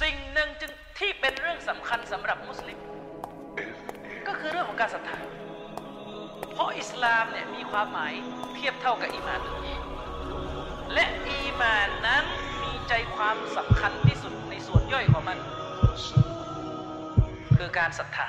สิ่งหนึ่งจึงที่เป็นเรื่องสำคัญสำหรับมุสลิม ก็คือเรื่องของการศรัทธาเพราะอิสลามเนี่ยมีความหมายเทียบเท่ากับอีมานเลยและอีมานนั้นมีใจความสำคัญที่สุดในส่วนย่อยของมัน คือการศรัทธา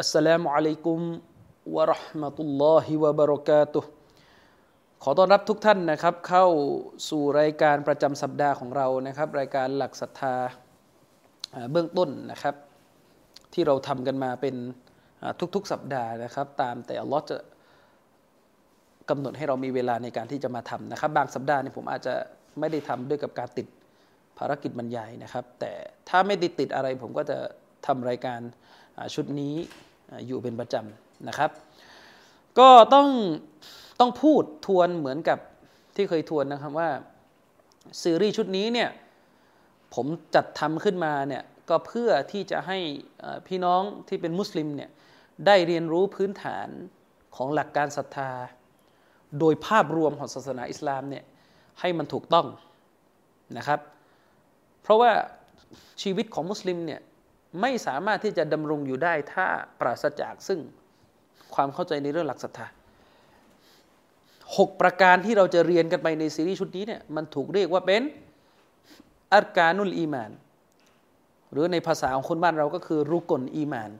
อัสสลามุอะลัยกุมวะราะห์มะตุลลอฮิวะบะเราะขอต้อนรับทุกท่านนะครับ เข้าสู่รายการประจำสัปดาห์ของเรานะครับ รายการหลักศรัทธาเบื้องต้นนะครับ ที่เราทำกันมาเป็นทุกๆ สัปดาห์นะครับ ตามแต่ลอฮ์จะกำหนดให้เรามีเวลาในการที่จะมาทำนะครับ บางสัปดาห์เนี่ยผมอาจจะไม่ได้ทำด้วยกับการติดภารกิจบรรยายนะครับ แต่ถ้าไม่ติดติดอะไรผมก็จะทำรายการชุดนี้ อยู่เป็นประจำนะครับ ก็ต้องต้องพูดทวนเหมือนกับที่เคยทวนนะครับว่าซีรีส์ชุดนี้เนี่ยผมจัดทำขึ้นมาเนี่ยก็เพื่อที่จะให้พี่น้องที่เป็นมุสลิมเนี่ยได้เรียนรู้พื้นฐานของหลักการศรัทธา โดยภาพรวมของศาสนาอิสลามเนี่ยให้มันถูกต้องนะครับ เพราะว่าชีวิตของมุสลิมเนี่ย ไม่สามารถที่จะดำรงอยู่ได้ถ้าปราศจากซึ่งความเข้าใจในเรื่องหลักศรัทธาหกประการที่เราจะเรียนกันไปในซีรีส์ชุดนี้เนี่ยมันถูกเรียกว่าเป็นอัรการนุลอีมาน หรือในภาษาของคนบ้านเราก็คือรุกลอีมาน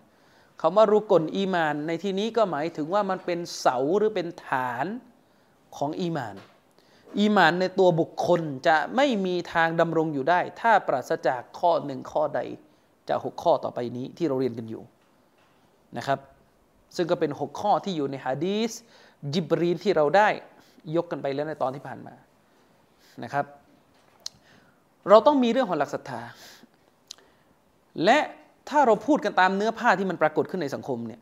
คำว่ารุกลอีมาน ในที่นี้ก็หมายถึงว่ามันเป็นเสาหรือเป็นฐานของอีมาน อีมานในตัวบุคคลจะไม่มีทางดำรงอยู่ได้ ถ้าปราศจากข้อหนึ่งข้อใด จากหกข้อต่อไปนี้ที่เราเรียนกันอยู่นะครับ ซึ่งก็เป็นหกข้อที่อยู่ในฮะดีสจิบรีนที่เราได้ยกกันไปแล้วในตอนที่ผ่านมานะครับ เราต้องมีเรื่องของหลักศรัทธา และถ้าเราพูดกันตามเนื้อผ้าที่มันปรากฏขึ้นในสังคมเนี่ย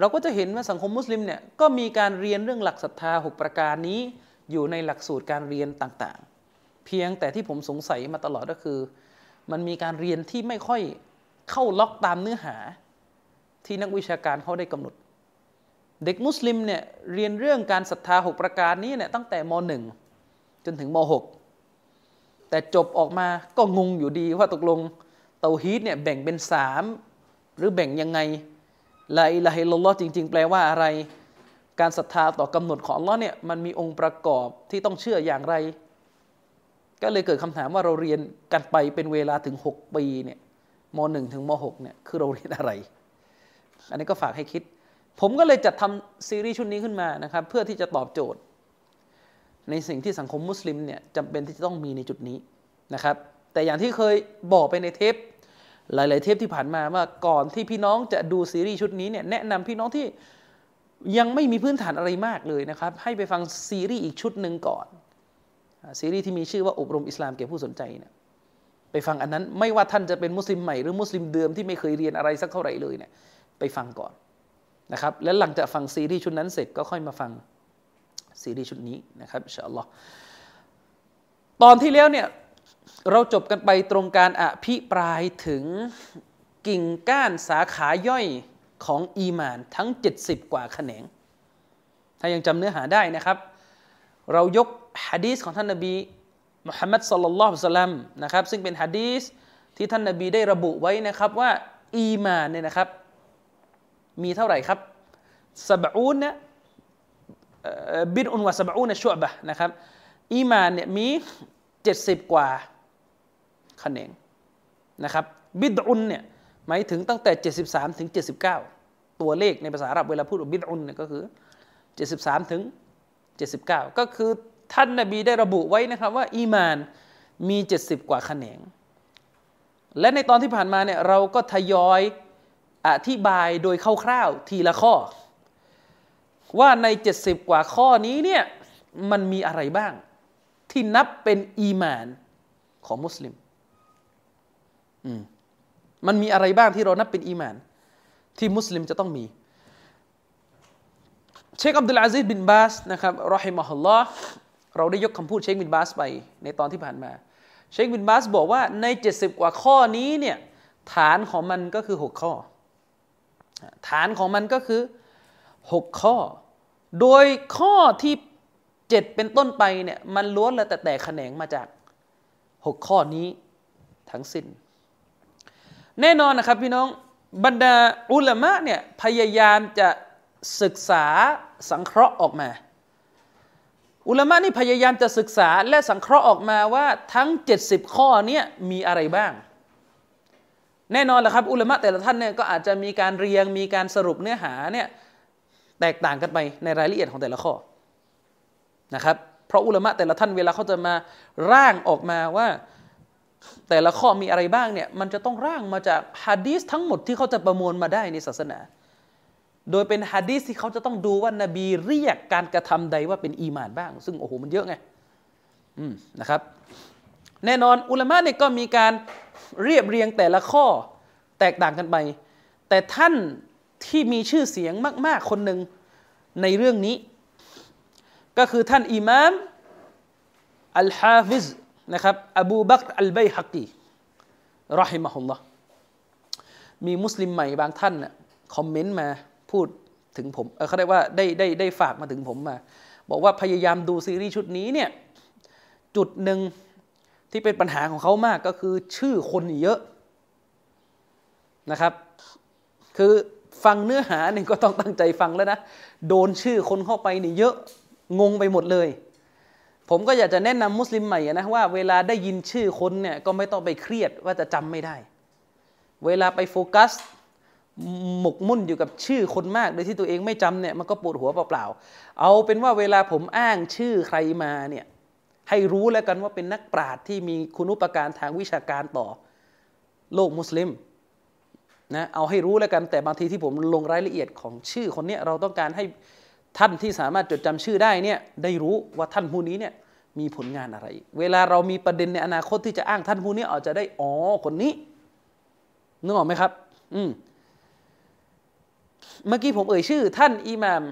เราก็จะเห็นว่าสังคมมุสลิมเนี่ยก็มีการเรียนเรื่องหลักศรัทธาหกประการนี้อยู่ในหลักสูตรการเรียนต่างๆ เพียงแต่ที่ผมสงสัยมาตลอดก็คือ มันมีการเรียนที่ไม่ค่อย เข้าล็อกตามเนื้อหาที่นักวิชาการเขาได้กำหนด เด็กมุสลิมเนี่ยเรียนเรื่องการศรัทธาหกประการนี้เนี่ยตั้งแต่มหนึ่งจนถึงมหกแต่จบออกมาก็งงอยู่ดีว่าตกลงเตาฮีดเนี่ยแบ่งเป็นสามหรือแบ่งยังไงลาอิลาฮิลลอฮ์จริง ๆ แปลว่าอะไร การศรัทธาต่อกำหนดของอัลลอฮ์เนี่ยมันมีองค์ประกอบที่ต้องเชื่ออย่างไร ก็เลยเกิดคำถามว่าเราเรียนกันไปเป็นเวลาถึง 6 ปีเนี่ย มหนึ่งถึงมหกเนี่ยคือเราเรียนอะไร อันนี้ก็ฝากให้คิด ผมก็เลยจัดทำซีรีส์ชุดนี้ขึ้นมานะครับ เพื่อที่จะตอบโจทย์ ในสิ่งที่สังคมมุสลิมเนี่ยจำเป็นที่จะต้องมีในจุดนี้นะครับ แต่อย่างที่เคยบอกไปในเทป หลาย ๆ เทปที่ผ่านมาว่าก่อนที่พี่น้องจะดูซีรีส์ชุดนี้เนี่ยแนะนำพี่น้องที่ยังไม่มีพื้นฐานอะไรมากเลยนะครับ ให้ไปฟังซีรีส์อีกชุดหนึ่งก่อน ซีรีส์ที่มีชื่อว่าอบรมอิสลามแก่ผู้สนใจเนี่ย ไปฟังอันนั้น ไม่ว่าท่านจะเป็นมุสลิมใหม่หรือมุสลิมเดิมที่ไม่เคยเรียนอะไรสักเท่าไหร่เลยเนี่ยไปฟังก่อนนะครับ และหลังจากฟังซีรีส์ชุดนั้นเสร็จก็ค่อยมาฟังซีรีส์ชุดนี้นะครับอินชาอัลลอฮ์ตอนที่แล้วเนี่ยเราจบกันไปตรงการอภิปรายถึงกิ่งก้านสาขาย่อยของอีมานทั้ง 70 กว่าแขนง ถ้ายังจำเนื้อหาได้นะครับ เรายกฮะดีษของท่านนบี มุฮัมมัดสัลลัลลอฮุอะลัยฮิวะสัลลัมนะครับซึ่งเป็นฮะดีษที่ท่านนบีได้ระบุไว้นะครับว่าอีมานเนี่ยนะครับ มีเท่าไหร่ครับสบูนนะบิดอุนวะสบูนชั่วบะนะครับอีมานเนี่ยมี70กว่าแขนงนะครับบิดอุนเนี่ยหมายถึงตั้งแต่ 73 ถึง 79 ตัวเลขในภาษาอาหรับเวลาพูดว่าบิดอุนเนี่ยก็คือ 73 ถึง 79 ก็คือ ท่านนบีได้ระบุไว้นะครับว่า อีมานมี 70 กว่าแขนง และในตอนที่ผ่านมาเนี่ยเราก็ทยอยอธิบายโดยคร่าวๆทีละข้อ ว่าใน 70 กว่าข้อนี้เนี่ยมันมีอะไรบ้าง ที่นับเป็นอีมานของมุสลิมอืมมันมีอะไรบ้างที่เรานับเป็นอีมาน ที่มุสลิมจะต้องมี เชคอับดุลอาซิซบินบาสนะครับรอฮิมะฮุลลอฮ์ เราได้ยกคำพูดเชคบินบาสไปในตอนที่ผ่านมา เชคบินบาสบอกว่าใน 70 กว่าข้อนี้เนี่ยฐานของมันก็คือ 6 ข้อ ฐานของมันก็คือ 6 ข้อ โดยข้อที่ 7 เป็นต้นไปเนี่ยมันล้วนแล้วแต่แตกแขนงมาจาก 6 ข้อนี้ทั้งสิ้น แน่นอนนะครับพี่น้องบรรดาอุลามะเนี่ยพยายามจะศึกษาสังเคราะห์ออกมา อุลามะนี่พยายามจะศึกษาและสังเคราะห์ออกมาว่าทั้ง 70 ข้อนี้มีอะไรบ้าง แน่นอนแหละครับ อุลามะแต่ละท่านเนี่ยก็อาจจะมีการเรียงมีการสรุปเนื้อหาเนี่ยแตกต่างกันไปในรายละเอียดของแต่ละข้อนะครับเพราะอุลามะแต่ละท่านเวลาเขาจะมาร่างออกมาว่า แต่ละข้อมีอะไรบ้างเนี่ยมันจะต้องร่างมาจากฮะดีสทั้งหมดที่เขาจะประมวลมาได้ในศาสนา โดยเป็นฮะดีสที่เขาจะต้องดูว่านบีเรียกการกระทำใดว่าเป็นอีมานบ้าง ซึ่งโอ้โหมันเยอะไงอืมนะครับ แน่นอนอุลามะเนี่ยก็มีการเรียบเรียงแต่ละข้อแตกต่างกันไป แต่ท่านที่มีชื่อเสียงมาก ๆ คนหนึ่งในเรื่องนี้ ก็คือท่านอิมามอัลฮาฟิซนะครับ อบูบักรอัลไบฮักีรอฮิมะฮุลลอฮ์มีมุสลิมใหม่บางท่านน่ะคอมเมนต์มา พูดถึงผมเเขาได้ว่าได้ได้ได้ฝากมาถึงผมมา บอกว่าพยายามดูซีรีส์ชุดนี้เนี่ยจุดหนึ่งที่เป็นปัญหาของเขามากก็คือชื่อคนเยอะนะครับ คือฟังเนื้อหาเนี่ยก็ต้องตั้งใจฟังแล้วนะ โดนชื่อคนเข้าไปนี่เยอะงงไปหมดเลย ผมก็อยากจะแนะนำมุสลิมใหม่นะว่าเวลาได้ยินชื่อคนเนี่ยก็ไม่ต้องไปเครียดว่าจะจำไม่ได้ เวลาไปโฟกัส หมกมุ่นอยู่กับชื่อคนมากโดยที่ตัวเองไม่จำเนี่ยมันก็ปวดหัวเปล่าๆ เอาเป็นว่าเวลาผมอ้างชื่อใครมาเนี่ยให้รู้แล้วกันว่าเป็นนักปราชญ์ที่มีคุณุปการทางวิชาการต่อโลกมุสลิมนะเอาให้รู้แล้วกันแต่บางทีที่ผมลงรายละเอียดของชื่อคนเนี้ยเราต้องการให้ท่านที่สามารถจดจำชื่อได้เนี่ยได้รู้ว่าท่านผู้นี้เนี่ยมีผลงานอะไร เวลาเรามีประเด็นในอนาคตที่จะอ้างท่านผู้นี้อาจจะได้อ๋อคนนี้นึกออกไหมครับ อืม เมื่อกี้ผมเอ่ยชื่อ ท่านอิหม่าม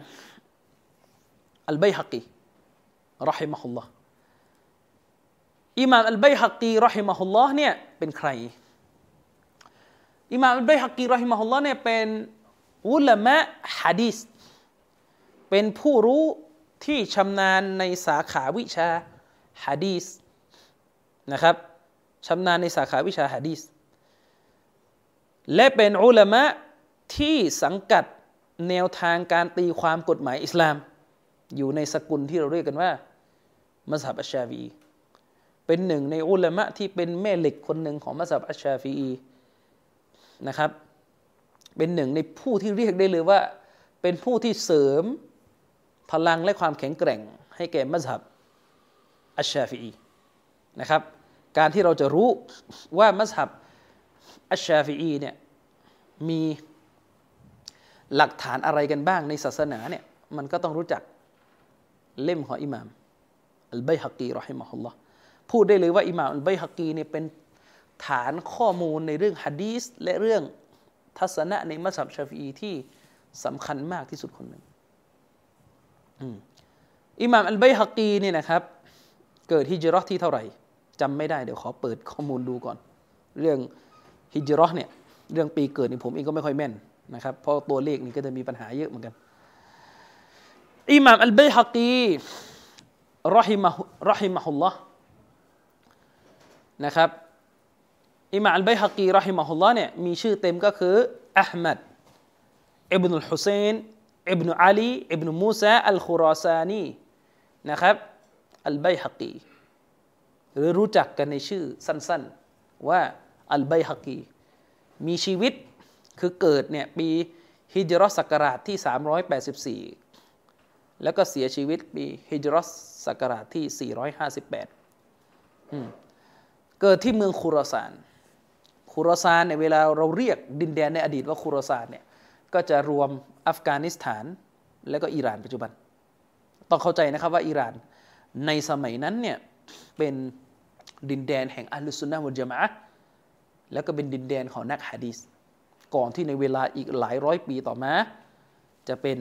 อัลไบฮักีรอฮิมะฮุลลอฮ์อิหม่ามอัลไบฮักีรอฮิมะฮุลลอฮ์เนี่ยเป็นใคร อิหม่ามอัลไบฮักีรอฮิมะฮุลลอฮ์เนี่ยเป็นอุลามะฮะดีษเป็นผู้รู้ที่ชำนาญในสาขาวิชาฮะดีษนะครับชำนาญในสาขาวิชาฮะดีษและเป็นอุลามะที่สังกัด แนวทางการตีความกฎหมายอิสลาม อยู่ในสกุลที่เราเรียกกันว่ามัสฮับอัชชาฟีเป็นหนึ่งในอุลามะที่เป็นแม่เหล็กคนหนึ่งของมัสฮับอัชชาฟีนะครับ เป็นหนึ่งในผู้ที่เรียกได้เลยว่า เป็นผู้ที่เสริมพลังและความแข็งแกร่ง ให้แก่มัสฮับอัชชาฟีนะครับ การที่เราจะรู้ว่ามัสฮับอัชชาฟีเนี่ยมี หลักฐานอะไรกันบ้างในศาสนาเนี่ยมันก็ต้องรู้จักเล่มของอิหม่ามอัลไบฮักีรอฮิมะฮุลลอฮ์พูดได้เลยว่าอิหม่ามอัลไบฮักีเนี่ยเป็นฐานข้อมูลในเรื่องฮะดีสและเรื่องทัศนะในมัสยิดชาฟีที่สำคัญมากที่สุดคนหนึ่งอิหม่ามอัลไบฮักีเนี่ยนะครับ เกิดฮิจรัตที่เท่าไหร่จำไม่ได้เดี๋ยวขอเปิดข้อมูลดูก่อน เรื่องฮิจรัตเนี่ยเรื่องปีเกิดนี่ผมเองก็ไม่ค่อยแม่น นะครับเพราะตัวเลขนี่ก็จะมีปัญหาเยอะเหมือนกันอิหม่ามอัลบัยฮักีรอฮิมะรอฮิมะฮุลลอฮ์นะครับอิหม่ามอัลบัยฮักีรอฮิมะฮุลลอฮ์เนี่ยมีชื่อเต็มก็คืออัลมัดอิบนุลฮุเซนอิบนุอาลีอิบนุมูซาอัลคุรอซานีนะครับอัลบัยฮักีหรือรู้จักกันในชื่อสั้นๆ ว่าอัลบัยฮักีมีชีวิต คือเกิดเนี่ยปีฮิจรัสศักราชที่ 384 แล้วก็เสียชีวิตปีฮิจรัสศักราชที่ 458 เกิดที่เมืองคุรซานคุรซานเนี่ยเวลาเราเรียกดินแดนในอดีตว่าคุรซานเนี่ยก็จะรวมอัฟกานิสถานและก็อิหร่านปัจจุบัน ต้องเข้าใจนะครับว่าอิหร่านในสมัยนั้นเนี่ยเป็นดินแดนแห่งอัลลุสุนนะมุจมะแล้วก็เป็นดินแดนของนักฮะดีษ ก่อนที่ในเวลาอีกหลายร้อยปีต่อมา จะเป็น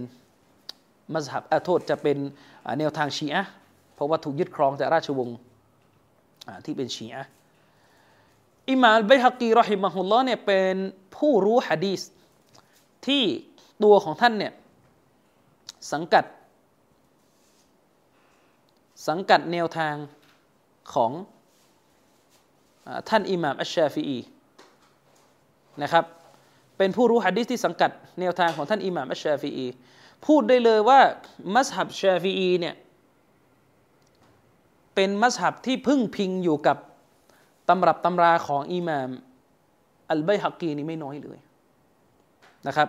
มัสฮับโทษจะเป็นแนวทางชีอะเพราะว่าถูกยึดครองจากราชวงศ์ที่เป็นชีอะอิมามไบฮักีรอฮิมะฮุลลอเนี่ยเป็นผู้รู้ฮะดีษที่ตัวของท่านเนี่ยสังกัด สังกัดแนวทางของท่านอิหม่ามอัชชาฟีอีนะครับ เป็นผู้รู้ฮะดิษที่สังกัดแนวทางของท่านอิหม่ามอัชชาฟีอีพูดได้เลยว่ามัสฮับชาฟีอีเนี่ยเป็นมัสฮับที่พึ่งพิงอยู่กับตำรับตำราของอิหม่ามอัลไบฮักกีนี่ไม่น้อยเลยนะครับ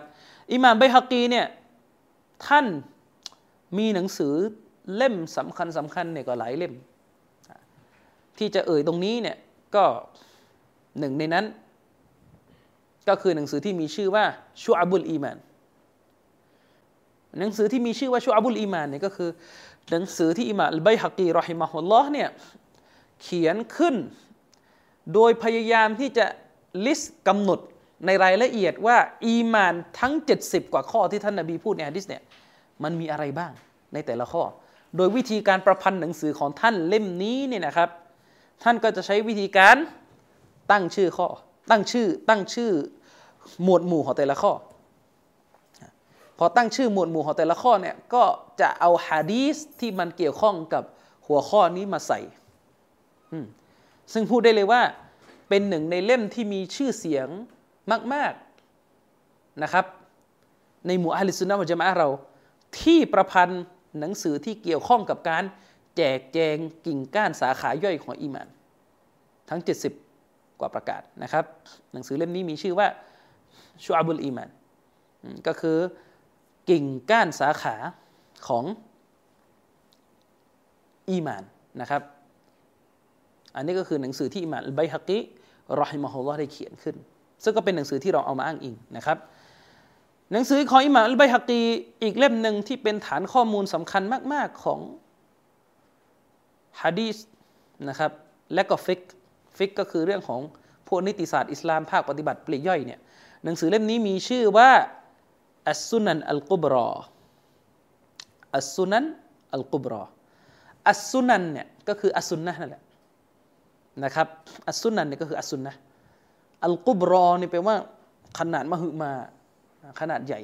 อิหม่ามไบฮักกีเนี่ยท่านมีหนังสือเล่มสำคัญสำคัญเนี่ยก็หลายเล่ม ที่จะเอ่ยตรงนี้เนี่ยก็หนึ่งในนั้น ก็คือหนังสือที่มีชื่อว่าชูอับุลอีมานหนังสือที่มีชื่อว่าชูอับุลอีมานเนี่ยก็คือ หนังสือที่อิมามอัลไบฮักีรอฮิมะฮุลลอฮ์เนี่ยเขียนขึ้น โดยพยายามที่จะลิสต์กำหนดในรายละเอียดว่าอีมานทั้ง 70 กว่าข้อที่ท่านนาบีพูดในฮะดิษเนี่ยมันมีอะไรบ้างในแต่ละข้อ โดยวิธีการประพันธ์หนังสือของท่านเล่มนี้เนี่ยนะครับ ท่านก็จะใช้วิธีการตั้งชื่อข้อ ตั้งชื่อตั้งชื่อหมวดหมู่ของแต่ละข้อ พอตั้งชื่อหมวดหมู่ของแต่ละข้อเนี่ยก็จะเอาฮะดีสที่มันเกี่ยวข้องกับหัวข้อนี้มาใส่ซึ่งพูดได้เลยว่าเป็นหนึ่งในเล่มที่มีชื่อเสียงมาก ๆนะครับ ในหมู่อัลลิสุนนะมุจมะเรา ที่ประพันธ์หนังสือที่เกี่ยวข้องกับการ แจกแจงกิ่งก้านสาขาย่อยของอีมาน ทั้ง 70 กว่าประกาศนะครับ หนังสือเล่มนี้มีชื่อว่าชูอาบุลอีมานก็คือกิ่งก้านสาขาของอีมานนะครับ อันนี้ก็คือหนังสือที่อิมานอัลไบฮักีรอฮิมะฮุลลอฮ์ได้เขียนขึ้น ซึ่งก็เป็นหนังสือที่เราเอามาอ้างอิงนะครับ หนังสือของอิมามอัลไบฮักีอีกเล่มหนึ่งที่เป็นฐานข้อมูลสำคัญมาก ๆของฮะดีสนะครับและก็ฟิก ฟิกก็คือเรื่องของพวกนิติศาสตร์อิสลามภาคปฏิบัติปลีกย่อยเนี่ยหนังสือเล่มนี้มีชื่อว่าالسنن الكبرىอัสซุนันอัลกุบรออัสซุนันเนี่ยก็คืออัสซุนนะนั่นแหละนะครับอัสซุนันเนี่ยก็คืออัสซุนนะอัลกุบรอนี่แปลว่าขนาดมหึมาขนาดใหญ่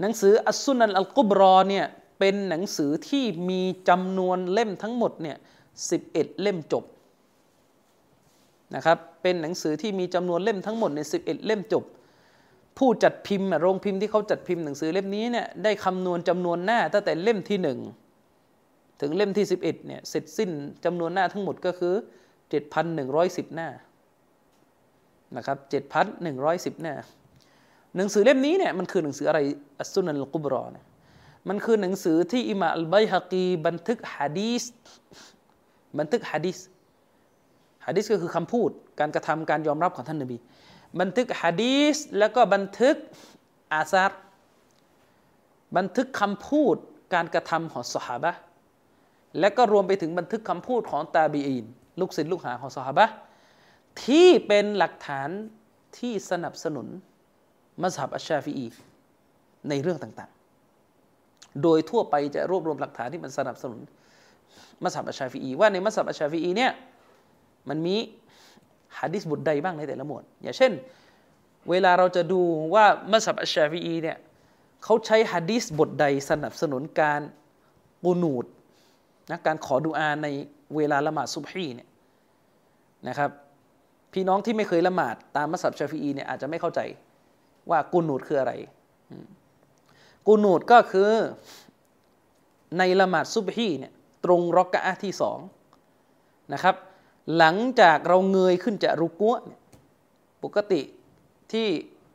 หนังสืออัสซุนันอัลกุบรอเนี่ยเป็นหนังสือที่มีจำนวนเล่มทั้งหมดเนี่ยสิบเอ็ดเล่มจบ นะครับเป็นหนังสือที่มีจำนวนเล่มทั้งหมดในสิบเอ็ดเล่มจบ ผู้จัดพิมพ์โรงพิมพ์ที่เขาจัดพิมพ์หนังสือเล่มนี้เนี่ยได้คำนวณจำนวนหน้าตั้งแต่เล่มที่หนึ่งถึงเล่มที่ 11เนี่ยเสร็จสิ้นจำนวนหน้าทั้งหมดก็คือ 7,110 หน้านะครับ7,110 หน้า หนังสือเล่มนี้เนี่ยมันคือหนังสืออะไรอัสซุนันลกุบรอเนี่ยมันคือหนังสือที่อิมาอัลไบฮะกีบันทึกฮะดีสบันทึกฮะดีส ฮะดีสก็คือคำพูดการกระทำการยอมรับของท่านนบี บันทึกฮะดีสแล้วก็บันทึกอาซาร์บันทึกคำพูดการกระทำของสหาบะและก็รวมไปถึงบันทึกคำพูดของตาบีอินลูกศิษย์ลูกหาของสหาบะที่เป็นหลักฐานที่สนับสนุนมัสฮับอัชชาฟีอีในเรื่องต่างๆ โดยทั่วไปจะรวบรวมหลักฐานที่มันสนับสนุนมัสฮับอัชชาฟีอีว่าในมัสฮับอัชชาฟีอีเนี่ย มันมีฮะดิษบทใดบ้างในแต่ละหมวด อย่างเช่น เวลาเราจะดูว่ามัสฮับอัชชาฟีอีเนี่ยเขาใช้ฮะดิษบทใดสนับสนุนการกูนูดนะการขอดุอาในเวลาละหมาดซุบฮีเนี่ยนะครับพี่น้องที่ไม่เคยละหมาดตามมัสยิดชาฟีอีเนี่ยอาจจะไม่เข้าใจว่ากูนูดคืออะไร กูนูดก็คือในละหมาดซุบฮีเนี่ยตรงรอกะอะที่สองนะครับ หลังจากเราเงยขึ้นจากรุกัวเนี่ยปกติที่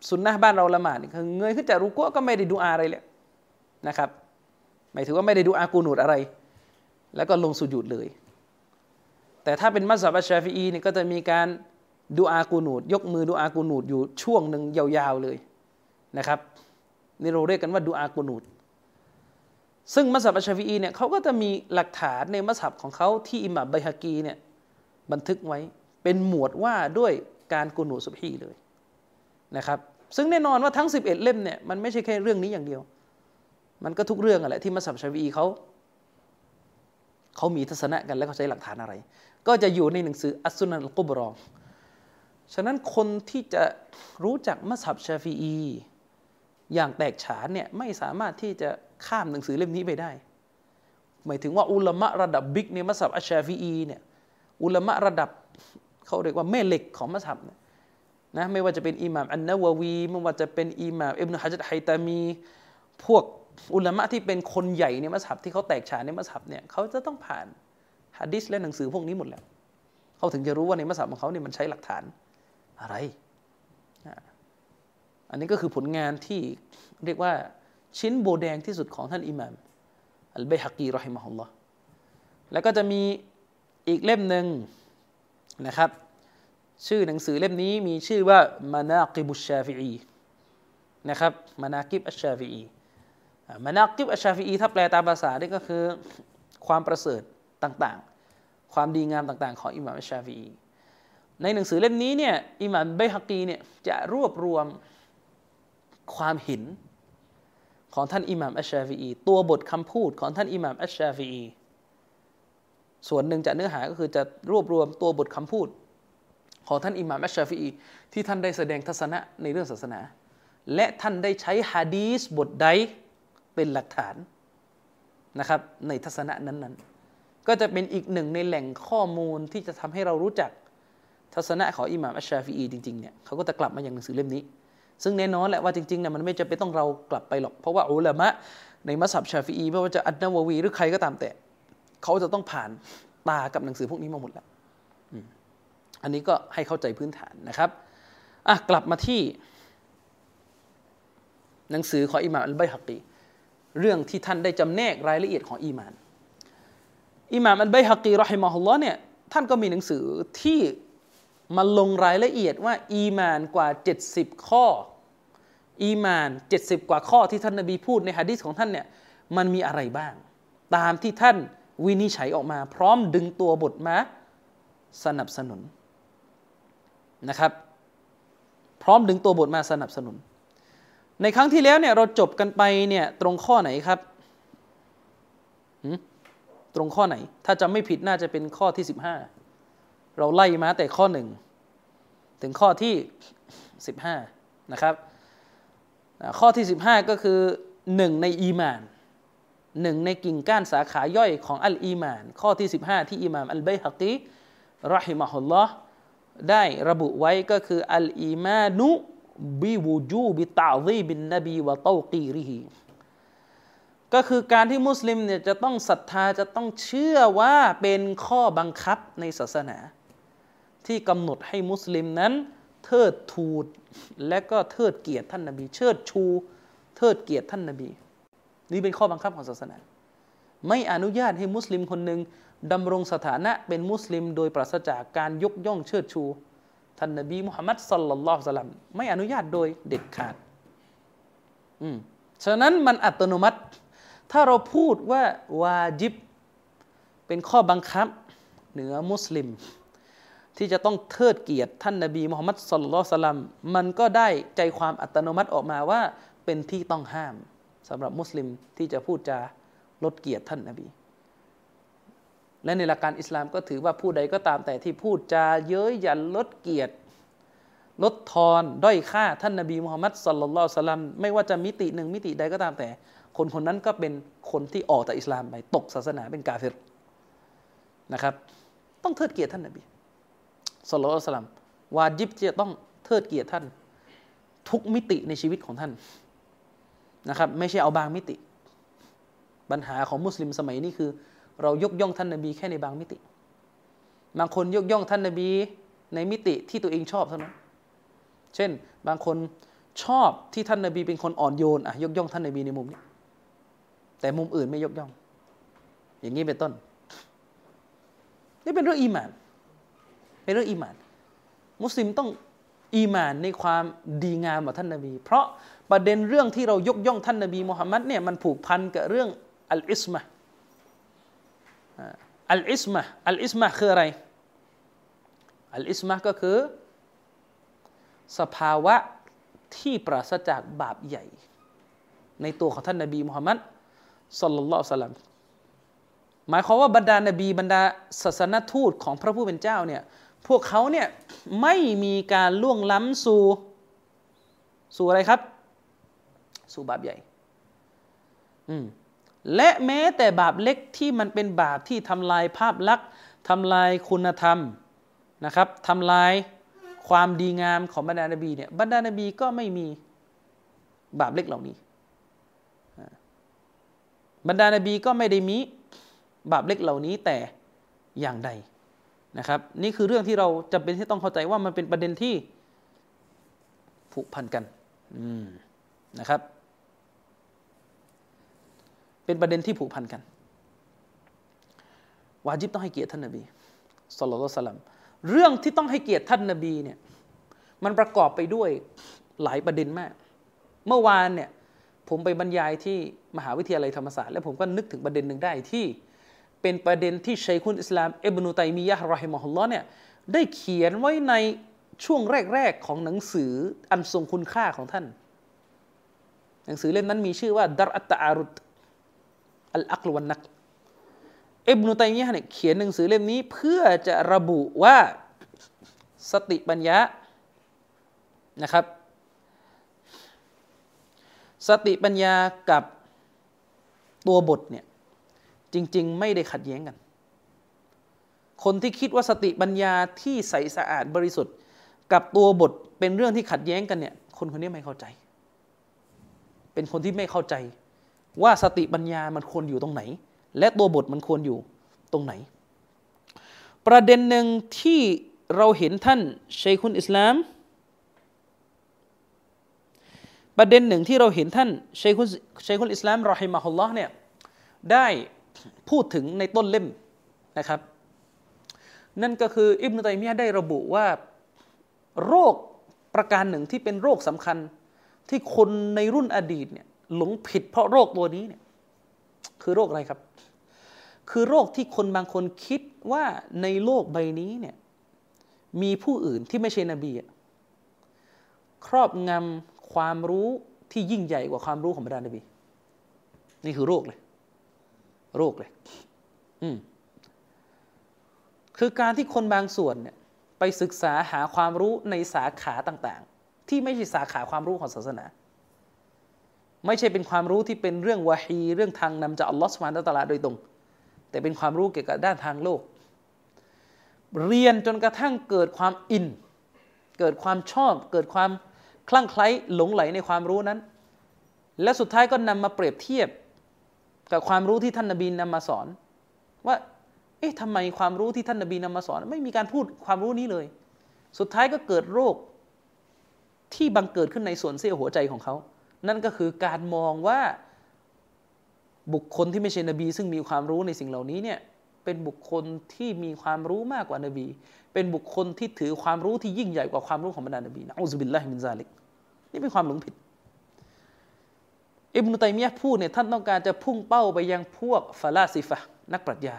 สุนนะบ้านเราละหมาดเนี่ยคือเงยขึ้นจากรุกัวก็ไม่ได้ดูอาอะไรเลยนะครับหมายถึงว่าไม่ได้ดูอากูนูดอะไร แล้วก็ลงสุญูดเลย แต่ถ้าเป็นมัสยิดอัชาฟีอีเนี่ยก็จะมีการดูอากูนูดยกมือดูอากูนูดอยู่ช่วงหนึ่งยาวๆเลยนะครับนี่เราเรียกกันว่าดูอากูนูดซึ่งมัสยิดอัชาฟีอีเนี่ยเขาก็จะมีหลักฐานในมัสยิดของเขาที่อิหม่ามไบฮากีเนี่ย บันทึกไว้ เป็นหมวดว่าด้วยการกูนูสุบฮีเลยนะครับ ซึ่งแน่นอนว่าทั้ง 11 เล่มเนี่ยมันไม่ใช่แค่เรื่องนี้อย่างเดียว มันก็ทุกเรื่องอะแหละที่มัสยิดชาฟีเขาเขามีทัศนะกันแล้วเขาใช้หลักฐานอะไร ก็จะอยู่ในหนังสืออัสซุนันกุบรอฉะนั้นคนที่จะรู้จักมัสยิดชาฟีอีอย่างแตกฉานเนี่ยไม่สามารถที่จะข้ามหนังสือเล่มนี้ไปได้ หมายถึงว่าอุลามะระดับบิ๊กในมัสยิดอัชชาฟีอีเนี่ย อุลามะระดับเขาเรียกว่าแม่เหล็กของมัสยิดนะไม่ว่าจะเป็นอิหม่ามอันนาววีไม่ว่าจะเป็นอิหม่ามอิบนุฮะจัดไฮตามี พวกอุลามะที่เป็นคนใหญ่ในมัสยิดที่เขาแตกฉานในมัสยิดเนี่ยเขาจะต้องผ่านฮะดิษและหนังสือพวกนี้หมดแล้วเขาถึงจะรู้ว่าในมัสยิดของเขาเนี่ยมันใช้หลักฐานอะไรอันนี้ก็คือผลงานที่เรียกว่าชิ้นโบแดงที่สุดของท่านอิหม่ามอัลเบฮักีรอฮิมะฮุลลอฮ์แล้วก็จะมี อีกเล่มหนึ่งนะครับ ชื่อหนังสือเล่มนี้มีชื่อว่ามานากิบุชาฟิอีนะครับมานากิบอัชชาฟิอีمناقب الشافعي ถ้าแปลตามภาษานี่ก็คือความประเสริฐต่างๆ ความดีงามต่างๆ ของอิหม่ามอัชชาฟิอีในหนังสือเล่มนี้เนี่ยอิหม่ามเบฮักีเนี่ยจะรวบรวมความเห็นของท่านอิหม่ามอัชชาฟีอีตัวบทคำพูดของท่านอิหม่ามอัชชาฟีอี ส่วนหนึ่งจากเนื้อหาก็คือจะรวบรวมตัวบทคำพูด ของท่านอิหม่ามอัชชาฟีอีที่ท่านได้แสดงทัศนะในเรื่องศาสนา และท่านได้ใช้ฮะดีสบทใดเป็นหลักฐานนะครับในทัศนะนั้นๆ ก็จะเป็นอีกหนึ่งในแหล่งข้อมูลที่จะทำให้เรารู้จักทัศนะของอิหม่ามอัชชาฟีอีจริงๆเนี่ยเขาก็จะกลับมาอย่างหนังสือเล่มนี้ ซึ่งแน่นอนแหละว่าจริงๆเนี่ยมันไม่จำเป็นต้องเรากลับไปหรอก เพราะว่าอุลามะในมัสยิดชาฟีอีไม่ว่าจะอันนาววีหรือใครก็ตามแต่ เขาจะต้องผ่านตากับหนังสือพวกนี้มาหมดแล้วอันนี้ก็ให้เข้าใจพื้นฐานนะครับอะกลับมาที่ หนังสือของอิหม่ามอัลไบฮักีเรื่องที่ท่านได้จำแนกรายละเอียดของอีมาน อิหม่ามอัลไบฮักีรอฮิมะฮุลลอฮ์เนี่ยท่านก็มีหนังสือที่มาลงรายละเอียดว่า อีมานกว่า 70 ข้อ อีมาน 70 กว่าข้อที่ท่านนบีพูดในฮะดีษของท่านเนี่ยมันมีอะไรบ้าง ตามที่ท่าน วินิจฉัยออกมา พร้อมดึงตัวบทมาสนับสนุนนะครับ พร้อมดึงตัวบทมาสนับสนุน ในครั้งที่แล้วเนี่ยเราจบกันไปเนี่ยตรงข้อไหนครับตรงข้อไหน ถ้าจำไม่ผิดน่าจะเป็นข้อที่ 15 เราไล่มาแต่ข้อหนึ่งถึงข้อที่ 15 นะครับ ข้อที่ 15 ก็คือหนึ่งในอีมาน หนึ่งในกิ่งก้านสาขาย่อยของ الإيمان ข้อที่ 15 ที่อิมามอัลไบฮักีرحمه الله ได้ระบุไว้ก็คือالإيمان بوجوب تعظيم النبي وتوقيره ก็คือการที่มุสลิมเนี่ยจะต้องศรัทธาจะต้องเชื่อว่าเป็นข้อบังคับในศาสนา ที่กำหนดให้มุสลิมนั้น เทิดทูนและก็เทิดเกียรติท่านนบี เชิดชู เทิดเกียรติท่านนบี นี่เป็นข้อบังคับของศาสนา ไม่อนุญาตให้มุสลิมคนหนึ่งดำรงสถานะเป็นมุสลิม โดยปราศจากการยกย่องเชิดชูท่านนบีมุฮัมมัดสัลลัลลอฮุสลัมไม่อนุญาตโดยเด็ดขาด อืม ฉะนั้นมันอัตโนมัติ ถ้าเราพูดว่าวาจิบ เป็นข้อบังคับ เหนือมุสลิม ที่จะต้องเทิดเกียรติท่านนบีมุฮัมมัดสุลลัลสลัมมันก็ได้ใจความอัตโนมัติออกมาว่าเป็นที่ต้องห้าม สำหรับมุสลิมที่จะพูดจาลดเกียรติท่านนบี และในหลักการอิสลามก็ถือว่าผู้ใดก็ตามแต่ที่พูดจาเย้ยหยันลดเกียรติ ลดทอนด้อยค่าท่านนบีมุฮัมมัดสลลัลสลัมไม่ว่าจะมิติหนึ่งมิติใดก็ตามแต่ คนคนนั้นก็เป็นคนที่ออกจากอิสลามไปตกศาสนาเป็นกาเฟรนะครับ ต้องเทิดเกียรติท่านนบีสุลต่านสลัมวาจิบจะต้องเทิดเกียรติท่าน ทุกมิติในชีวิตของท่าน นะครับไม่ใช่เอาบางมิติ ปัญหาของมุสลิมสมัยนี้คือ เรายกย่องท่านนบีแค่ในบางมิติ บางคนยกย่องท่านนบีในมิติที่ตัวเองชอบเท่านั้น เช่น บางคนชอบที่ท่านนบีเป็นคนอ่อนโยนอะยกย่องท่านนบีในมุมนี้ แต่มุมอื่นไม่ยกย่อง อย่างนี้เป็นต้น นี่เป็นเรื่องอีหมาน เป็นเรื่องอีหมาน มุสลิมต้องอีหมานในความดีงามของท่านนาบี เพราะ ประเด็นเรื่องที่เรายกย่องท่านนาบีมุฮัมมัดเนี่ยมันผูกพันกับเรื่องอัลอิสมะอัลอิสมะอัลอิสมะคืออะไร อัลอิสมะก็คือ สภาวะที่ปราศจากบาปใหญ่ ในตัวของท่านนาบีมุฮัมมัดสัลลัลลอฮุอะลัยฮิวะซัลลัมหมายความว่าบรรดานาบีบรรดาศาสนทูตของพระผู้เป็นเจ้าเนี่ยพวกเขาเนี่ยไม่มีการล่วงล้ำสู่สู่อะไรครับ สู่บาปใหญ่ อืมและแม้แต่บาปเล็กที่มันเป็นบาปที่ทำลายภาพลักษณ์ทำลายคุณธรรมนะครับทำลายความดีงามของบรรดานบีเนี่ยบรรดานบีก็ไม่มีบาปเล็กเหล่านี้ บรรดานบีก็ไม่ได้มีบาปเล็กเหล่านี้แต่อย่างใดนะครับ นี่คือเรื่องที่เราจำเป็นที่ต้องเข้าใจว่ามันเป็นประเด็นที่ผูกพันกันนะครับ เป็นประเด็นที่ผูกพันกันวาจิบต้องให้เกียรติท่านนบีสุลต่านสลัมเรื่องที่ต้องให้เกียรติท่านนบีเนี่ยมันประกอบไปด้วยหลายประเด็นมาก เมื่อวานเนี่ยผมไปบรรยายที่มหาวิทยาลัยธรรมศาสตร์แล้วผมก็นึกถึงประเด็นหนึ่งได้ที่เป็นประเด็นที่ชัยคุนอิสลามอิบนุตัยมียะห์รอฮิมะฮุลลอฮ์เนี่ยได้เขียนไว้ในช่วงแรก ๆ ของหนังสืออันทรงคุณค่าของท่าน หนังสือเล่มนั้นมีชื่อว่าดารัตตารุต อัลอักลวันนักอิบนุตัยมียะเนี่ยเขียนหนังสือเล่มนี้ เพื่อจะระบุว่าสติปัญญานะครับ สติปัญญากับตัวบทเนี่ยจริง ๆ ไม่ได้ขัดแย้งกัน คนที่คิดว่าสติปัญญาที่ใสสะอาดบริสุทธิ์ กับตัวบทเป็นเรื่องที่ขัดแย้งกันเนี่ยคนคนนี้ไม่เข้าใจ เป็นคนที่ไม่เข้าใจ ว่าสติปัญญามันควรอยู่ตรงไหน และตัวบทมันควรอยู่ตรงไหน ประเด็นหนึ่งที่เราเห็นท่านชัยคุนอิสลาม ประเด็นหนึ่งที่เราเห็นท่านชัยคุนชัยคุนอิสลามรอฮิมะฮุลลอฮ์เนี่ยได้พูดถึงในต้นเล่มนะครับ นั่นก็คืออิบนุตัยมียะได้ระบุว่าโรคประการหนึ่งที่เป็นโรคสำคัญที่คนในรุ่นอดีตเนี่ย หลงผิดเพราะโรคตัวนี้เนี่ยคือโรคอะไรครับ คือโรคที่คนบางคนคิดว่าในโลกใบนี้เนี่ยมีผู้อื่นที่ไม่ใช่นบีครอบงำความรู้ที่ยิ่งใหญ่กว่าความรู้ของบรรดานบี นี่คือโรคเลย โรคเลย อืมคือการที่คนบางส่วนเนี่ยไปศึกษาหาความรู้ในสาขาต่าง ๆ ที่ไม่ใช่สาขาความรู้ของศาสนา ไม่ใช่เป็นความรู้ที่เป็นเรื่องวะฮีเรื่องทางนำจากอัลลอฮฺสุบานตะลาโดยตรง แต่เป็นความรู้เกี่ยวกับด้านทางโลก เรียนจนกระทั่งเกิดความอิน เกิดความชอบ เกิดความคลั่งไคล้หลงไหลในความรู้นั้น และสุดท้ายก็นำมาเปรียบเทียบกับความรู้ที่ท่านนบีนำมาสอน ว่าเอ๊ะทำไมความรู้ที่ท่านนบีนำมาสอน ไม่มีการพูดความรู้นี้เลย สุดท้ายก็เกิดโรคที่บังเกิดขึ้นในส่วนเสี้ยวหัวใจของเขา นั่นก็คือการมองว่าบุคคลที่ไม่ใช่นบี ซึ่งมีความรู้ในสิ่งเหล่านี้เนี่ยเป็นบุคคลที่มีความรู้มากกว่านบี เป็นบุคคลที่ถือความรู้ที่ยิ่งใหญ่กว่าความรู้ของบรรดานบีนะอุซบิลลาฮิมินซาลิกนี่เป็นความหลงผิดอิบนุตัยมียะพูดเนี่ยท่านต้องการจะพุ่งเป้าไปยังพวกฟาลาซิฟะนักปรัชญา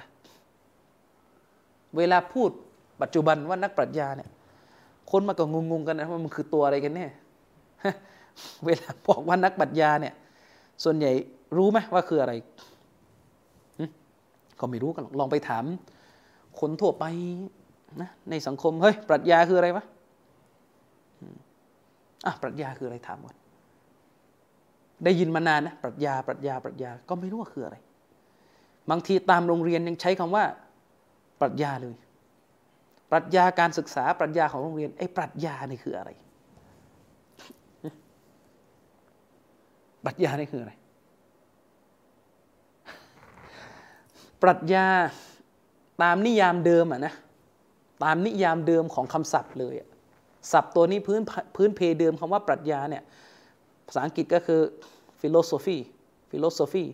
เวลาพูดปัจจุบันว่านักปรัชญาเนี่ยคนมาก็งงๆกันนะว่ามันคือตัวอะไรกันแน่ เวลาบอกว่านักปรัชญาเนี่ย ส่วนใหญ่รู้ไหมว่าคืออะไรก็ไม่รู้กันหรอกลองไปถาม คนทั่วไปนะในสังคมเฮ้ยปรัชญาคืออะไรวะอะปรัชญาคืออะไรถามก่อนได้ยินมานานนะปรัชญาปรัชญาปรัชญาก็ไม่รู้ว่าคืออะไร บางทีตามโรงเรียนยังใช้คำว่า ปรัชญาเลย ปรัชญาการศึกษาปรัชญาของโรงเรียนไอ้ปรัชญานี่คืออะไร ปรัชญานี่คืออะไร ปรัชญาตามนิยามเดิมอะนะตามนิยามเดิมของคำศัพท์เลยศัพท์ตัวนี้พื้นพื้นเพเดิมคำว่าปรัชญาเนี่ยภาษาอังกฤษก็คือ philosophy philosophy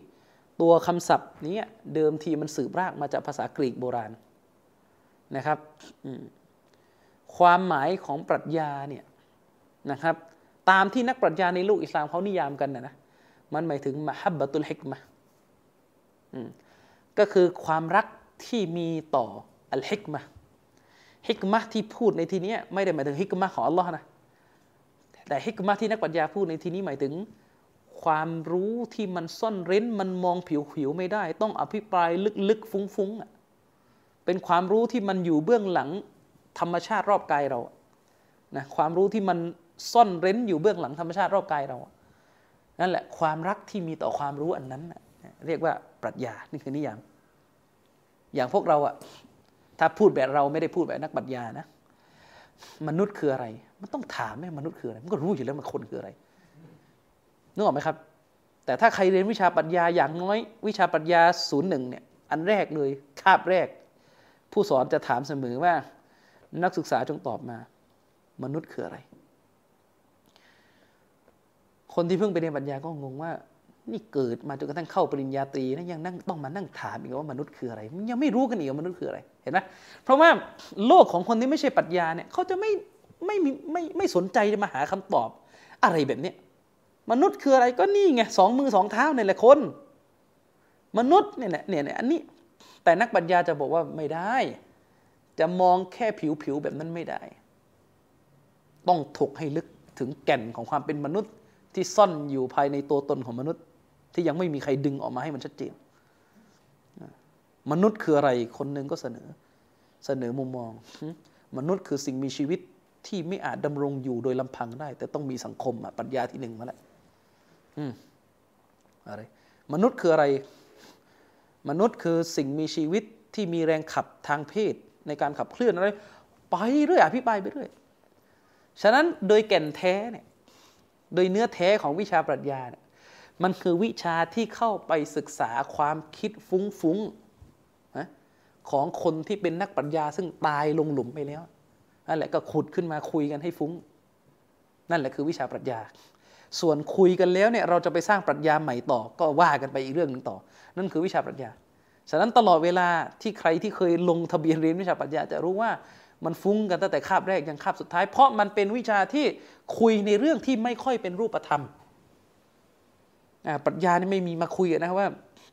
ตัวคำศัพท์นี้เดิมทีมันสืบรากมาจากภาษากรีกโบราณนะครับความหมายของปรัชญาเนี่ยนะครับ ตามที่นักปรัชญาในโลกอิสลามเขานิยามกันนะนะ มันหมายถึงมหับบะตุลฮิกมะก็คือความรักที่มีต่ออัลฮิกมะฮิกมะที่พูดในที่นี้ไม่ได้หมายถึงฮิกมะของอัลลอฮ์นะแต่ฮิกมะที่นักปรัชญาพูดในที่นี้หมายถึง ความรู้ที่มันซ่อนเร้นมันมองผิวๆไม่ได้ ต้องอภิปรายลึกๆฟุ้งๆเป็นความรู้ที่มันอยู่เบื้องหลังธรรมชาติรอบกายเรานะความรู้ที่มันซ่อนเร้นอยู่เบื้องหลังธรรมชาติรอบกายเรา นั่นแหละความรักที่มีต่อความรู้อันนั้น เรียกว่าปรัชญานี่คือนิยาม อย่างพวกเราอะถ้าพูดแบบเราไม่ได้พูดแบบนักปรัชญานะ มนุษย์คืออะไร มันต้องถามไหมมนุษย์คืออะไร มันก็รู้อยู่แล้วมันคนคืออะไรนึกออกไหมครับ แต่ถ้าใครเรียนวิชาปรัชญาอย่างน้อย วิชาปรัชญาศูนย์หนึ่งเนี่ยอันแรกเลยคาบแรก ผู้สอนจะถามเสมอว่า นักศึกษาจงตอบมา มนุษย์คืออะไร คนที่เพิ่งไปเรียนปรัชญาก็งงว่า นี่เกิดมาจนกระทั่งเข้าปริญญาตรีนะยังนั่งต้องมานั่งถามอีกว่ามนุษย์คืออะไรยังไม่รู้กันอีกว่ามนุษย์คืออะไรเห็นไหมเพราะว่าโลกของคนที่ไม่ใช่ปรัชญาเนี่ยเขาจะไม่ไม่มีไม่ไม่สนใจจะมาหาคำตอบอะไรแบบเนี้ยมนุษย์คืออะไรก็นี่ไงสองมือสองเท้าเนี่ยแหละคน มนุษย์เนี่ยเนี่ยเนี่ยอันนี้ แต่นักปรัชญาจะบอกว่าไม่ได้ จะมองแค่ผิวผิวแบบนั้นไม่ได้ ต้องถกให้ลึกถึงแก่นของความเป็นมนุษย์ ที่ซ่อนอยู่ภายในตัวตนของมนุษย์ ที่ยังไม่มีใครดึงออกมาให้มันชัดเจน มนุษย์คืออะไรคนหนึ่งก็เสนอ เสนอมุมมอง มนุษย์คือสิ่งมีชีวิตที่ไม่อาจดำรงอยู่โดยลำพังได้ แต่ต้องมีสังคมอะปัญญาที่หนึ่งมาแล้วอะไร มนุษย์คืออะไร มนุษย์คือสิ่งมีชีวิตที่มีแรงขับทางเพศ ในการขับเคลื่อนอะไร ไปเรื่อยอภิปรายไปเรื่อยฉะนั้นโดยแก่นแท้เนี่ย โดยเนื้อแท้ของวิชาปรัชญาเนี่ยมันคือวิชาที่เข้าไปศึกษาความคิดฟุ้งๆนะของคนที่เป็นนักปรัชญาซึ่งตายลงหลุมไปแล้วนั่นแหละก็ขุดขึ้นมาคุยกันให้ฟุ้ง นั่นแหละคือวิชาปรัชญา ส่วนคุยกันแล้วเนี่ยเราจะไปสร้างปรัชญาใหม่ต่อ ก็ว่ากันไปอีกเรื่องหนึ่งต่อ นั่นคือวิชาปรัชญาฉะนั้นตลอดเวลาที่ใครที่เคยลงทะเบียนเรียนวิชาปรัชญาจะรู้ว่า มันฟุ้งกันตั้งแต่คาบแรกยังคาบสุดท้าย เพราะมันเป็นวิชาที่คุยในเรื่องที่ไม่ค่อยเป็นรูปธรรมปรัชญานี่ไม่มีมาคุยนะว่า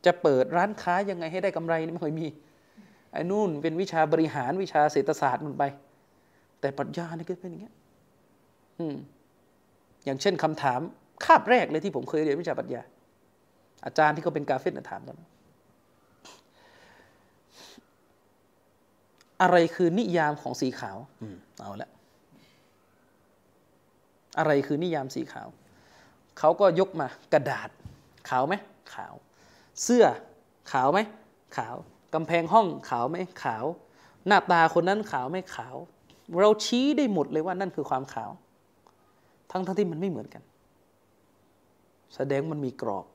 จะเปิดร้านค้ายังไงให้ได้กำไรนี่ไม่เคยมีไอ้นู่นเป็นวิชาบริหารวิชาเศรษฐศาสตร์มันไป แต่ปรัชญานี่ก็เป็นอย่างเงี้ยอืมอย่างเช่นคำถามคาบแรกเลยที่ผมเคยเรียนวิชาปรัชญาอาจารย์ที่เขาเป็นกาเฟตถามตอนนั้น อะไรคือนิยามของสีขาวอืมเอาละอะไรคือนิยามสีขาว เขาก็ยกมากระดาษ ขาวไหมขาว เสื้อขาวไหมขาวกำแพงห้องขาวไหมขาว หน้าตาคนนั้นขาวไหมขาว เราชี้ได้หมดเลยว่านั่นคือความขาว ทั้งทั้งที่มันไม่เหมือนกัน แสดงมันมีกรอบ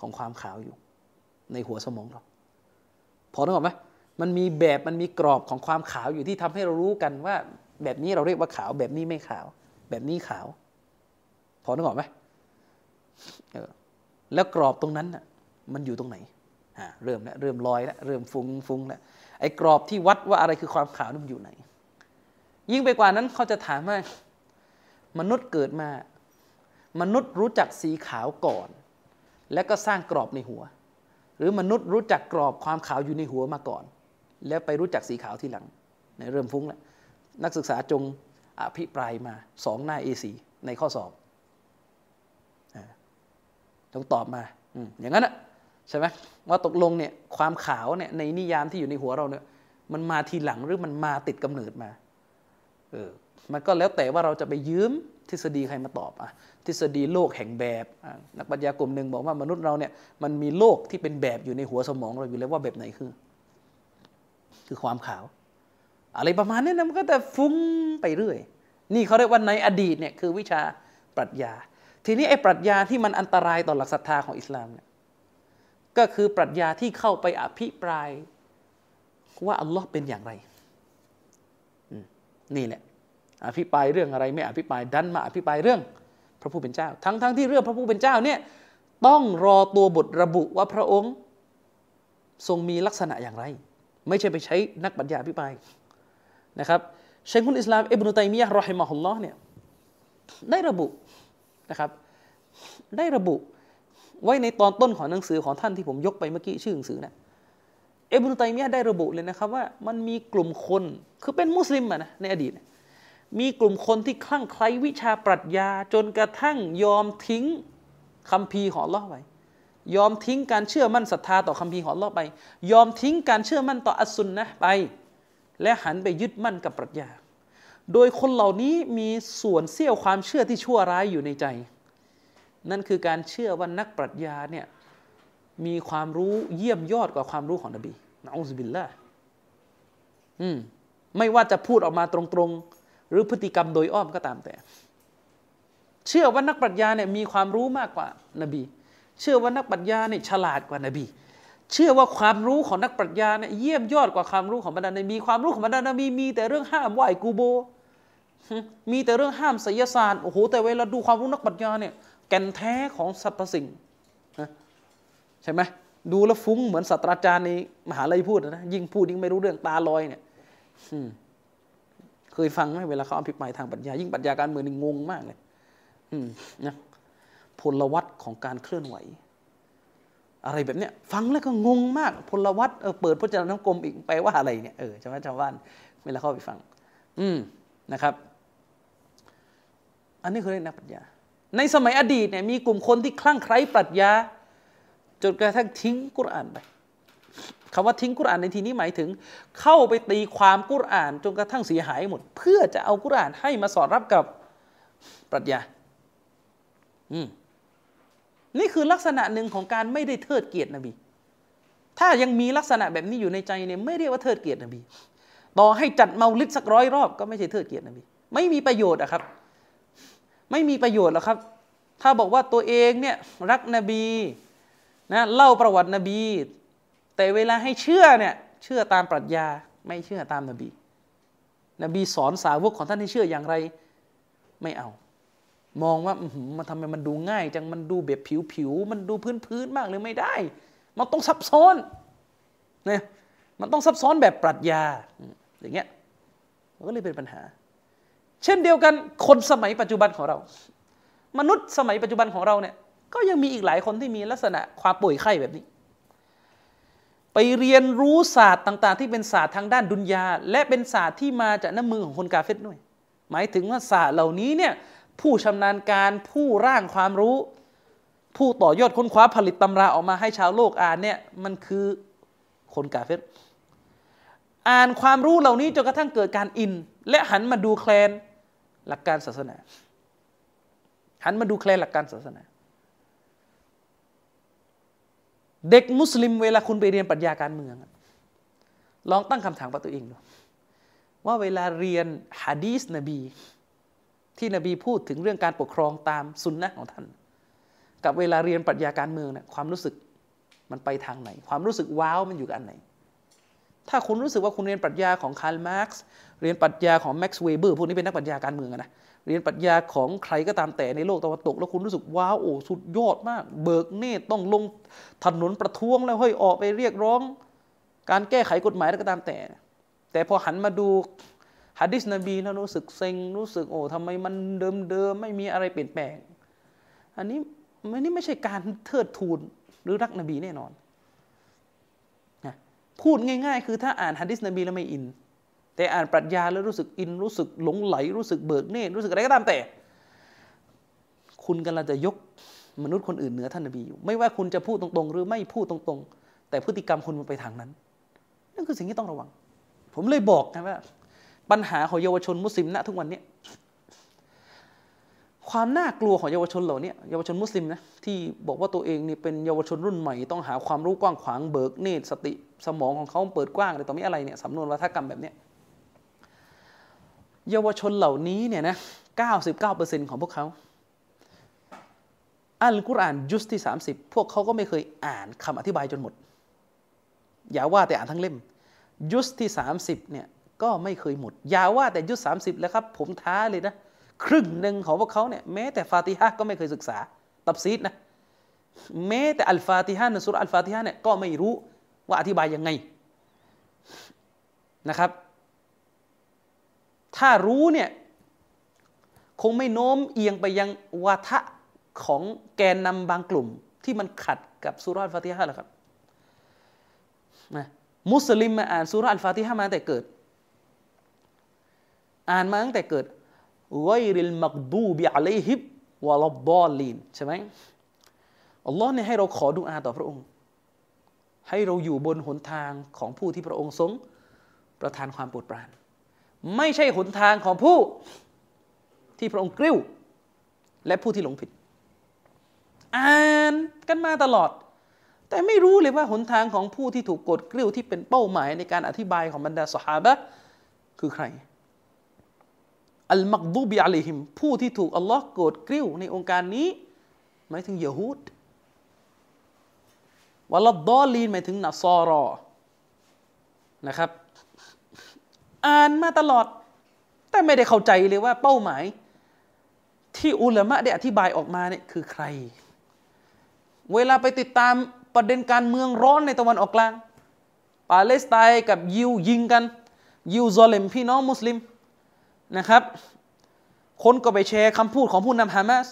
ของความขาวอยู่ ในหัวสมองเรา พอนึกออกไหม มันมีแบบมันมีกรอบของความขาวอยู่ที่ทำให้เรารู้กันว่า แบบนี้เราเรียกว่าขาว แบบนี้ไม่ขาว แบบนี้ขาว พอนึกออกไหมแล้วกรอบตรงนั้นน่ะมันอยู่ตรงไหนเริ่มแล้วเริ่มลอยแล้วเริ่มฟุง้งฟุ้งแล้วไอ้กรอบที่วัดว่าอะไรคือความขาวนี่มันอยู่ไหน ยิ่งไปกว่านั้นเขาจะถามว่ามนุษย์เกิดมา มนุษย์รู้จักสีขาวก่อน แล้วก็สร้างกรอบในหัว หรือมนุษย์รู้จักกรอบความขาวอยู่ในหัวมาก่อน แล้วไปรู้จักสีขาวทีหลังในเริ่มฟุ้งแล้วนักศึกษาจงอภิปรายมาสองหน้า A4 ในข้อสอบจงตอบมาอย่างนั้นอะใช่ไหมว่าตกลงเนี่ยความขาวเนี่ยในนิยามที่อยู่ในหัวเราเนี่ยมันมาทีหลังหรือมันมาติดกำเนิดมาเออมันก็แล้วแต่ว่าเราจะไปยืมทฤษฎีใครมาตอบอะทฤษฎีโลกแห่งแบบนักปัญญากลุ่มหนึ่งบอกว่ามนุษย์เราเนี่ยมันมีโลกที่เป็นแบบอยู่ในหัวสมองเราอยู่แล้วว่าแบบไหนคือ คือความขาว อะไรประมาณนี้นะมันก็แต่ฟุ้งไปเรื่อย นี่เขาเรียกว่าในอดีตเนี่ยคือวิชาปรัชญา ทีนี้ไอ้ปรัชญาที่มันอันตรายต่อหลักศรัทธาของอิสลามเนี่ยก็คือปรัชญาที่เข้าไปอภิปรายว่าอัลลอฮ์เป็นอย่างไรนี่แหละอภิปรายเรื่องอะไรไม่อภิปรายดันมาอภิปรายเรื่องพระผู้เป็นเจ้า ทั้งทั้งที่เรื่องพระผู้เป็นเจ้าเนี่ยต้องรอตัวบทระบุว่าพระองค์ทรงมีลักษณะอย่างไร ไม่ใช่ไปใช้นักปัญญาพิปรายนะครับเชคุลอิสลามอิบนุตัยมียะห์รอฮิมะฮุลลอฮ์เนี่ยได้ระบุนะครับได้ระบุไว้ในตอนต้นของหนังสือของท่านที่ผมยกไปเมื่อกี้ชื่อหนังสือนะอิบนุตัยมียะห์ได้ระบุเลยนะครับว่ามันมีกลุ่มคนคือเป็นมุสลิมอะนะในอดีต มีกลุ่มคนที่คลั่งไคล้วิชาปรัชญาจนกระทั่งยอมทิ้งคำพีของอัลลอฮ์ไว้ ยอมทิ้งการเชื่อมั่นศรัทธาต่อคำพีของอัลลอฮ์ไป ยอมทิ้งการเชื่อมั่นต่ออัสซุนนะไป และหันไปยึดมั่นกับปรัชญา โดยคนเหล่านี้มีส่วนเสี้ยวความเชื่อที่ชั่วร้ายอยู่ในใจ นั่นคือการเชื่อว่านักปรัชญาเนี่ยมีความรู้เยี่ยมยอดกว่าความรู้ของนบีนะอูซบิลละอืมไม่ว่าจะพูดออกมาตรงๆ หรือพฤติกรรมโดยอ้อมก็ตามแต่ เชื่อว่านักปรัชญาเนี่ยมีความรู้มากกว่านบี เชื่อว่านักปรัชญาเนี่ยฉลาดกว่านบี เชื่อว่าความรู้ของนักปรัชญาเนี่ยเยี่ยมยอดกว่าความรู้ของบรรดานบี ความรู้ของบรรดานบีมีแต่เรื่องห้ามไหวกูโบ มีแต่เรื่องห้ามศิลศาสตร์โอ้โหแต่เวลาดูความรู้นักปรัชญาเนี่ยแก่นแท้ของสรรพสิ่งใช่ไหมดูแล้วฟุ้งเหมือนศาสตราจารย์ในมหาลัยพูดนะยิ่งพูดยิ่งไม่รู้เรื่องตาลอยเนี่ยเคยฟังไหมเวลาเขาอภิปรายทางปรัชญายิ่งปรัชญาการเมืองนี่งงมากเลยนะ พลวัตของการเคลื่อนไหว อะไรแบบเนี้ยฟังแล้วก็งงมากพลวัตเออเปิดพจนานุกรมอีกแปลว่าอะไรเนี่ยเออใช่ไหมชาวบ้านเวลาเข้าไปฟัง อืมนะครับ อันนี้คือเรื่องนักปรัชญา ในสมัยอดีตเนี่ยมีกลุ่มคนที่คลั่งไคล้ปรัชญาจนกระทั่งทิ้งกุรอานไปคำว่าทิ้งกุรอานในที่นี้หมายถึง เข้าไปตีความกุรอานจนกระทั่งเสียหายหมด เพื่อจะเอากุรอานให้มาสอดรับกับปรัชญา อืม นี่คือลักษณะหนึ่งของการไม่ได้เทิดเกียรตินบี ถ้ายังมีลักษณะแบบนี้อยู่ในใจเนี่ยไม่เรียกว่าเทิดเกียรตินบี ต่อให้จัดเมาลิดสักร้อยรอบก็ไม่ใช่เทิดเกียรตินบี ไม่มีประโยชน์อะครับ ไม่มีประโยชน์หรอกครับ ถ้าบอกว่าตัวเองเนี่ยรักนบีนะเล่าประวัตินบี แต่เวลาให้เชื่อเนี่ยเชื่อตามปรัชญาไม่เชื่อตามนบี นบีสอนสาวกของท่านให้เชื่ออย่างไร ไม่เอา มองว่ามันทำไมมันดูง่ายจังมันดูแบบผิวๆมันดูพื้นๆมากเลยไม่ได้ มันต้องซับซ้อนนี่ยมันต้องซับซ้อนแบบปรัชญาอย่างเงี้ยมันก็เลยเป็นปัญหา เช่นเดียวกันคนสมัยปัจจุบันของเรา มนุษย์สมัยปัจจุบันของเราเนี่ย ก็ยังมีอีกหลายคนที่มีลักษณะความป่วยไข้แบบนี้ ไปเรียนรู้ศาสตร์ต่าง ๆ ที่เป็นศาสตร์ทางด้านดุนยา และเป็นศาสตร์ที่มาจากน้ำมือของคนกาเฟตด้วย หมายถึงว่าศาสตร์เหล่านี้เนี่ย ผู้ชำนาญการผู้ร่างความรู้ ผู้ต่อยอดค้นคว้าผลิตตำราออกมาให้ชาวโลกอ่านเนี่ยมันคือคนกาเฟตอ่านความรู้เหล่านี้จนกระทั่งเกิดการอิน และหันมาดูแคลนหลักการศาสนา หันมาดูแคลนหลักการศาสนา เด็กมุสลิมเวลาคุณไปเรียนปรัชญาการเมือง ลองตั้งคำถามกับตัวเองดูว่าเวลาเรียนฮะดีสนบี ที่นบีพูดถึงเรื่องการปกครองตามสุนนะของท่าน กับเวลาเรียนปรัชญาการเมืองเนี่ยความรู้สึกมันไปทางไหน ความรู้สึกว้าวมันอยู่กับอันไหน ถ้าคุณรู้สึกว่าคุณเรียนปรัชญาของคาร์ลมาร์กซ์เรียนปรัชญาของแม็กซ์เวเบอร์พวกนี้เป็นนักปรัชญาการเมืองนะเรียนปรัชญาของใครก็ตามแต่ในโลกตะวันตก แล้วคุณรู้สึกว้าวโอ้สุดยอดมาก เบิกเนตรต้องลงถนนประท้วงแล้วเฮ้ยออกไปเรียกร้อง การแก้ไขกฎหมายแล้วก็ตามแต่ แต่พอหันมาดู ฮะดิษนบีแล้วรู้สึกเซ็งรู้สึกโอ้ทำไมมันเดิมเดิมไม่มีอะไรเปลี่ยนแปลง อันนี้มันนี่ไม่ใช่การเทิดทูนหรือรักนบีแน่นอนนะพูดง่าย ๆ คือถ้าอ่านฮะดิษนบีแล้วไม่อิน แต่อ่านปรัชญาแล้วรู้สึกอิน รู้สึกหลงไหล รู้สึกเบิกเนตรรู้สึกอะไรก็ตามแต่ คุณกำลังจะยกมนุษย์คนอื่นเหนือท่านนบีอยู่ ไม่ว่าคุณจะพูดตรงๆ หรือไม่พูดตรงๆ แต่พฤติกรรมคุณมันไปทางนั้นนั่นคือสิ่งที่ต้องระวัง ผมเลยบอกนะว่า ปัญหาของเยาวชนมุสลิมณทุกวันนี้ความน่ากลัวของเยาวชนเหล่านี้เยาวชนมุสลิมนะที่บอกว่าตัวเองนี่เป็นเยาวชนรุ่นใหม่ ต้องหาความรู้กว้างขวางเบิกเนตรสติสมองของเขาเปิดกว้างอะไรต่อมีอะไรเนี่ยสำนวนวัฒกรรมแบบเนี้ยเยาวชนเหล่านี้เนี่ยนะ99%ของพวกเขาอัลกุรอานยุสที่ 30 พวกเขาก็ไม่เคยอ่านคำอธิบายจนหมด อย่าว่าแต่อ่านทั้งเล่ม ยุสที่ 30เนี่ย ก็ไม่เคยหมด อย่าว่าแต่ยุดสามสิบแล้วครับ ผมท้าเลยนะ ครึ่งหนึ่งของพวกเขาเนี่ยแม้แต่ฟาติฮะก็ไม่เคยศึกษา ตับซีดนะ แม้แต่อัลฟาติฮะในสุรอัลฟาติฮะเนี่ยก็ไม่รู้ว่าอธิบายยังไงนะครับ ถ้ารู้เนี่ยคงไม่โน้มเอียงไปยังวาทะของแกนนำบางกลุ่ม ที่มันขัดกับสุรอัลฟาติฮะหรอครับนะมุสลิมมาอ่านสุรอัลฟาติฮะมาตั้งแต่เกิด อ่านมาตั้งแต่เกิดไวริลมักดูบิอะลัยฮิบวะลบบอลลีนใช่ไหมอัลลอฮ์เนี่ยให้เราขอดุอาต่อพระองค์ ให้เราอยู่บนหนทางของผู้ที่พระองค์ทรงประทานความโปรดปราน ไม่ใช่หนทางของผู้ที่พระองค์กริ้ว และผู้ที่หลงผิด อ่านกันมาตลอด แต่ไม่รู้เลยว่าหนทางของผู้ที่ถูกกดกริ้วที่เป็นเป้าหมายในการอธิบายของบรรดาสหาบะคือใคร อัลมักดูบิอะลัยฮิม ผู้ที่ถูกอัลลอฮ์โกรธกริ้วในองค์การนี้ หมายถึงยะฮูดวะลัดดอลีนหมายถึงนัสอรอนะครับ อ่านมาตลอด แต่ไม่ได้เข้าใจเลยว่าเป้าหมาย ที่อุลามะได้อธิบายออกมาเนี่ยคือใคร เวลาไปติดตามประเด็นการเมืองร้อนในตะวันออกกลาง ปาเลสไตน์กับยิวยิงกัน ยิวซอเลมพี่น้องมุสลิม นะครับ คนก็ไปแชร์คำพูดของผู้นำฮามาส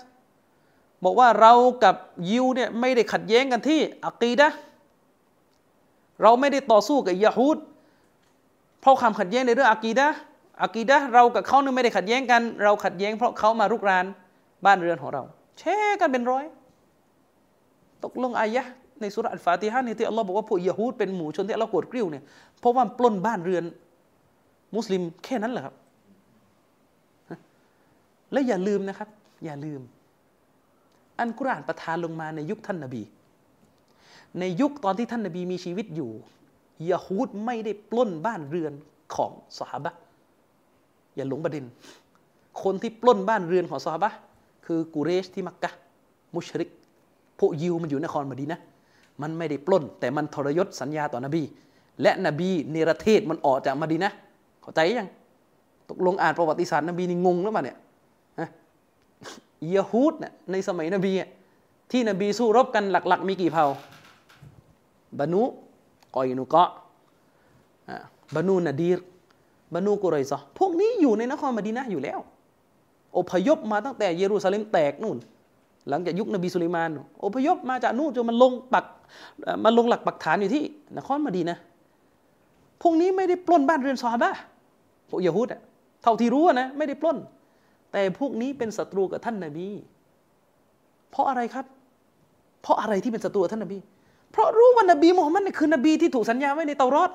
บอกว่าเรากับยิวเนี่ยไม่ได้ขัดแย้งกันที่อักีดะเราไม่ได้ต่อสู้กับยะฮูดเพราะความขัดแย้งในเรื่องอากีดะอากีดะเรากับเขาเนี่ยไม่ได้ขัดแย้งกัน เราขัดแย้งเพราะเขามารุกรานบ้านเรือนของเรา แชร์กันเป็นร้อย ตกลงอายะในสุรอัลฟาติฮะนี่ที่อัลลอฮ์บอกว่าพวกยะฮูดเป็นหมู่ชนที่อัลลอฮ์โกรธกริ้วเนี่ยเพราะว่าปล้นบ้านเรือน มุสลิมแค่นั้นแหละครับ และอย่าลืมนะครับ อย่าลืม อันกุรอานประทานลงมาในยุคท่านนบี ในยุคตอนที่ท่านนบีมีชีวิตอยู่ยะฮูดไม่ได้ปล้นบ้านเรือนของสหบะอย่าหลงประเด็น คนที่ปล้นบ้านเรือนของสหบะคือกุเรชที่มักกะมุชริก พวกยิวมันอยู่นครมดีนะ มันไม่ได้ปล้น แต่มันทรยศสัญญาต่อนบี และนบีเนรเทศมันออกจากมดีนะเข้าใจยัง ตกลงอ่านประวัติศาสตร์นบีนี่งงหรือเปล่าเนี่ย ยะฮูดนี่ยในสมัยนบีที่นบีสู้รบกันหลัก ๆ มีกี่เผ่าบานุกอยนุกะบานูนาดีรบานูกุไรซอพวกนี้อยู่ในนครมดีนะอยู่แล้ว อพยพมาตั้งแต่เยรูซาเล็มแตกนู่น หลังจากยุคนบีสุลัยมาน อพยพมาจากนู่นจนมันลงปักมันลงหลักปักฐานอยู่ที่นครมดีนะพวกนี้ไม่ได้ปล้นบ้านเรือนซอฮาบะพวกยะฮูดเท่าที่รู้นะไม่ได้ปล้น แต่พวกนี้เป็นศัตรูกับท่านนาบี เพราะอะไรครับ เพราะอะไรที่เป็นศัตรูกับท่านนาบี เพราะรู้ว่านบีมุฮัมมัดนี่คือนบีที่ถูกสัญญาไว้ในเตารอด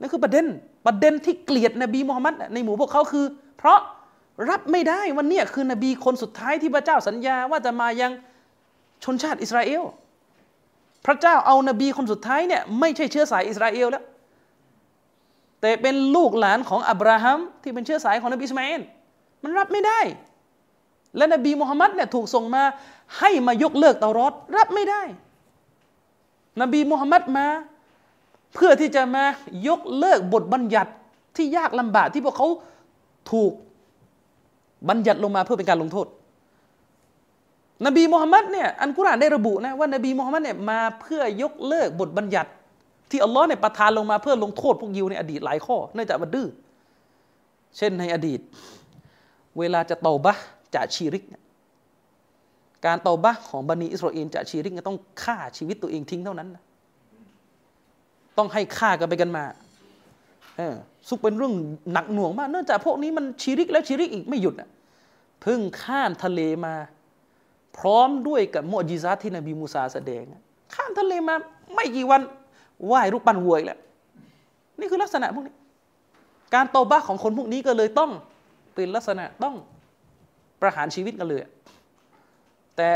นั่นคือประเด็นประเด็นที่เกลียดนบีมุฮัมมัดในหมู่พวกเขาคือ เพราะรับไม่ได้วันนี้คือนบีคนสุดท้ายที่พระเจ้าสัญญาว่าจะมายังชนชาติอิสราเอล พระเจ้าเอานบีคนสุดท้ายเนี่ยไม่ใช่เชื้อสายอิสราเอลแล้ว แต่เป็นลูกหลานของอับราฮัมที่เป็นเชื้อสายของนบีอิสมาอิล มันรับไม่ได้ และนบีมุฮัมมัดเนี่ยถูกส่งมา ให้มายกเลิกเตารอดรับไม่ได้ นบีมุฮัมมัดมา เพื่อที่จะมายกเลิกบทบัญญัติที่ยากลำบากที่พวกเขาถูกบัญญัติลงมาเพื่อเป็นการลงโทษ นบีมุฮัมมัดเนี่ยอันกุรอานได้ระบุนะว่านบีมุฮัมมัดเนี่ยมาเพื่อยกเลิกบทบัญญัติ ที่อัลลอฮ์เนี่ยประทานลงมาเพื่อลงโทษพวกยิวในอดีตหลายข้อเนื่องจากมันดื้อเช่นในอดีต เวลาจะเตาบะจะชีริก การเตาบะของบันิอิสราเอลจะชีริกต้องฆ่าชีวิตตัวเองทิ้งเท่านั้นนะต้องให้ฆ่ากันไปกันมาเออซุกเป็นเรื่องหนักหน่วงมาก เนื่องจากพวกนี้มันชีริกแล้วชีริกอีกไม่หยุดอะเพิ่งข้ามทะเลมา พร้อมด้วยกับโมอจิซาที่นบีมูซาแสดง ข้ามทะเลมาไม่กี่วันไหว้รูปปั้นวัวอีกแล้ว นี่คือลักษณะพวกนี้ การโตบ้าของคนพวกนี้ก็เลยต้อง เป็นลักษณะต้องประหารชีวิตกันเลย แต่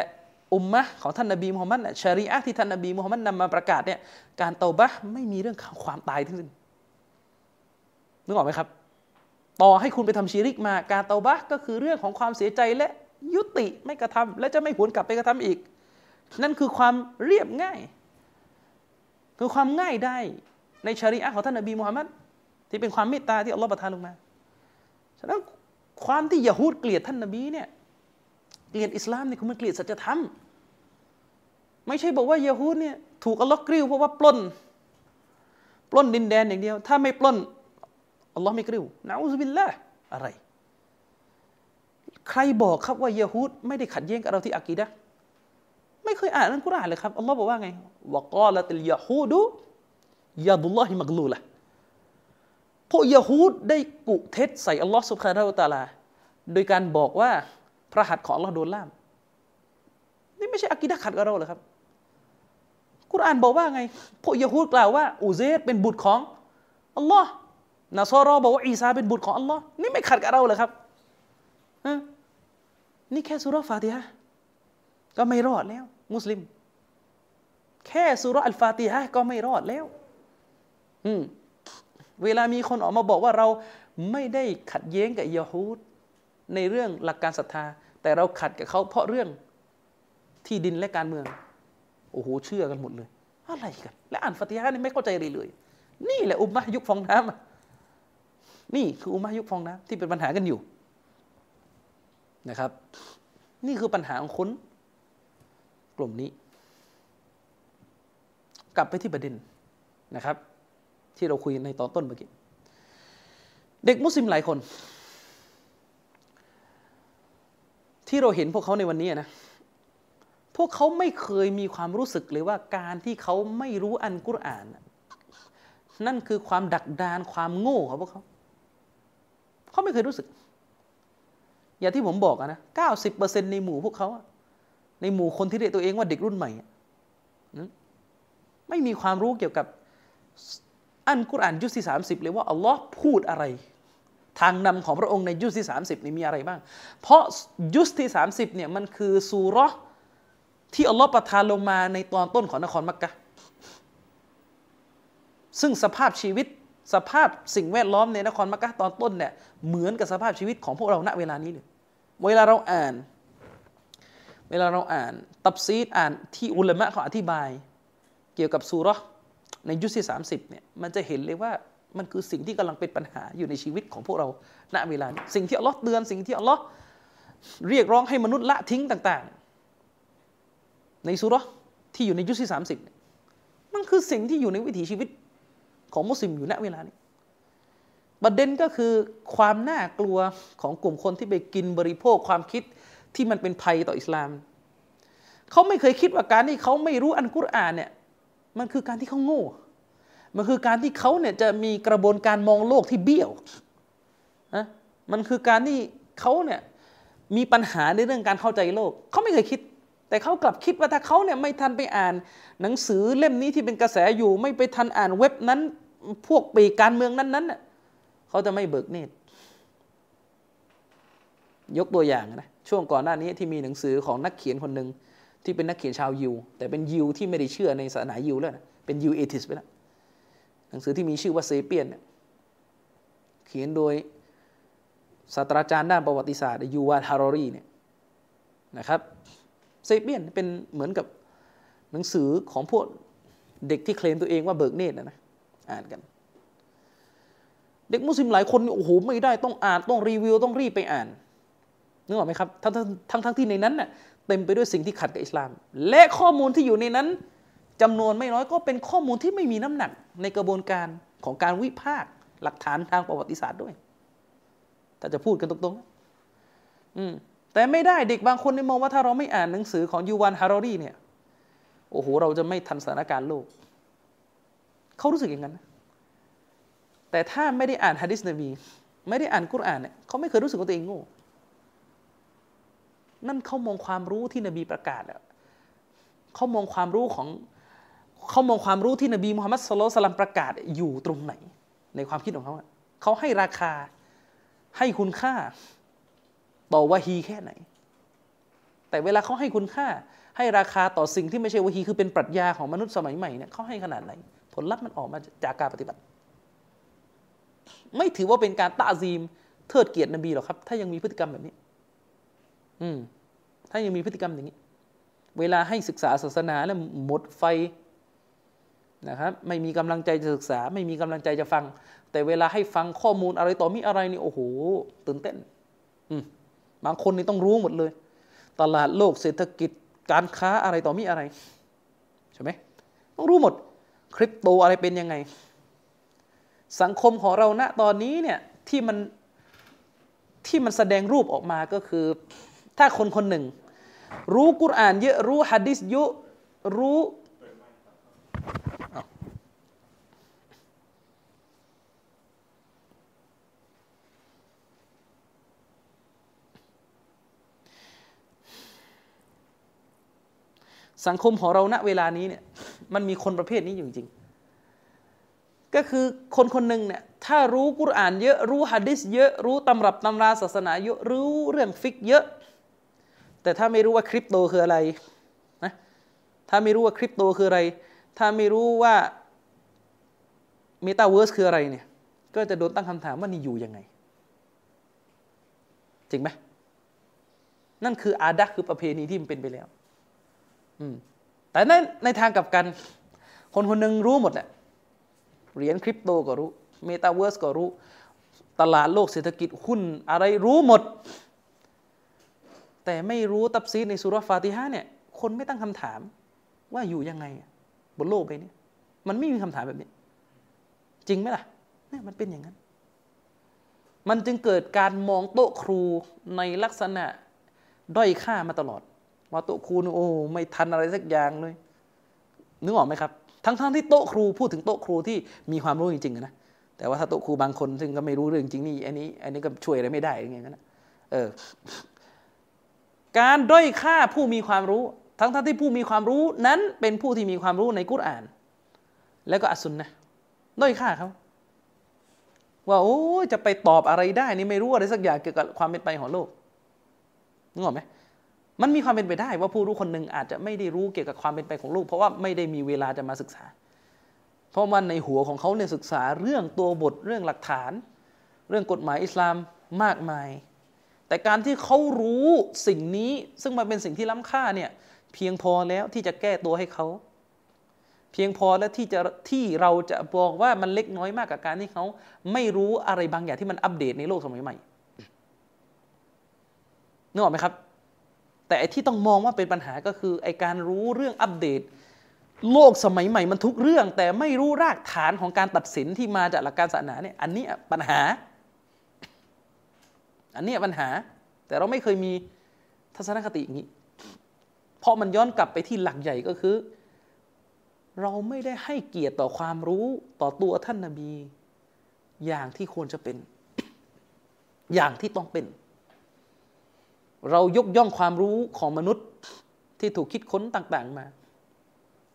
อุมมะของท่านนบีมุฮัมมัดชารีอะที่ท่านนบีมุฮัมมัดนำมาประกาศเนี่ยการเตาบะไม่มีเรื่องความตายทั้งสิ้นนึกออกไหมครับ ต่อให้คุณไปทำชีริกมา การเตาบะก็คือเรื่องของความเสียใจและยุติไม่กระทำและจะไม่หวนกลับไปกระทำอีก นั่นคือความเรียบง่าย คือความง่ายได้ในชารีอะของท่านนบีมุฮัมมัดที่เป็นความเมตตาที่อัลลอฮฺประทานลงมาฉะนั้น ความที่ยะฮูดเกลียดท่านนบีเนี่ยเกลียดอิสลามเนี่ยคือมันเกลียดสัจธรรมไม่ใช่บอกว่ายะฮูดเนี่ยถูกอัลลอฮ์กริ้วเพราะว่าปล้น ปล้นดินแดนอย่างเดียว ถ้าไม่ปล้นอัลลอฮ์ไม่กริ้วนะอุบิลละอะไร ใครบอกครับว่ายะฮูดไม่ได้ขัดแย้งกับเราที่อากีดะไม่เคยอ่านอันกุรอานเลยครับอัลลอฮ์บอกว่าไงวะกาลติลยะฮูดุยาดุลลอฮิมักลูละ พวกยะฮูดได้กุเท็จใส่อัลลอฮ์สุบฮานาอัลตาลา โดยการบอกว่าพระหัตถ์ของอัลลอฮ์โดนล่าม นี่ไม่ใช่อากีดะขัดกับเราเหรอครับ กุรอานบอกว่าไง พวกยะฮูดกล่าวว่าอุเซรเป็นบุตรของอัลลอฮ์นาซอรอบอกว่าอีซาเป็นบุตรของอัลลอฮ์นี่ไม่ขัดกับเราเหรอครับนี่แค่สุราฟาติฮะก็ไม่รอดแล้ว มุสลิม แค่สุราอัลฟาติฮะก็ไม่รอดแล้ว อืม เวลามีคนออกมาบอกว่าเราไม่ได้ขัดแย้งกับยะฮูดในเรื่องหลักการศรัทธา แต่เราขัดกับเขาเพราะเรื่องที่ดินและการเมือง โอ้โหเชื่อกันหมดเลย อะไรกัน และอ่านฟาติฮะนี่ไม่เข้าใจเลยเลย นี่แหละอุมมะยุคฟองน้ำอะนี่คืออุมมะยุคฟองน้ำที่เป็นปัญหากันอยู่นะครับ นี่คือปัญหาของคนกลุ่มนี้ กลับไปที่ประเด็นนะครับ ที่เราคุยในตอนต้นเมื่อกี้ เด็กมุสลิมหลายคน ที่เราเห็นพวกเขาในวันนี้นะพวกเขาไม่เคยมีความรู้สึกเลยว่าการที่เขาไม่รู้อันกุรอาน นั่นคือความดักดานความโง่ของพวกเขา เขาไม่เคยรู้สึก อย่างที่ผมบอกนะเก้าสิบเปอร์เซ็นในหมู่พวกเขา ในหมู่คนที่เรียกตัวเองว่าเด็กรุ่นใหม่ ไม่มีความรู้เกี่ยวกับ อันกุรอานยุสที่สามสิบเลยว่าอัลลอฮ์พูดอะไร ทางนำของพระองค์ในยุสที่สามสิบนี่มีอะไรบ้าง เพราะยุสที่สามสิบเนี่ยมันคือซูรอที่อัลลอฮ์ประทานลงมาในตอนต้นของนครมักกะซึ่งสภาพชีวิตสภาพสิ่งแวดล้อมในนครมักกะตอนต้นเนี่ยเหมือนกับสภาพชีวิตของพวกเราณเวลานี้เลยเวลาเราอ่าน เวลาเราอ่าน ตับซีดอ่านที่อุลามะเขาอธิบาย เกี่ยวกับซูรอ ในยุคที่ 30เนี่ยมันจะเห็นเลยว่ามันคือสิ่งที่กำลังเป็นปัญหาอยู่ในชีวิตของพวกเราณเวลาสิ่งที่อัลลอฮ์เตือนสิ่งที่อัลลอฮ์เรียกร้องให้มนุษย์ละทิ้งต่าง ๆ ในสุรที่อยู่ในยุคที่ 30 มันคือสิ่งที่อยู่ในวิถีชีวิตของมุสลิมอยู่ณเวลานี้ประเด็นก็คือความน่ากลัวของกลุ่มคนที่ไปกินบริโภคความคิดที่มันเป็นภัยต่ออิสลาม เขาไม่เคยคิดว่าการที่เขาไม่รู้อันกุรอานเนี่ย มันคือการที่เขาโง่ มันคือการที่เขาเนี่ยจะมีกระบวนการมองโลกที่เบี้ยวนะมันคือการที่เขาเนี่ยมีปัญหาในเรื่องการเข้าใจโลก เขาไม่เคยคิด แต่เขากลับคิดว่าถ้าเขาเนี่ยไม่ทันไปอ่าน หนังสือเล่มนี้ที่เป็นกระแสอยู่ ไม่ไปทันอ่านเว็บนั้น พวกปีการเมืองนั้นๆน่เขาจะไม่เบิกเนตรยกตัวอย่างนะช่วงก่อนหน้านี้ที่มีหนังสือของนักเขียนคนหนึ่ง ที่เป็นนักเขียนชาวยิว แต่เป็นยิวที่ไม่ได้เชื่อในศาสนายิวแล้วนะเป็นยิว atheist ไปแล้วหนังสือที่มีชื่อว่า Sapiens เนี่ยเขียนโดยศาสตราจารย์ด้านประวัติศาสตร์ยูวาลฮารารีเนี่ยนะครับ Sapiens เป็นเหมือนกับหนังสือของพวกเด็กที่เคลมตัวเองว่าเบิกเนตรนะนะอ่านกัน เด็กมุสลิมหลายคนโอ้โหไม่ได้ต้องอ่านต้องรีวิวต้องรีบไปอ่านนึกออกไหมครับทั้งทั้งทั้งที่ในนั้นน่ะ เต็มไปด้วยสิ่งที่ขัดกับอิสลาม และข้อมูลที่อยู่ในนั้นจำนวนไม่น้อยก็เป็นข้อมูลที่ไม่มีน้ำหนักในกระบวนการของการวิพากษ์หลักฐานทางประวัติศาสตร์ด้วย ถ้าจะพูดกันตรงๆ อืมแต่ไม่ได้เด็กบางคนมองว่าถ้าเราไม่อ่านหนังสือของยูวานฮารอรีเนี่ยโอ้โหเราจะไม่ทันสถานการณ์โลก เขารู้สึกอย่างนั้นแต่ถ้าไม่ได้อ่านฮะดิษนบี ไม่ได้อ่านกุรอานเนี่ยเขาไม่เคยรู้สึกว่าตัวเองโง่ นั่นเขามองความรู้ที่นบีประกาศอะเขามองความรู้ของเขามองความรู้ที่นบีมุฮัมมัดสุลตัลลัมประกาศอยู่ตรงไหน ในความคิดของเขาเขาให้ราคาให้คุณค่า ต่อวะฮีแค่ไหน แต่เวลาเขาให้คุณค่า ให้ราคาต่อสิ่งที่ไม่ใช่วะฮีคือเป็นปรัชญาของมนุษย์สมัยใหม่เนี่ยเขาให้ขนาดไหน ผลลัพธ์มันออกมาจากการปฏิบัติ ไม่ถือว่าเป็นการตาซีมเทิดเกียรตินบีหรอกครับ ถ้ายังมีพฤติกรรมแบบนี้ อืมถ้ายังมีพฤติกรรมอย่างนี้ เวลาให้ศึกษาศาสนาแล้วหมดไฟนะครับ ไม่มีกำลังใจจะศึกษา ไม่มีกำลังใจจะฟัง แต่เวลาให้ฟังข้อมูลอะไรต่อมีอะไรนี่โอ้โหตื่นเต้น อืมบางคนนี่ต้องรู้หมดเลย ตลาดโลกเศรษฐกิจการค้าอะไรต่อมีอะไรใช่ไหมต้องรู้หมดคริปโตอะไรเป็นยังไง สังคมของเราณตอนนี้เนี่ยที่มันที่มันแสดงรูปออกมาก็คือ ถ้าคนคนหนึ่ง รู้กุรอานเยอะรู้ฮะดิษเยอะรู้สังคมของเราณเวลานี้เนี่ยมันมีคนประเภทนี้อยู่จริง ก็คือคนคนหนึ่งเนี่ยถ้ารู้กุรอานเยอะรู้ฮะดิษเยอะรู้ตำรับตำราศาสนาเยอะรู้เรื่องฟิกฮ์เยอะ แต่ถ้าไม่รู้ว่าคริปโตคืออะไรนะถ้าไม่รู้ว่าคริปโตคืออะไร ถ้าไม่รู้ว่าเมตาเวิร์สคืออะไรเนี่ย ก็จะโดนตั้งคำถามว่านี่อยู่ยังไง จริงไหมนั่นคืออาดักคือประเพณีที่มันเป็นไปแล้ว อืม แต่ในในทางกลับกัน คนคนหนึ่งรู้หมดแหละเหรียญคริปโตก็รู้ เมตาเวิร์สก็รู้ ตลาดโลกเศรษฐกิจหุ้นอะไรรู้หมด แต่ไม่รู้ตับซีดในสุรฟาติฮะเนี่ยคนไม่ตั้งคำถามว่าอยู่ยังไง บนโลกใบนี้มันไม่มีคำถามแบบนี้ จริงไหมล่ะเนี่ยมันเป็นอย่างนั้น มันจึงเกิดการมองโต๊ะครูในลักษณะด้อยค่ามาตลอด ว่าโต๊ะครูโอ้ไม่ทันอะไรสักอย่างเลยนึกออกไหมครับ ทั้งๆทที่โต๊ะครูพูดถึงโต๊ะครูที่มีความรู้จริงๆนะแต่ว่าถ้าโต๊ะครูบางคนซึ่งก็ไม่รู้เรื่องจริงนี่อันนี้ อันนี้ก็ช่วยอะไรไม่ได้อย่างเงี้ยนะเออ การด้อยค่าผู้มีความรู้ ทั้งๆทที่ผู้มีความรู้นั้นเป็นผู้ที่มีความรู้ในกุรอาน แล้วก็อัสุนนะด้อยค่าเขาว่าโอ้จะไปตอบอะไรได้นี่ไม่รู้อะไรสักอย่างเกี่ยวกับความเป็นไปของโลกนึกออกไหมมันมีความเป็นไปได้ว่าผู้รู้คนหนึ่งอาจจะไม่ได้รู้เกี่ยวกับความเป็นไปของโลก เพราะว่าไม่ได้มีเวลาจะมาศึกษา เพราะมันในหัวของเขาเนี่ยศึกษาเรื่องตัวบทเรื่องหลักฐาน เรื่องกฎหมายอิสลามมากมาย แต่การที่เขารู้สิ่งนี้ซึ่งมันเป็นสิ่งที่ล้ำค่าเนี่ยเพียงพอแล้วที่จะแก้ตัวให้เขาเพียงพอแล้วที่จะที่เราจะบอกว่ามันเล็กน้อยมากกับการที่เขาไม่รู้อะไรบางอย่างที่มันอัปเดตในโลกสมัยใหม่นึกออกไหมครับ แต่ที่ต้องมองว่าเป็นปัญหาก็คือไอการรู้เรื่องอัปเดต โลกสมัยใหม่มันทุกเรื่อง แต่ไม่รู้รากฐานของการตัดสินที่มาจากหลักการศาสนาเนี่ยอันนี้ปัญหา อันนี้ปัญหา แต่เราไม่เคยมีทัศนคติอย่างนี้ เพราะมันย้อนกลับไปที่หลักใหญ่ก็คือ เราไม่ได้ให้เกียรติต่อความรู้ต่อตัวท่านนาบี อย่างที่ควรจะเป็น อย่างที่ต้องเป็น เรายกย่องความรู้ของมนุษย์ที่ถูกคิดค้นต่างๆมา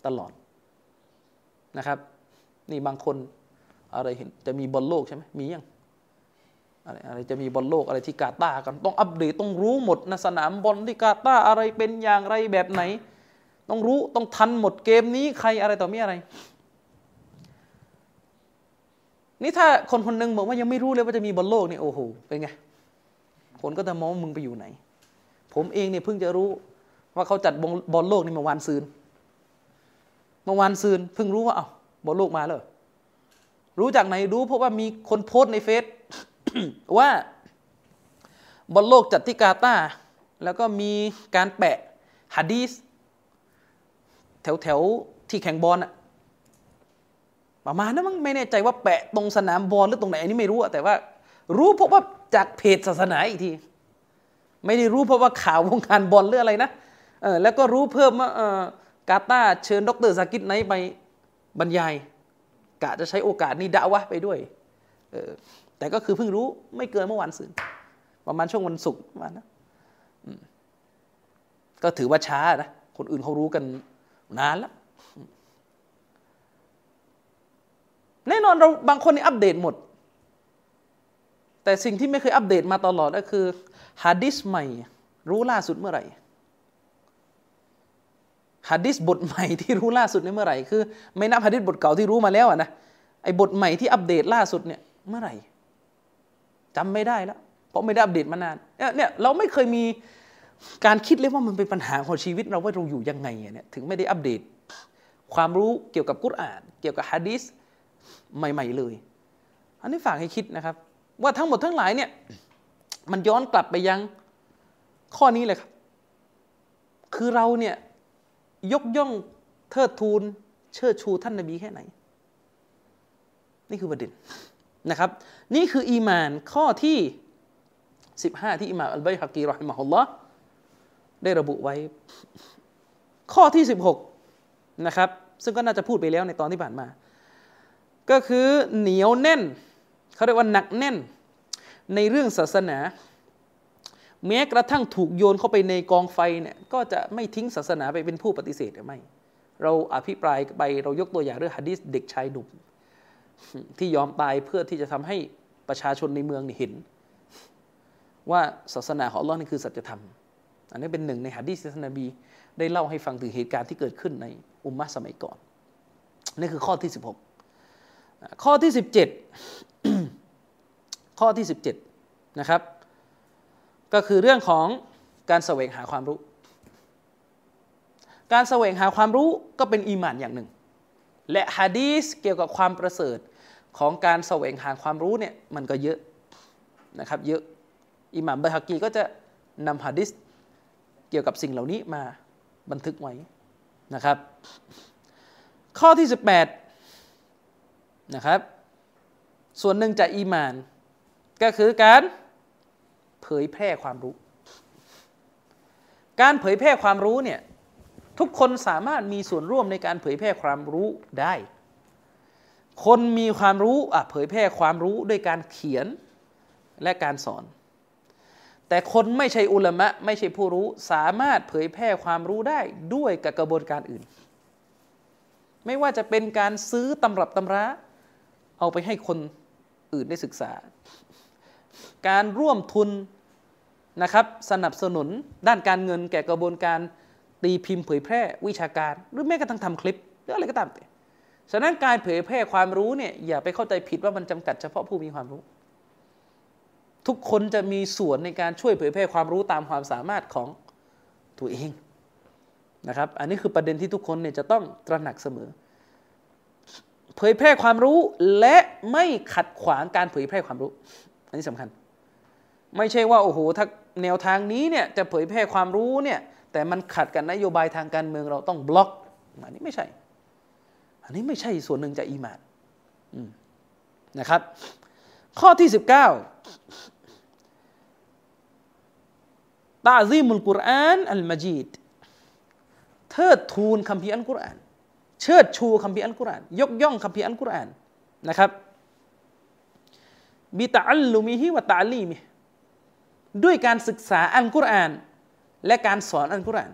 ตลอดนะครับ นี่บางคนอะไรเห็นจะมีบอลโลกใช่ไหมมียัง อะไรอะไรจะมีบอลโลกอะไรที่กาตาร์กันต้องอัปเดตต้องรู้หมดนะสนามบอลที่กาตาร์อะไรเป็นอย่างไรแบบไหน ต้องรู้ต้องทันหมดเกมนี้ใครอะไรต่อมีอะไร นี่ถ้าคนคนหนึ่งบอกว่ายังไม่รู้เลยว่าจะมีบอลโลกนี่โอ้โหเป็นไงคนก็จะมองมึงไปอยู่ไหน ผมเองเนี่ยเพิ่งจะรู้ว่าเขาจัดบอลโลกนี่เมื่อวานซืนเมื่อวานซืนเพิ่งรู้ว่าเอา้าบอลโลกมาแล้วรู้จากไหนรู้เพราะว่ามีคนโพสในเฟซ ว่าบอลโลกจัดที่กาตาแล้วก็มีการแปะฮัดดีสแถวแถวที่แข่งบอลอะประมาณนั้นมั้งไม่แน่ใจว่าแปะตรงสนามบอลหรือตรงไหนอันนี้ไม่รู้อะแต่ว่า รู้เพราะว่าจากเพจศาสนาอีกที ไม่ได้รู้เพราะว่าข่าววงการบอลหรืออะไรนะเออแล้วก็รู้เพิ่มว่าเออกาตาเชิญดรสากิดไนไปบรรยายกะจะใช้โอกาสนี้ด่าวะไปด้วยเออ แต่ก็คือเพิ่งรู้ไม่เกินเมื่อวานซืนประมาณช่วงวันศุกร์ประมาณนะก็ถือว่าช้านะคนอื่นเขารู้กันนานแล้วแน่นอนเราบางคนนี่อัปเดตหมด แต่สิ่งที่ไม่เคยอัปเดตมาตลอดก็คือฮะดิษใหม่ รู้ล่าสุดเมื่อไหร่ฮะดิษบทใหม่ที่รู้ล่าสุดในเมื่อไหร่คือ ไม่นับฮะดิษบทเก่าที่รู้มาแล้วนะไอ้บทใหม่ที่อัปเดตล่าสุดเนี่ยเมื่อไหร่ จำไม่ได้แล้ว เพราะไม่ได้อัปเดตมานานเนี่ยเราไม่เคยมีการคิดเลยว่ามันเป็นปัญหาของชีวิตเราว่าเราอยู่ยังไงเนี่ยถึงไม่ได้อัปเดต ความรู้เกี่ยวกับกุรอาน เกี่ยวกับฮะดิษใหม่ ๆ เลย อันนี้ฝากให้คิดนะครับ ว่าทั้งหมดทั้งหลายเนี่ยมันย้อนกลับไปยังข้อนี้เลยครับ คือเราเนี่ยยกย่องเทิดทูน เชิดชูท่านนบีแค่ไหน นี่คือประเด็น นะครับ นี่คืออีมานข้อที่ 15 ที่อิหม่ามอัลบัยฮักีรอฮิมะฮุลลอฮ์ได้ระบุไว้ ข้อที่ 16 นะครับ ซึ่งก็น่าจะพูดไปแล้วในตอนที่ผ่านมา ก็คือเหนียวแน่น เขาเรียกว่าหนักแน่นในเรื่องศาสนา แม้กระทั่งถูกโยนเข้าไปในกองไฟเนี่ยก็จะไม่ทิ้งศาสนาไปเป็นผู้ปฏิเสธหรือไม่ เราอภิปรายไปเรายกตัวอย่างเรื่องฮะดีษเด็กชายหนุ่ม ที่ยอมตายเพื่อที่จะทำให้ประชาชนในเมืองเห็น ว่าศาสนาของอัลลอฮ์นี่คือสัจธรรม อันนี้เป็นหนึ่งในฮะดีษที่ท่านนบีได้เล่าให้ฟังถึงเหตุการณ์ที่เกิดขึ้นในอุมมะสมัยก่อน นี่คือข้อที่ 16 ข้อที่ 17 ข้อที่ 17 นะครับ ก็คือเรื่องของการแสวงหาความรู้ การแสวงหาความรู้ก็เป็นอีหมานอย่างหนึ่ง และฮะดีสเกี่ยวกับความประเสริฐ ของการแสวงหาความรู้เนี่ยมันก็เยอะนะครับเยอะอิหม่ามบะฮักกีก็จะนำฮะดิษเกี่ยวกับสิ่งเหล่านี้มาบันทึกไว้นะครับ ข้อที่ 18นะครับ ส่วนหนึ่งจากอีมาน ก็คือการเผยแพร่ความรู้ การเผยแพร่ความรู้เนี่ยทุกคนสามารถมีส่วนร่วมในการเผยแพร่ความรู้ได้ คนมีความรู้อะเผยแพร่ความรู้ด้วยการเขียนและการสอน แต่คนไม่ใช่อุลามะไม่ใช่ผู้รู้สามารถเผยแพร่ความรู้ได้ด้วยกับกระบวนการอื่น ไม่ว่าจะเป็นการซื้อตำรับตำรา เอาไปให้คนอื่นได้ศึกษา การร่วมทุนนะครับสนับสนุนด้านการเงินแก่กระบวนการตีพิมพ์เผยแพร่วิชาการ หรือแม้กระทั่งทำคลิป หรืออะไรก็ตามแต่ ฉะนั้นการเผยแพร่ความรู้เนี่ยอย่าไปเข้าใจผิดว่ามันจำกัดเฉพาะผู้มีความรู้ ทุกคนจะมีส่วนในการช่วยเผยแพร่ความรู้ตามความสามารถของตัวเองนะครับ อันนี้คือประเด็นที่ทุกคนเนี่ยจะต้องตระหนักเสมอ เผยแพร่ความรู้และไม่ขัดขวางการเผยแพร่ความรู้ อันนี้สำคัญ ไม่ใช่ว่าโอ้โหถ้าแนวทางนี้เนี่ยจะเผยแพร่ความรู้เนี่ยแต่มันขัดกับนโยบายทางการเมืองเราต้องบล็อกอันนี้ไม่ใช่ อันนี้ไม่ใช่ส่วนหนึ่งจากอีมานนะครับ ข้อที่ 19ตาซีมุลกุรอานอัลมาจีดเทิดทูนคำพีอัลกุรอาน เชิดชูคำพีอัลกุรอาน ยกย่องคำพีอัลกุรอานนะครับบิตาอัลลุมิฮิวะตาลีมิด้วยการศึกษาอัลกุรอาน และการสอนอัลกุรอาน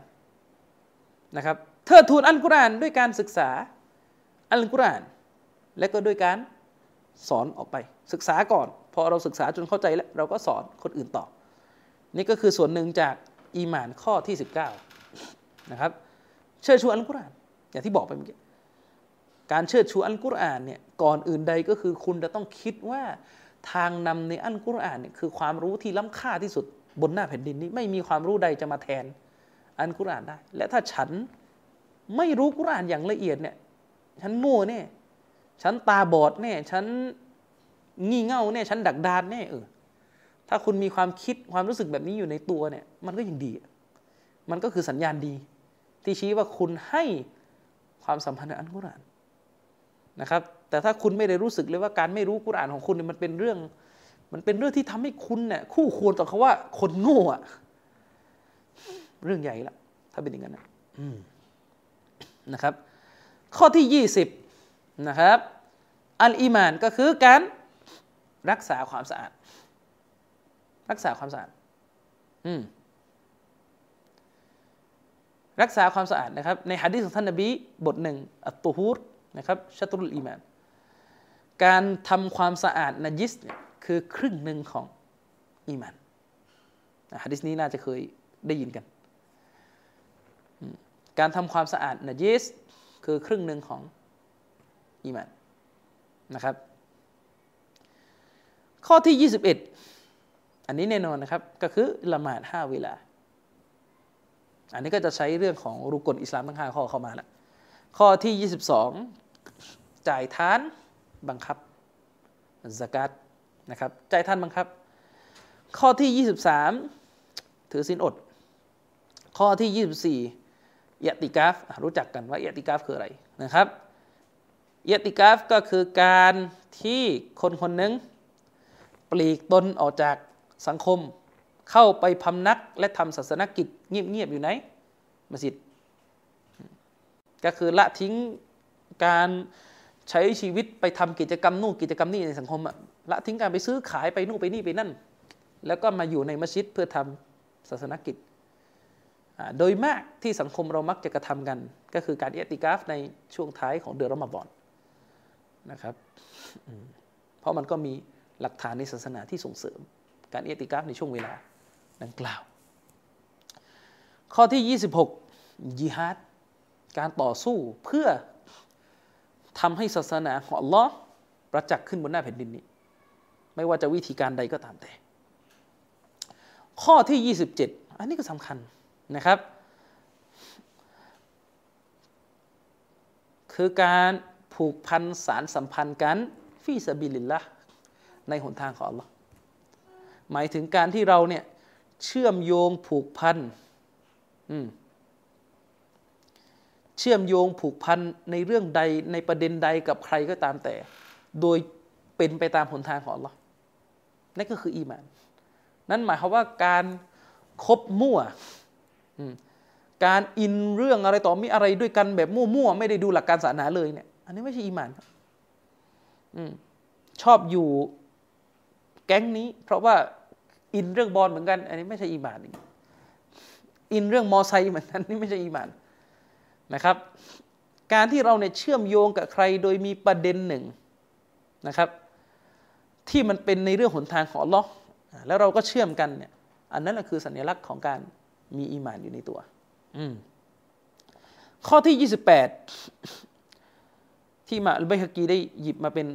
นะครับเทิดทูนอัลกุรอานด้วยการศึกษา อัลกุรอาน และก็ด้วยการสอนออกไป ศึกษาก่อน พอเราศึกษาจนเข้าใจแล้วเราก็สอนคนอื่นต่อ นี่ก็คือส่วนหนึ่งจากอีมานข้อที่ 19 นะครับ เชิดชูอัลกุรอาน อย่างที่บอกไปเมื่อกี้การเชิดชูอัลกุรอานเนี่ยก่อนอื่นใดก็คือคุณจะต้องคิดว่าทางนำในอัลกุรอานเนี่ยคือความรู้ที่ล้ำค่าที่สุดบนหน้าแผ่นดินนี้ ไม่มีความรู้ใดจะมาแทนอัลกุรอานได้ และถ้าฉันไม่รู้กุรอานอย่างละเอียดเนี่ย ฉันโง่แน่ฉันตาบอดแน่ฉันงี่เง่าแน่ฉันดักดานแน่เออ ถ้าคุณมีความคิดความรู้สึกแบบนี้อยู่ในตัวเนี่ย มันก็ยังดี มันก็คือสัญญาณดี ที่ชี้ว่าคุณให้ความสัมพันธ์อัลกุรานนะครับ แต่ถ้าคุณไม่ได้รู้สึกเลยว่าการไม่รู้กุรานของคุณเนี่ยมันเป็นเรื่อง มันเป็นเรื่องที่ทำให้คุณเนี่ยคู่ควรต่อคาว่าคนโง่อะเรื่องใหญ่ละถ้าเป็นอย่างนั้นนะครับ ข้อที่ยี่สิบนะครับ อัลอีมานก็คือการรักษาความสะอาด รักษาความสะอาดอืมรักษาความสะอาดนะครับ ในฮะดีษของท่านนบีบทหนึ่งอัตตูฮูรนะครับชัตรุลอีมาน การทำความสะอาดนจิสเนี่ยคือครึ่งหนึ่งของอีมานฮะดีษนี้น่าจะเคยได้ยินกัน การทำความสะอาดนจิส คือครึ่งหนึ่งของอีมานนะครับ ข้อที่ 21 อันนี้แน่นอนนะครับ ก็คือละหมาดห้าเวลา อันนี้ก็จะใช้เรื่องของรุกลอิสลามทั้งห้าข้อเข้ามาล้วข้อที่ 22 จ่ายทานบังคับสกัดนะครับจ่ายทานบังคับ ข้อที่ 23 ถือสินอด ข้อที่ 24 ยติกาฟรู้จักกันว่ายติกาฟคืออะไรนะครับยติกาฟก็คือการที่คนคนหนึ่งปลีกตนออกจากสังคม เข้าไปพำนักและทำศาสนกิจเงียบๆอยู่ไหนมัสยิดก็คือละทิ้งการใช้ชีวิตไปทำกิจกรรมนู่นกิจกรรมนี่ในสังคมอะละทิ้งการไปซื้อขายไปนู่นไปนี่ไปนั่น แล้วก็มาอยู่ในมัสยิดเพื่อทำศาสนกิจอ่า โดยมากที่สังคมเรามักจะกระทำกัน ก็คือการเอติกาฟในช่วงท้ายของเดือนรอมฎอนนะครับเพราะมันก็มีหลักฐานในศาสนาที่ส่งเสริม การเอติกาฟในช่วงเวลาดังกล่าว ข้อที่ 26ยิฮาดการต่อสู้เพื่อทำให้ศาสนาของอัลลอฮ์ประจักษ์ขึ้นบนหน้าแผ่นดินนี้ ไม่ว่าจะวิธีการใดก็ตามแต่ ข้อที่ 27 อันนี้ก็สำคัญ นะครับ คือการผูกพันสารสัมพันธ์กันฟีสบิลิลละในหนทางของอัลลอฮ์หมายถึงการที่เราเนี่ยเชื่อมโยงผูกพันอืมเชื่อมโยงผูกพันในเรื่องใดในประเด็นใดกับใครก็ตามแต่ โดยเป็นไปตามหนทางของอัลลอฮ์นั่นก็คืออีมาน นั่นหมายความว่าการคบมั่ว การอินเรื่องอะไรต่อมีอะไรด้วยกันแบบมั่วๆไม่ได้ดูหลักการศาสนาเลยเนี่ย อันนี้ไม่ใช่อีหมานครับชอบอยู่แก๊งนี้ เพราะว่าอินเรื่องบอลเหมือนกัน อันนี้ไม่ใช่อีหมานอินเรื่องมอไซค์เหมือนกันนี่ไม่ใช่อีหมานนะครับ การที่เราเนี่ยเชื่อมโยงกับใครโดยมีประเด็นหนึ่งนะครับ ที่มันเป็นในเรื่องหนทางของอัลลอฮ์แล้วเราก็เชื่อมกันเนี่ย อันนั้นแหละคือสัญลักษณ์ของการ มีอีมานอยู่ในตัว อืมข้อที่ 28 ที่มาอัลบฮกีได้หยิบมาเป็น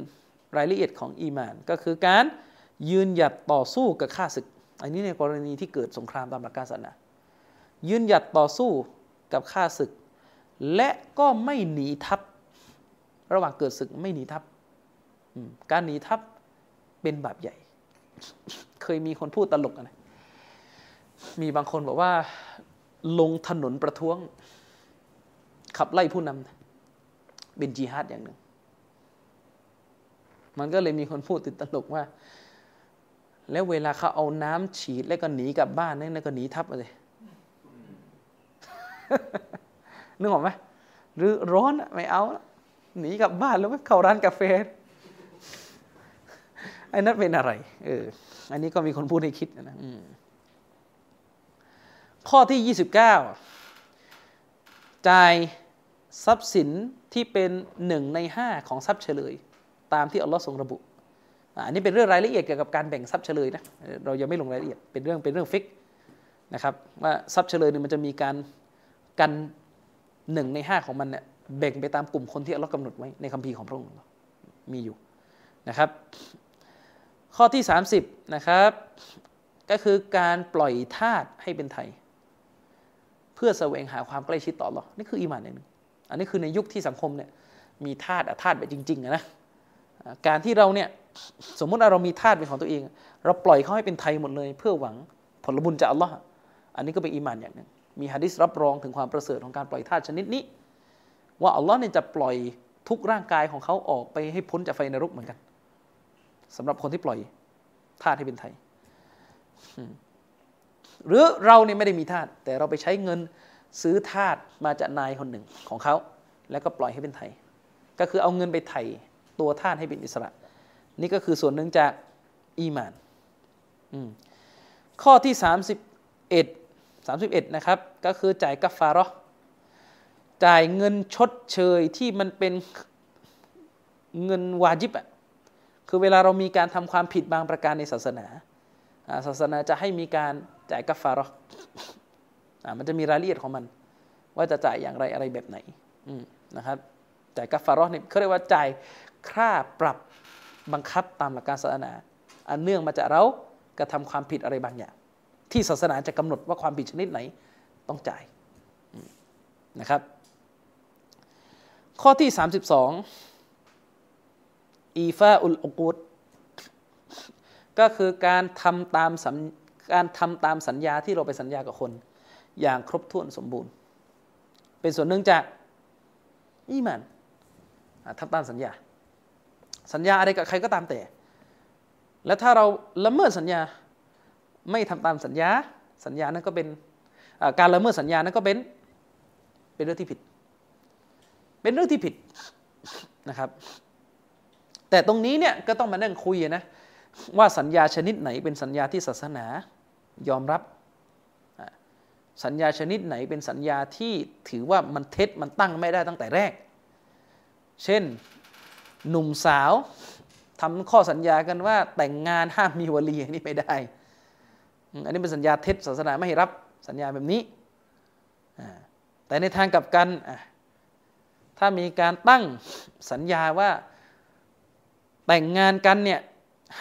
รายละเอียดของอีมาน ก็คือการยืนหยัดต่อสู้กับข้าศึก อันนี้ในกรณีที่เกิดสงครามตามหลักการศาสนายืนหยัดต่อสู้กับข้าศึก และก็ไม่หนีทัพ ระหว่างเกิดศึกไม่หนีทัพการหนีทัพเป็นบาปใหญ่ เคยมีคนพูดตลกนะ มีบางคนบอกว่า ลงถนนประท้วง ขับไล่ผู้นำเป็นจิฮาดอย่างหนึ่ง มันก็เลยมีคนพูดติดตลกว่า แล้วเวลาเขาเอาน้ำฉีดแล้วก็หนีกลับบ้านนั่นก็หนีทับเลยนึกออกไหมหรือร้อนไม่เอา หนีกลับบ้านแล้วไม่เข้าร้านกาแฟไอ้นั่นเป็นอะไร เออ อันนี้ก็มีคนพูดให้คิดนะอืม ข้อที่ 29 จ่ายทรัพย์สินที่เป็นหนึ่งในห้าของทรัพย์เฉลย ตามที่อัลลอฮ์ทรงระบุอันนี้เป็นเรื่องรายละเอียดเกี่ยวกับการแบ่งทรัพย์เฉลยนะเรายังไม่ลงรายละเอียดเป็นเรื่องเป็นเรื่องฟิกนะครับว่าทรัพย์เฉลยเนี่ยมันจะมีการกันหนึ่งในห้าของมันเนี่ยแบ่งไปตามกลุ่มคนที่อัลลอฮ์กำหนดไว้ในคัมภีร์ของพระองค์มีอยู่นะครับ ข้อที่ 30นะครับก็คือการปล่อยทาสให้เป็นไทย พื่อแสวงหาความใกล้ชิดต่อ Allah นี่คืออีหมานอย่างหนึ่งอันนี้คือในยุคที่สังคมเนี่ยมีทาสอะทาสแบบจริงๆอะนะการที่เราเนี่ยสมมติว่าเรามีทาสเป็นของตัวเอง เราปล่อยเขาให้เป็นไทยหมดเลย เพื่อหวังผลบุญจากอัลลอฮ์อันนี้ก็เป็นอีหมานอย่างหนึ่งมีฮะดิษรับรองถึงความประเสริฐของการปล่อยทาสชนิดนี้ ว่าอัลลอฮ์เนี่ยจะปล่อยทุกร่างกายของเขาออกไปให้พ้นจากไฟนรกเหมือนกันสำหรับคนที่ปล่อยทาสให้เป็นไทย หรือเราเนี่ยไม่ได้มีทาสแต่เราไปใช้เงินซื้อทาสมาจากนายคนหนึ่งของเขา แล้วก็ปล่อยให้เป็นไทย ก็คือเอาเงินไปไถ่ตัวทาสให้เป็นอิสระ นี่ก็คือส่วนหนึ่งจากอีมานอืมข้อที่ 31 31 นะครับ ก็คือจ่ายกัฟฟาราะห์จ่ายเงินชดเชยที่มันเป็นเงินวาจิบอะคือเวลาเรามีการทำความผิดบางประการในศาสนาอ่าศาสนาจะให้มีการ จ่ายกัฟฟาเราะห์อ่ามันจะมีรายละเอียดของมัน ว่าจะจ่ายอย่างไรอะไรแบบไหนนะครับจ่ายกัฟฟาร์เนี่ยเขาเรียกว่าจ่ายค่าปรับบังคับตามหลักการศาสนา อันเนื่องมาจากเรากระทำความผิดอะไรบางอย่าง ที่ศาสนาจะกำหนดว่าความผิดชนิดไหนต้องจ่ายนะครับ ข้อที่ 32 อีฟาอุลอกุดก็คือการทำตามสัญ การทำตามสัญญาที่เราไปสัญญากับคน อย่างครบถ้วนสมบูรณ์ เป็นส่วนหนึ่งจากอีมันอ่าทำตามสัญญา สัญญาอะไรกับใครก็ตามแต่ แล้วถ้าเราละเมิดสัญญาไม่ทำตามสัญญา สัญญานั้นก็เป็นการละเมิดสัญญานั้นก็เป็นเป็นเรื่องที่ผิด เป็นเรื่องที่ผิดนะครับ แต่ตรงนี้เนี่ยก็ต้องมานั่งคุยนะ ว่าสัญญาชนิดไหนเป็นสัญญาที่ศาสนายอมรับ สัญญาชนิดไหนเป็นสัญญาที่ถือว่ามันเท็จมันตั้งไม่ได้ตั้งแต่แรก เช่นหนุ่มสาวทำข้อสัญญากันว่าแต่งงานห้ามมีวลีนี่ไม่ได้ อันนี้เป็นสัญญาเท็จศาสนาไม่ให้รับสัญญาแบบนี้ แต่ในทางกลับกัน ถ้ามีการตั้งสัญญาว่าแต่งงานกันเนี่ย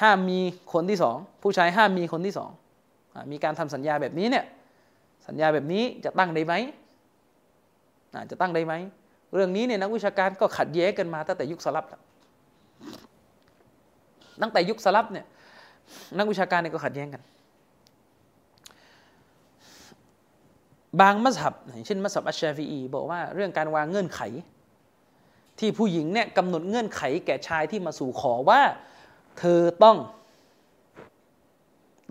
ห้ามมีคนที่สองผู้ชายห้ามมีคนที่สองมีการทำสัญญาแบบนี้เนี่ยสัญญาแบบนี้จะตั้งได้ไหมจะตั้งได้ไหมเรื่องนี้เนี่ยนักวิชาการก็ขัดแย้งกันมาตั้งแต่ยุคสลับตั้งแต่ยุคสลับเนี่ยนักวิชาการเนี่ยก็ขัดแย้งกัน บางมัสฮับเช่นมัสฮับอัชชาฟีอีบอกว่าเรื่องการวางเงื่อนไข ที่ผู้หญิงเนี่ยกำหนดเงื่อนไขแก่ชายที่มาสู่ขอว่า เธอต้อง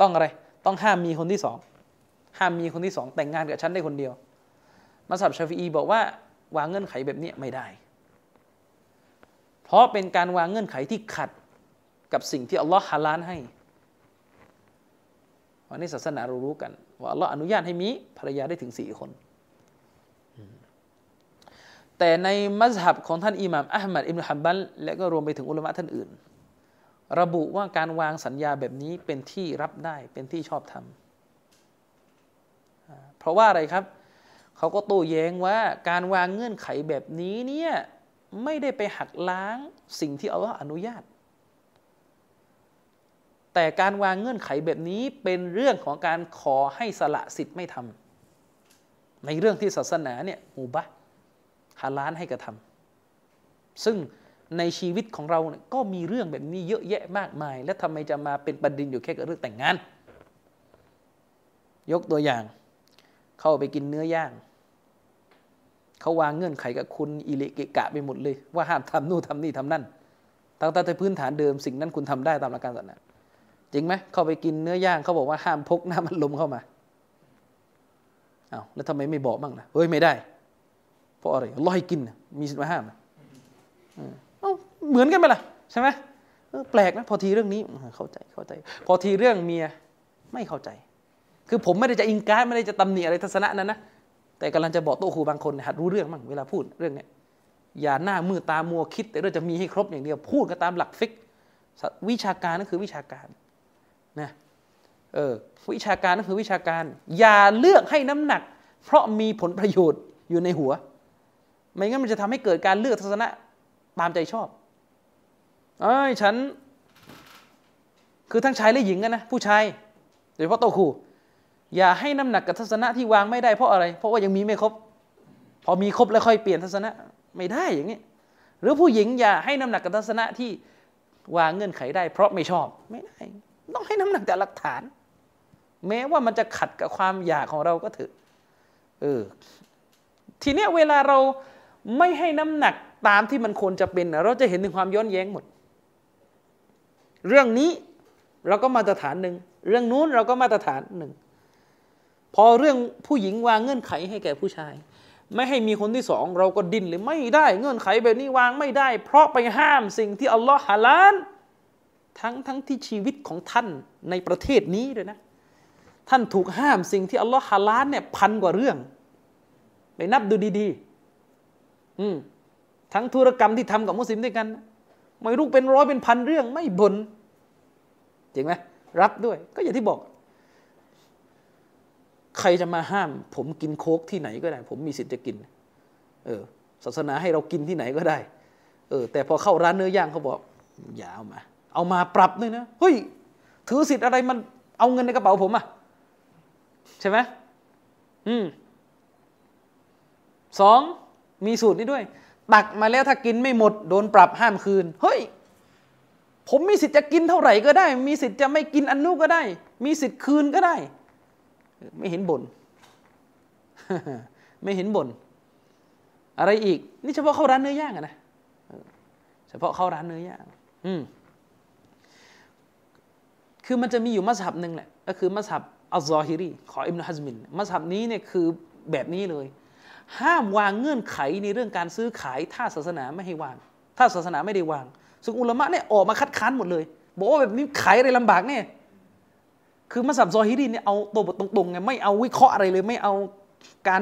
ต้องอะไร ต้องห้ามมีคนที่สองห้ามมีคนที่สองแต่งงานกับฉันได้คนเดียวมัสับชาฟีอีบอกว่าวางเงื่อนไขแบบนี้ไม่ได้ เพราะเป็นการวางเงื่อนไขที่ขัดกับสิ่งที่อัลลอฮ์ฮาลานให้วันนี้ศาสนาเรารู้กัน ว่าอัลลอฮ์อนุญาตให้มีภรรยาได้ถึงสี่คน แต่ในมัสฮับของท่านอิหม่ามอัลมัดอิบนุฮัมบัลและก็รวมไปถึงอุลามะท่านอื่น ระบุว่าการวางสัญญาแบบนี้เป็นที่รับได้เป็นที่ชอบธรรมเพราะว่าอะไรครับ เขาก็โต้แย้งว่าการวางเงื่อนไขแบบนี้เนี่ยไม่ได้ไปหักล้างสิ่งที่อัลลอฮ์อนุญาต แต่การวางเงื่อนไขแบบนี้เป็นเรื่องของการขอให้สละสิทธิ์ไม่ทำในเรื่องที่ศาสนาเนี่ยมูบะฮาล้านให้กระทำซึ่ง ในชีวิตของเราเนี่ยก็มีเรื่องแบบนี้เยอะแยะมากมาย และทำไมจะมาเป็นประเด็นอยู่แค่กับเรื่องแต่งงาน ยกตัวอย่าง เข้าไปกินเนื้อย่างเขาวางเงื่อนไขกับคุณอิเลเกกะไปหมดเลย ว่าห้ามทำนู่นทำนี่ทำนั่นตั้งแต่พื้นฐานเดิมสิ่งนั้นคุณทำได้ตามหลักการศาสนาจริงไหมเข้าไปกินเนื้อย่างเขาบอกว่าห้ามพกน้ำมันลมเข้ามาเอา้าแล้วทำไมไม่บอกบ้างนะเฮ้ยไม่ได้ เพราะอะไรรอให้กินมีสิทธิ์มาห้าม เหมือนกันไหมล่ะใช่ไหมแปลกนะพอทีเรื่องนี้เข้าใจเข้าใจ พอทีเรื่องเมียไม่เข้าใจ คือผมไม่ได้จะอิงการไม่ได้จะตำหนิอะไรทัศนะนั้นนะแต่กำลังจะบอกโตครูบางคนหัดรู้เรื่องมั่งเวลาพูดเรื่องเนี้ยอย่าหน้ามือตามัวคิด แต่เราจะมีให้ครบอย่างเดียวพูดกันตามหลักฟิกวิชาการนั่นคือวิชาการนะเออวิชาการนั่นคือวิชาการ อย่าเลือกให้น้ำหนัก เพราะมีผลประโยชน์อยู่ในหัว ไม่งั้นมันจะทำให้เกิดการเลือกทัศนะตามใจชอบ เอ้ยฉัน คือทั้งชายและหญิงกันนะ ผู้ชายโดยเฉพาะโตครูอย่าให้น้ำหนักกับทัศนะที่วางไม่ได้เพราะอะไร เพราะว่ายังมีไม่ครบ พอมีครบแล้วค่อยเปลี่ยนทัศนะไม่ได้อย่างนี้ หรือผู้หญิงอย่าให้น้ำหนักกับทัศนะที่วางเงื่อนไขได้ เพราะไม่ชอบไม่ได้ต้องให้น้ำหนักแต่หลักฐาน แม้ว่ามันจะขัดกับความอยากของเราก็เถอะเออทีเนี้ยเวลาเราไม่ให้น้ำหนักตามที่มันควรจะเป็น เราจะเห็นถึงความย้อนแย้งหมด เรื่องนี้เราก็มาตรฐานหนึ่งเรื่องนู้นเราก็มาตรฐานหนึ่งพอเรื่องผู้หญิงวางเงื่อนไขให้แก่ผู้ชาย ไม่ให้มีคนที่สองเราก็ดิ้นเลยไม่ได้เงื่อนไขแบบนี้วางไม่ได้ เพราะไปห้ามสิ่งที่อัลลอฮ์ฮาลาลทั้งทั้งที่ชีวิตของท่านในประเทศนี้เลยนะ ท่านถูกห้ามสิ่งที่อัลลอฮ์ฮาลาลเนี่ยพันกว่าเรื่องไปนับดูดีๆ อืมทั้งธุรกรรมที่ทำกับมุสลิมด้วยกัน ไม่รู้เป็นร้อยเป็นพันเรื่องไม่บนจริงไหมรับด้วย ก็อย่างที่บอก ใครจะมาห้าม ผมกินโค้กที่ไหนก็ได้ ผมมีสิทธิ์จะกิน เออ ศาสนาให้เรากินที่ไหนก็ได้ เออ แต่พอเข้าร้านเนื้อย่างเขาบอกอย่าเอามา เอามาปรับด้วยนะเฮ้ยถือสิทธิ์อะไรมันเอาเงินในกระเป๋าผมอะใช่ไหมอืมสองมีสูตรนี้ด้วย ตักมาแล้วถ้ากินไม่หมด โดนปรับห้ามคืน เฮ้ย ผมมีสิทธิ์จะกินเท่าไหร่ก็ได้ มีสิทธิ์จะไม่กินอันนู้ก็ได้ มีสิทธิ์คืนก็ได้ ไม่เห็นบน่นไม่เห็นบน่นอะไรอีก นี่เฉพาะเข้าร้านเนื้อย่างนะเฉพาะเข้าร้านเนื้อย่างอืมคือมันจะมีอยู่มัสฮับหนึ่งแหละก็คือมัสฮับอัลซอฮิรีของอิบนุฮัซมินมัสฮับนี้เนี่ยคือแบบนี้เลย ห้ามวางเงื่อนไขในเรื่องการซื้อขาย ถ้าศาสนาไม่ให้วาง ถ้าศาสนาไม่ได้วาง ซึ่งอุลามะเนี่ยออกมาคัดค้านหมดเลย บอกว่าแบบนี้ขายอะไรลำบากเนี่ยคือมัสับซอฮิรีเนี่ยเอาตัวบทตรงๆไงไม่เอาวิเคราะห์อะไรเลย ไม่เอาการ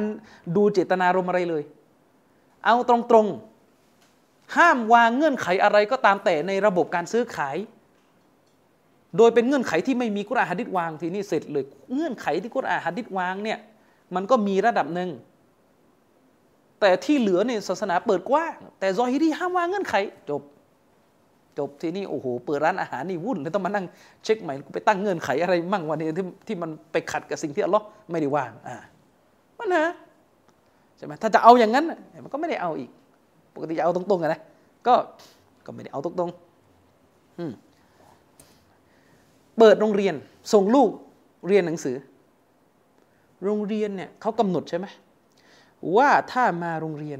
ดูเจตนารมอะไรเลย เอาตรงๆ ห้ามวางเงื่อนไขอะไรก็ตามแต่ในระบบการซื้อขาย โดยเป็นเงื่อนไขที่ไม่มีกุรอานฮะดิษวางทีนี้เสร็จเลย เงื่อนไขที่กุรอานฮะดิษวางเนี่ยมันก็มีระดับหนึ่ง แต่ที่เหลือเนี่ยศาสนาเปิดกว้างแต่ซอฮิรีห้ามวางเงื่อนไข จบ จบทีนี้โอ้โหเปิดร้านอาหารนี่วุ่นเลยต้องมานั่งเช็คใหม่กูไปตั้งเงื่อนไขอะไรมั่งวันนี้ที่ที่มันไปขัดกับสิ่งที่อัลลอฮ์ไม่ได้วางอ่าปัญหาใช่ไหมถ้าจะเอาอย่างนั้นน่ะมันก็ไม่ได้เอาอีก ปกติจะเอาตรงๆอะนะก็ก็ไม่ได้เอาตรงๆอืมเปิดโรงเรียนส่งลูกเรียนหนังสือ โรงเรียนเนี่ยเขากำหนดใช่ไหม ว่าถ้ามาโรงเรียน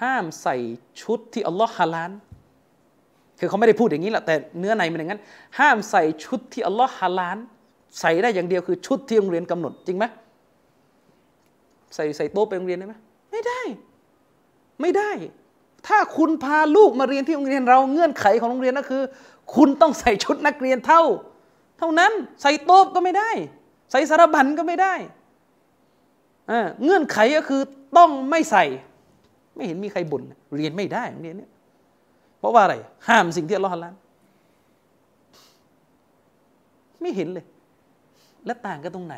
ห้ามใส่ชุดที่อัลลอฮ์ฮาลานคือเขาไม่ได้พูดอย่างนี้แหละแต่เนื้อในมันอย่างนั้น ห้ามใส่ชุดที่อัลลอฮ์ฮาลาน ใส่ได้อย่างเดียวคือชุดที่โรงเรียนกำหนดจริงไหมใส่ใส่โต๊ะไปโรงเรียนได้ไหมไม่ได้ ไม่ได้ ถ้าคุณพาลูกมาเรียนที่โรงเรียนเราเงื่อนไขของโรงเรียนก็คือ คุณต้องใส่ชุดนักเรียนเท่า เท่านั้นใส่โต๊ะก็ไม่ได้ ใส่สารบัญก็ไม่ได้ เงื่อนไขก็คือต้องไม่ใส่ ไม่เห็นมีใครบ่นเรียนไม่ได้โรงเรียนนี้เพราะว่าอะไร ห้ามสิ่งที่อัลลอฮฺละไม่เห็นเลย และต่างกันตรงไหน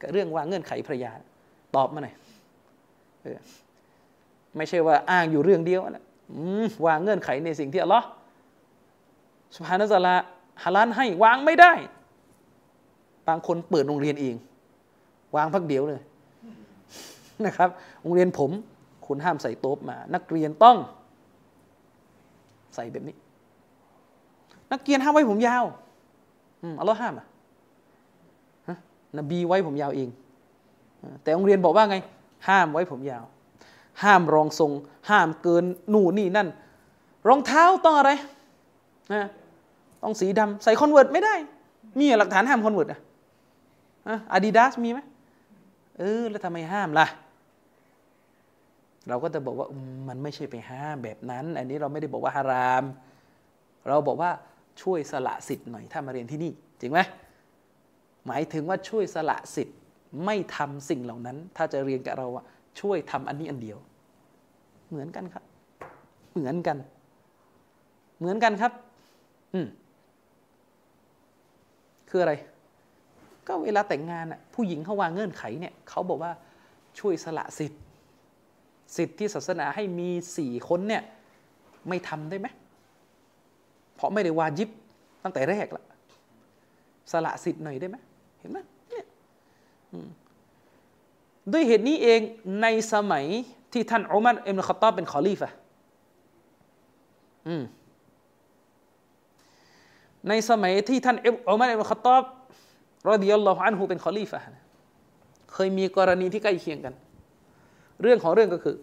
กับเรื่องว่าเงื่อนไขภรรยา ตอบมาหน่อยไม่ใช่ว่าอ้างอยู่เรื่องเดียวนะวางเงื่อนไขในสิ่งที่อัลลอฮ์สุภานัสลาฮาลานให้วางไม่ได้ บางคนเปิดโรงเรียนเอง วางพักเดียวเลยนะครับโรงเรียนผมคุณห้ามใส่โต๊ะมา นักเรียนต้อง ใส่แบบนี้ นักเรียนห้ามไว้ผมยาวอัลลอฮ์ห้ามอะนบีไว้ผมยาวเอง แต่โรงเรียนบอกว่าไง ห้ามไว้ผมยาว ห้ามรองทรง ห้ามเกินนู่นนี่นั่น รองเท้าต้องอะไรนะต้องสีดำใส่ Converse ไม่ได้ มีหลักฐานห้าม Converse อะอาดิดาสมีไหม เออ แล้วทำไมห้ามล่ะ เราก็จะบอกว่ามันไม่ใช่ไปห้ามแบบนั้น อันนี้เราไม่ได้บอกว่าฮาราม เราบอกว่าช่วยสละสิทธิ์หน่อยถ้ามาเรียนที่นี่จริงไหมหมายถึงว่าช่วยสละสิทธิ์ไม่ทำสิ่งเหล่านั้น ถ้าจะเรียนกับเราอะช่วยทำอันนี้อันเดียว เหมือนกันครับ เหมือนกัน เหมือนกันครับ อืมคืออะไร ก็เวลาแต่งงานอะผู้หญิงเขาวางเงื่อนไขเนี่ยเขาบอกว่าช่วยสละสิทธิ์ สิทธิ์ที่ศาสนาให้มีสี่คนเนี่ยไม่ทำได้ไหมเพราะไม่ได้วาจิบตั้งแต่แรกละสละสิทธิ์หน่อยได้ไหมเห็นไหมเนี่ยด้วยเหตุนี้เองในสมัยที่ท่านอุมัรอิมนุขตอบเป็นขอลีฟะในสมัยที่ท่านอุมัรอิมนุขตอบ รอดิยัลลอฮุอันฮูเป็นขอลีฟะเคยมีกรณีที่ใกล้เคียงกัน เรื่องของเรื่องก็คือ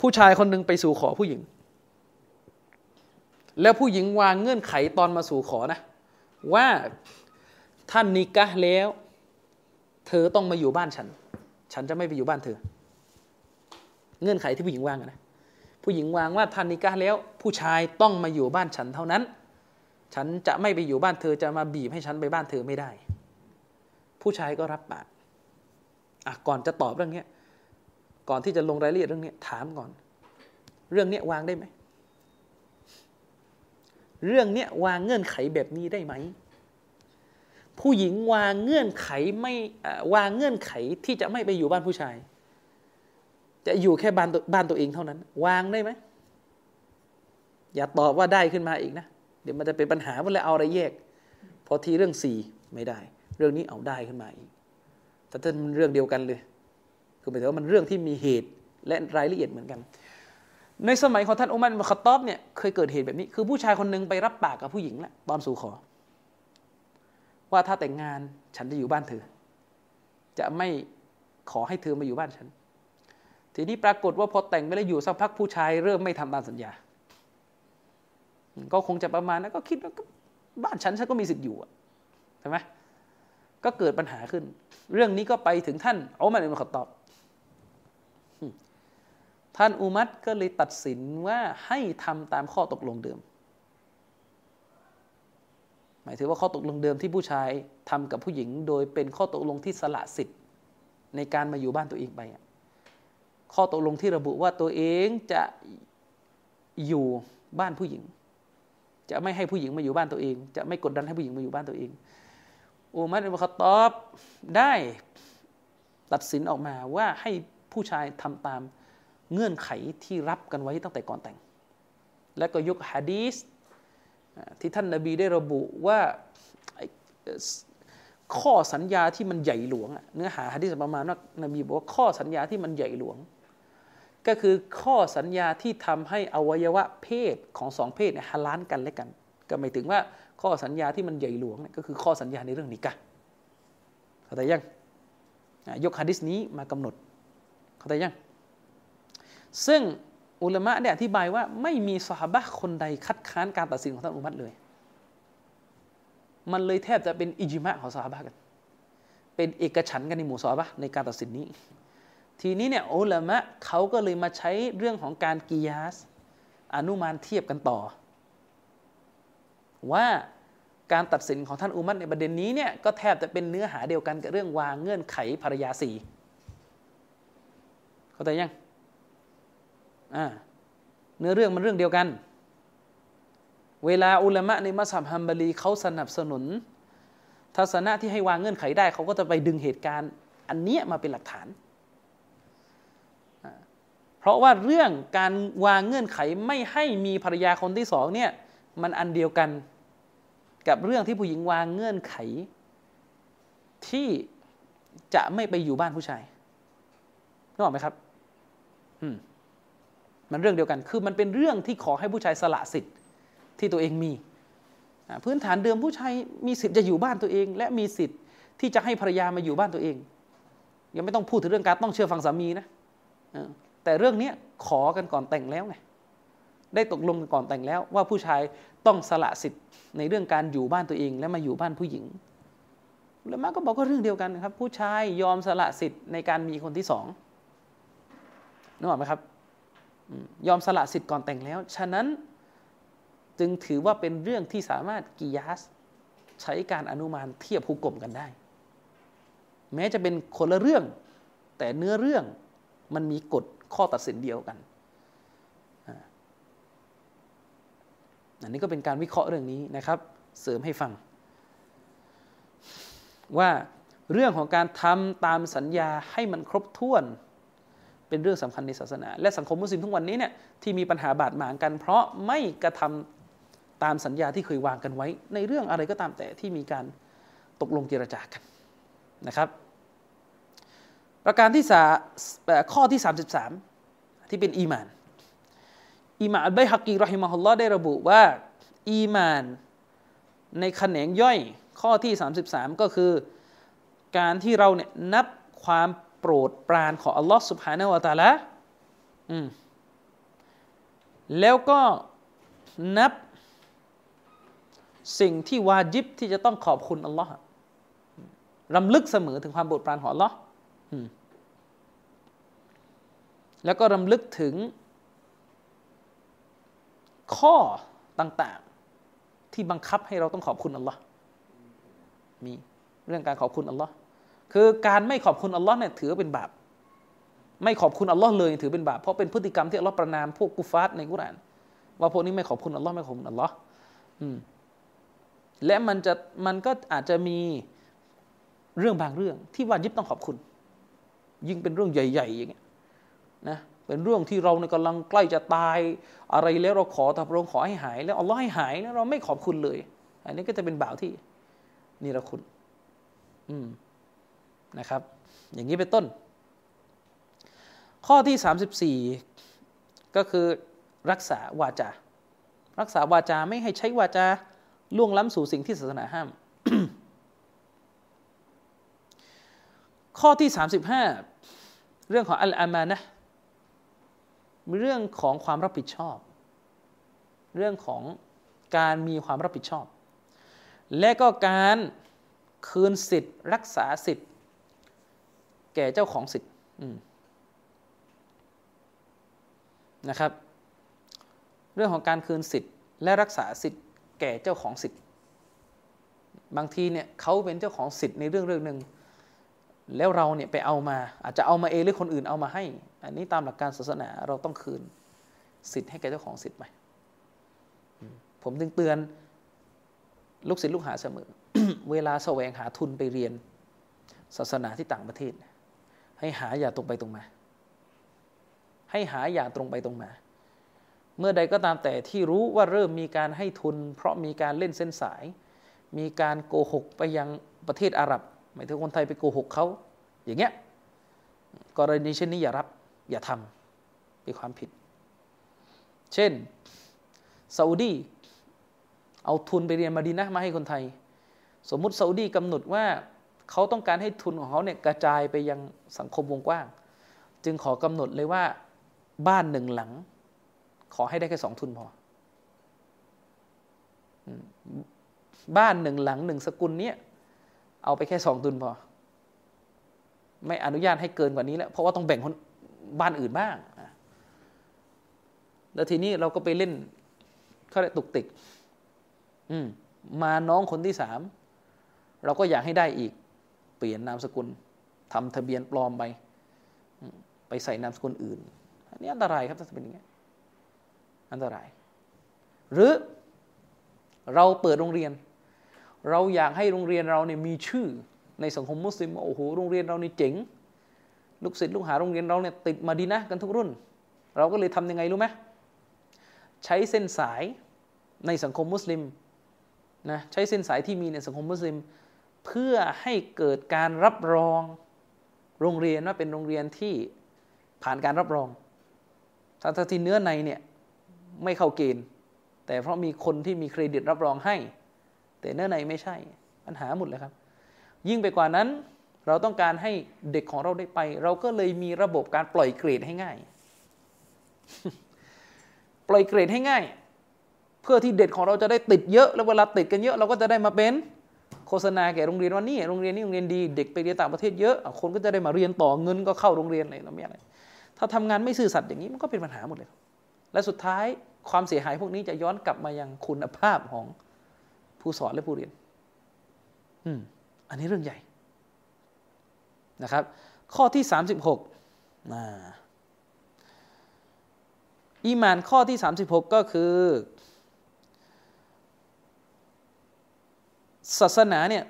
ผู้ชายคนหนึ่งไปสู่ขอผู้หญิง แล้วผู้หญิงวางเงื่อนไขตอนมาสู่ขอนะ ว่าท่านนิกะแล้ว เธอต้องมาอยู่บ้านฉัน ฉันจะไม่ไปอยู่บ้านเธอ เงื่อนไขที่ผู้หญิงวางนะผู้หญิงวางว่าท่านนิกะแล้ว ผู้ชายต้องมาอยู่บ้านฉันเท่านั้น ฉันจะไม่ไปอยู่บ้านเธอจะมาบีบให้ฉันไปบ้านเธอไม่ได้ ผู้ชายก็รับปากอะก่อนจะตอบเรื่องนี้ก่อนที่จะลงรายละเอียดเรื่องนี้ถามก่อน เรื่องนี้วางได้ไหมเรื่องเนี้ยวางเงื่อนไขแบบนี้ได้ไหมผู้หญิงวางเงื่อนไขไม่วางเงื่อนไขที่จะไม่ไปอยู่บ้านผู้ชาย จะอยู่แค่บ้านบ้านตัวเองเท่านั้น วางได้ไหมอย่าตอบว่าได้ขึ้นมาอีกนะ เดี๋ยวมันจะเป็นปัญหาว่าแล้วเอาอะไรแยก พอทีเรื่องสี่ไม่ได้ เรื่องนี้เอาได้ขึ้นมาอีก แต่ถ้ามันเรื่องเดียวกันเลย คือหมายถึงว่ามันเรื่องที่มีเหตุและรายละเอียดเหมือนกัน ในสมัยของท่านอุมัรมขัตตอบเนี่ยเคยเกิดเหตุแบบนี้ คือผู้ชายคนหนึ่งไปรับปากกับผู้หญิงแหละตอนสู่ขอ ว่าถ้าแต่งงานฉันจะอยู่บ้านเธอ จะไม่ขอให้เธอมาอยู่บ้านฉัน ทีนี้ปรากฏว่าพอแต่งไปแล้วอยู่สักพักผู้ชายเริ่มไม่ทำตามสัญญา ก็คงจะประมาณนั้นก็คิดว่าบ้านฉันฉันก็มีสิทธิ์อยู่ใช่ไหมก็เกิดปัญหาขึ้น เรื่องนี้ก็ไปถึงท่านอุมัรอิบนุขตอบ ท่านอุมัรก็เลยตัดสินว่าให้ทำตามข้อตกลงเดิม หมายถึงว่าข้อตกลงเดิมที่ผู้ชายทำกับผู้หญิง โดยเป็นข้อตกลงที่สละสิทธิ์ ในการมาอยู่บ้านตัวเองไปข้อตกลงที่ระบุว่าตัวเองจะอยู่บ้านผู้หญิง จะไม่ให้ผู้หญิงมาอยู่บ้านตัวเอง จะไม่กดดันให้ผู้หญิงมาอยู่บ้านตัวเองอุมัรอิบนุขตอบได้ตัดสินออกมาว่าให้ผู้ชายทำตามเงื่อนไขที่รับกันไว้ตั้งแต่ก่อนแต่ง และก็ยกฮะดีสที่ท่านนาบีได้ระบุว่าข้อสัญญาที่มันใหญ่หลวง เนื้อหาฮะดีสประมาณว่านบีบอกว่าข้อสัญญาที่มันใหญ่หลวง ก็คือข้อสัญญาที่ทำให้อวัยวะเพศของสองเพศเนี่ยฮาลานกันและกัน ก็หมายถึงว่าข้อสัญญาที่มันใหญ่หลวงเนี่ยก็คือข้อสัญญาในเรื่องนิกะเข้าใจยังยกฮะดิษนี้มากำหนดเข้าใจยัง ซึ่งอุลามะได้อธิบายว่าไม่มีสหบะคนใดคัดค้านการตัดสินของท่านอุมัตเลย มันเลยแทบจะเป็นอิจิมะของสหบะกัน เป็นเอกฉันกันในหมู่สหบะในการตัดสินนี้ ทีนี้เนี่ยอุลามะเขาก็เลยมาใช้เรื่องของการกิยาส อนุมานเทียบกันต่อ ว่าการตัดสินของท่านอุมัตในประเด็นนี้เนี่ยก็แทบจะเป็นเนื้อหาเดียวกันกับเรื่องวางเงื่อนไขภรรยาสี่เข้าใจยังอ่าเนื้อเรื่องมันเรื่องเดียวกัน เวลาอุลามะในมัสยิดฮัมบารีเขาสนับสนุน ทัศนะที่ให้วางเงื่อนไขได้เขาก็จะไปดึงเหตุการณ์ อันเนี้ยมาเป็นหลักฐาน เพราะว่าเรื่องการวางเงื่อนไขไม่ให้มีภรรยาคนที่สองเนี่ยมันอันเดียวกันกับเรื่องที่ผู้หญิงวางเงื่อนไข ที่จะไม่ไปอยู่บ้านผู้ชายนึกออกไหมครับ อืมมันเรื่องเดียวกัน คือมันเป็นเรื่องที่ขอให้ผู้ชายสละสิทธิ์ที่ตัวเองมี พื้นฐานเดิมผู้ชายมีสิทธิ์จะอยู่บ้านตัวเอง และมีสิทธิ์ที่จะให้ภรรยามาอยู่บ้านตัวเอง ยังไม่ต้องพูดถึงเรื่องการต้องเชื่อฟังสามีนะ แต่เรื่องนี้ขอกันก่อนแต่งแล้วไงได้ตกลงกันก่อนแต่งแล้ว ว่าผู้ชายต้องสละสิทธิ์ในเรื่องการอยู่บ้านตัวเอง และมาอยู่บ้านผู้หญิง แล้วมาก็บอกก็เรื่องเดียวกันครับ ผู้ชายยอมสละสิทธิ์ในการมีคนที่สองนึกออกไหมครับยอมสละสิทธิ์ก่อนแต่งแล้ว ฉะนั้นจึงถือว่าเป็นเรื่องที่สามารถกิยาสใช้การอนุมานเทียบหุกกลมกันได้ แม้จะเป็นคนละเรื่อง แต่เนื้อเรื่องมันมีกฎ ข้อตัดสินเดียวกันอันนี้ก็เป็นการวิเคราะห์เรื่องนี้นะครับ เสริมให้ฟัง ว่าเรื่องของการทำตามสัญญาให้มันครบถ้วน เป็นเรื่องสำคัญในศาสนา และสังคมมุสลิมทุกวันนี้เนี่ยที่มีปัญหาบาดหมางกัน เพราะไม่กระทำตามสัญญาที่เคยวางกันไว้ ในเรื่องอะไรก็ตามแต่ที่มีการตกลงเจรจากันนะครับ ประการที่สาข้อที่ 33 ที่เป็นอีมานอีมานอัลไบฮักกีรอฮิมะฮุลลอฮ์ได้ระบุว่า อีมาน ในแขนงย่อยข้อที่ 33 ก็คือ การที่เราเนี่ยนับความโปรดปรานของอัลลอฮ์สุบฮานาวะตาละอืมแล้วก็นับสิ่งที่วาจิบที่จะต้องขอบคุณอัลลอฮ์รำลึกเสมอถึงความโปรดปรานของอัลลอฮ์ แล้วก็รำลึกถึง ข้อต่างๆ ที่บังคับให้เราต้องขอบคุณอัลลอฮ์มีเรื่องการขอบคุณอัลลอฮ์คือการไม่ขอบคุณอัลลอฮ์เนี่ยถือเป็นบาป ไม่ขอบคุณอัลลอฮ์เลยถือเป็นบาปเพราะเป็นพฤติกรรมที่อัลลอฮ์ประนามพวกกุฟาร์ในกุรานว่าพวกนี้ไม่ขอบคุณอัลลอฮ์ไม่ขอบคุณอัลลอฮ์และมันจะมันก็อาจจะมีเรื่องบางเรื่องที่วาจิบต้องขอบคุณ ยิ่งเป็นเรื่องใหญ่ ๆ อย่างเงี้ยนะเป็นเรื่องที่เราในกำลังใกล้จะตายอะไรแล้วเราขอแต่พระองค์ขอให้หาย แล้วอัลลอฮ์ให้หายแล้วเราไม่ขอบคุณเลย อันนี้ก็จะเป็นบ่าวที่นี่ละคุณ อืมนะครับ อย่างนี้เป็นต้น ข้อที่ 34 ก็คือรักษาวาจารักษาวาจาไม่ให้ใช้วาจาล่วงล้ำสู่สิ่งที่ศาสนาห้าม ข้อที่ 35 เรื่องของอัลอามานะเรื่องของความรับผิดชอบ เรื่องของการมีความรับผิดชอบ และก็การคืนสิทธิ์ รักษาสิทธิ์ แก่เจ้าของสิทธิ์นะครับ เรื่องของการคืนสิทธิ์ และรักษาสิทธิ์ แก่เจ้าของสิทธิ์ บางทีเนี่ยเขาเป็นเจ้าของสิทธิ์ในเรื่องเรื่องหนึ่ง แล้วเราเนี่ยไปเอามา อาจจะเอามาเองหรือคนอื่นเอามาให้ อันนี้ตามหลักการศาสนาเราต้องคืนสิทธิ์ให้แก่เจ้าของสิทธิ์ไปผมจึงเตือนลูกศิษย์ลูกหาเสมอ เวลาแสวงหาทุนไปเรียน ศาสนาที่ต่างประเทศ ให้หาอย่าตรงไปตรงมา ให้หาอย่าตรงไปตรงมา เมื่อใดก็ตามแต่ที่รู้ว่าเริ่มมีการให้ทุน เพราะมีการเล่นเส้นสาย มีการโกหกไปยังประเทศอาหรับ หมายถึงคนไทยไปโกหกเขาอย่างเงี้ยกรณีเช่นนี้อย่ารับอย่าทำเป็นความผิด เช่นซาอุดีเอาทุนไปเรียนมาดีนะมาให้คนไทย สมมุติซาอุดีกำหนดว่าเขาต้องการให้ทุนของเขาเนี่ยกระจายไปยังสังคมวงกว้าง จึงขอกำหนดเลยว่าบ้านหนึ่งหลัง ขอให้ได้แค่สองทุนพอบ้านหนึ่งหลังหนึ่งสกุลเนี้ย เอาไปแค่สองทุนพอ ไม่อนุญาตให้เกินกว่านี้แล้ว เพราะว่าต้องแบ่งคนบ้านอื่นบ้าง แล้วทีนี้เราก็ไปเล่นเขาเรียกตุกติก อืม มาน้องคนที่สาม เราก็อยากให้ได้อีก เปลี่ยนนามสกุลทำทะเบียนปลอมไป ไปใส่นามสกุลอื่น อันนี้อันตรายครับถ้าเป็นอย่างนี้ อันตราย หรือเราเปิดโรงเรียน เราอยากให้โรงเรียนเราเนี่ยมีชื่อในสังคมมุสลิมโอ้โหโรงเรียนเรานี่เจ๋ง ลูกศิษย์ลูกหาโรงเรียนเราเนี่ยติดมาดีนะกันทุกรุ่น เราก็เลยทำยังไงรู้ไหมใช้เส้นสายในสังคมมุสลิมนะใช้เส้นสายที่มีในสังคมมุสลิม เพื่อให้เกิดการรับรองโรงเรียนว่าเป็นโรงเรียนที่ผ่านการรับรองถ้าที่เนื้อในเนี่ยไม่เข้าเกณฑ์แต่เพราะมีคนที่มีเครดิตรับรองให้ แต่เนื้อในไม่ใช่ปัญหาหมดเลยครับ ยิ่งไปกว่านั้น เราต้องการให้เด็กของเราได้ไป เราก็เลยมีระบบการปล่อยเกรดให้ง่าย ปล่อยเกรดให้ง่าย เพื่อที่เด็กของเราจะได้ติดเยอะ แล้วเวลาติดกันเยอะเราก็จะได้มาเป็นโฆษณาแก่โรงเรียนว่านี่โรงเรียนนี้โรงเรียนดีเด็กไปเรียนต่างประเทศเยอะคนก็จะได้มาเรียนต่อเงินก็เข้าโรงเรียนอะไรเราไม่อะไรถ้าทำงานไม่ซื่อสัตย์อย่างนี้มันก็เป็นปัญหาหมดเลย และสุดท้ายความเสียหายพวกนี้จะย้อนกลับมายังคุณภาพของ ผู้สอนและผู้เรียน อืม อันนี้เรื่องใหญ่นะครับ ข้อที่สามสิบหกอีมานข้อที่ 36 ก็คือ ศาสนาเนี่ย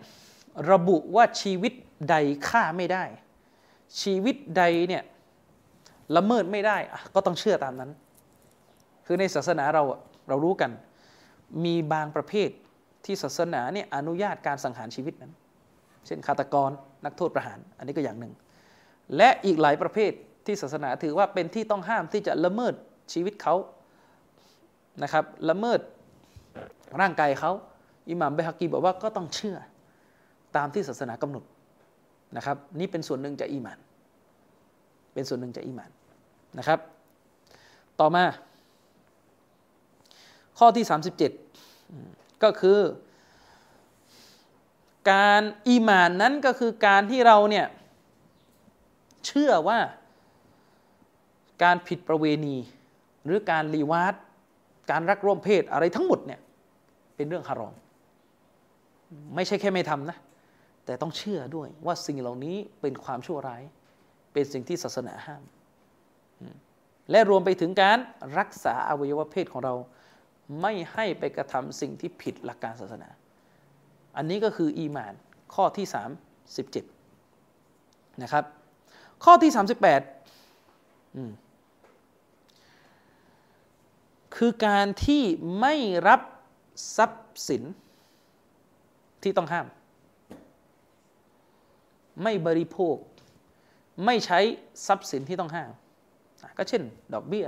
ระบุว่าชีวิตใดฆ่าไม่ได้ ชีวิตใดเนี่ยละเมิดไม่ได้ก็ต้องเชื่อตามนั้น คือในศาสนาเราเรารู้กัน มีบางประเภท ที่ศาสนาเนี่ยอนุญาตการสังหารชีวิตนั้น เช่นฆาตกรนักโทษประหาร อันนี้ก็อย่างหนึ่ง และอีกหลายประเภทที่ศาสนาถือว่าเป็นที่ต้องห้ามที่จะละเมิดชีวิตเขานะครับละเมิดร่างกายเขาอิหม่ามเบฮักกีบอกว่าก็ต้องเชื่อตามที่ศาสนากำหนดนะครับ นี่เป็นส่วนหนึ่งจากอีมาน เป็นส่วนหนึ่งจากอีมานนะครับ ต่อมา ข้อที่ 37 ก็คือ การอีมานนั้นก็คือการที่เราเนี่ยเชื่อว่าการผิดประเวณี หรือการรีวาดการรักร่วมเพศอะไรทั้งหมดเนี่ยเป็นเรื่องฮารอมไม่ใช่แค่ไม่ทำนะ แต่ต้องเชื่อด้วยว่าสิ่งเหล่านี้เป็นความชั่วร้าย เป็นสิ่งที่ศาสนาห้าม และรวมไปถึงการรักษาอวัยวะเพศของเรา ไม่ให้ไปกระทำสิ่งที่ผิดหลักการศาสนา อันนี้ก็คืออีมานข้อที่ 37 นะครับ ข้อที่ 38คือการที่ไม่รับทรัพย์สินที่ต้องห้าม ไม่บริโภค ไม่ใช้ทรัพย์สินที่ต้องห้าม ก็เช่น ดอกเบี้ย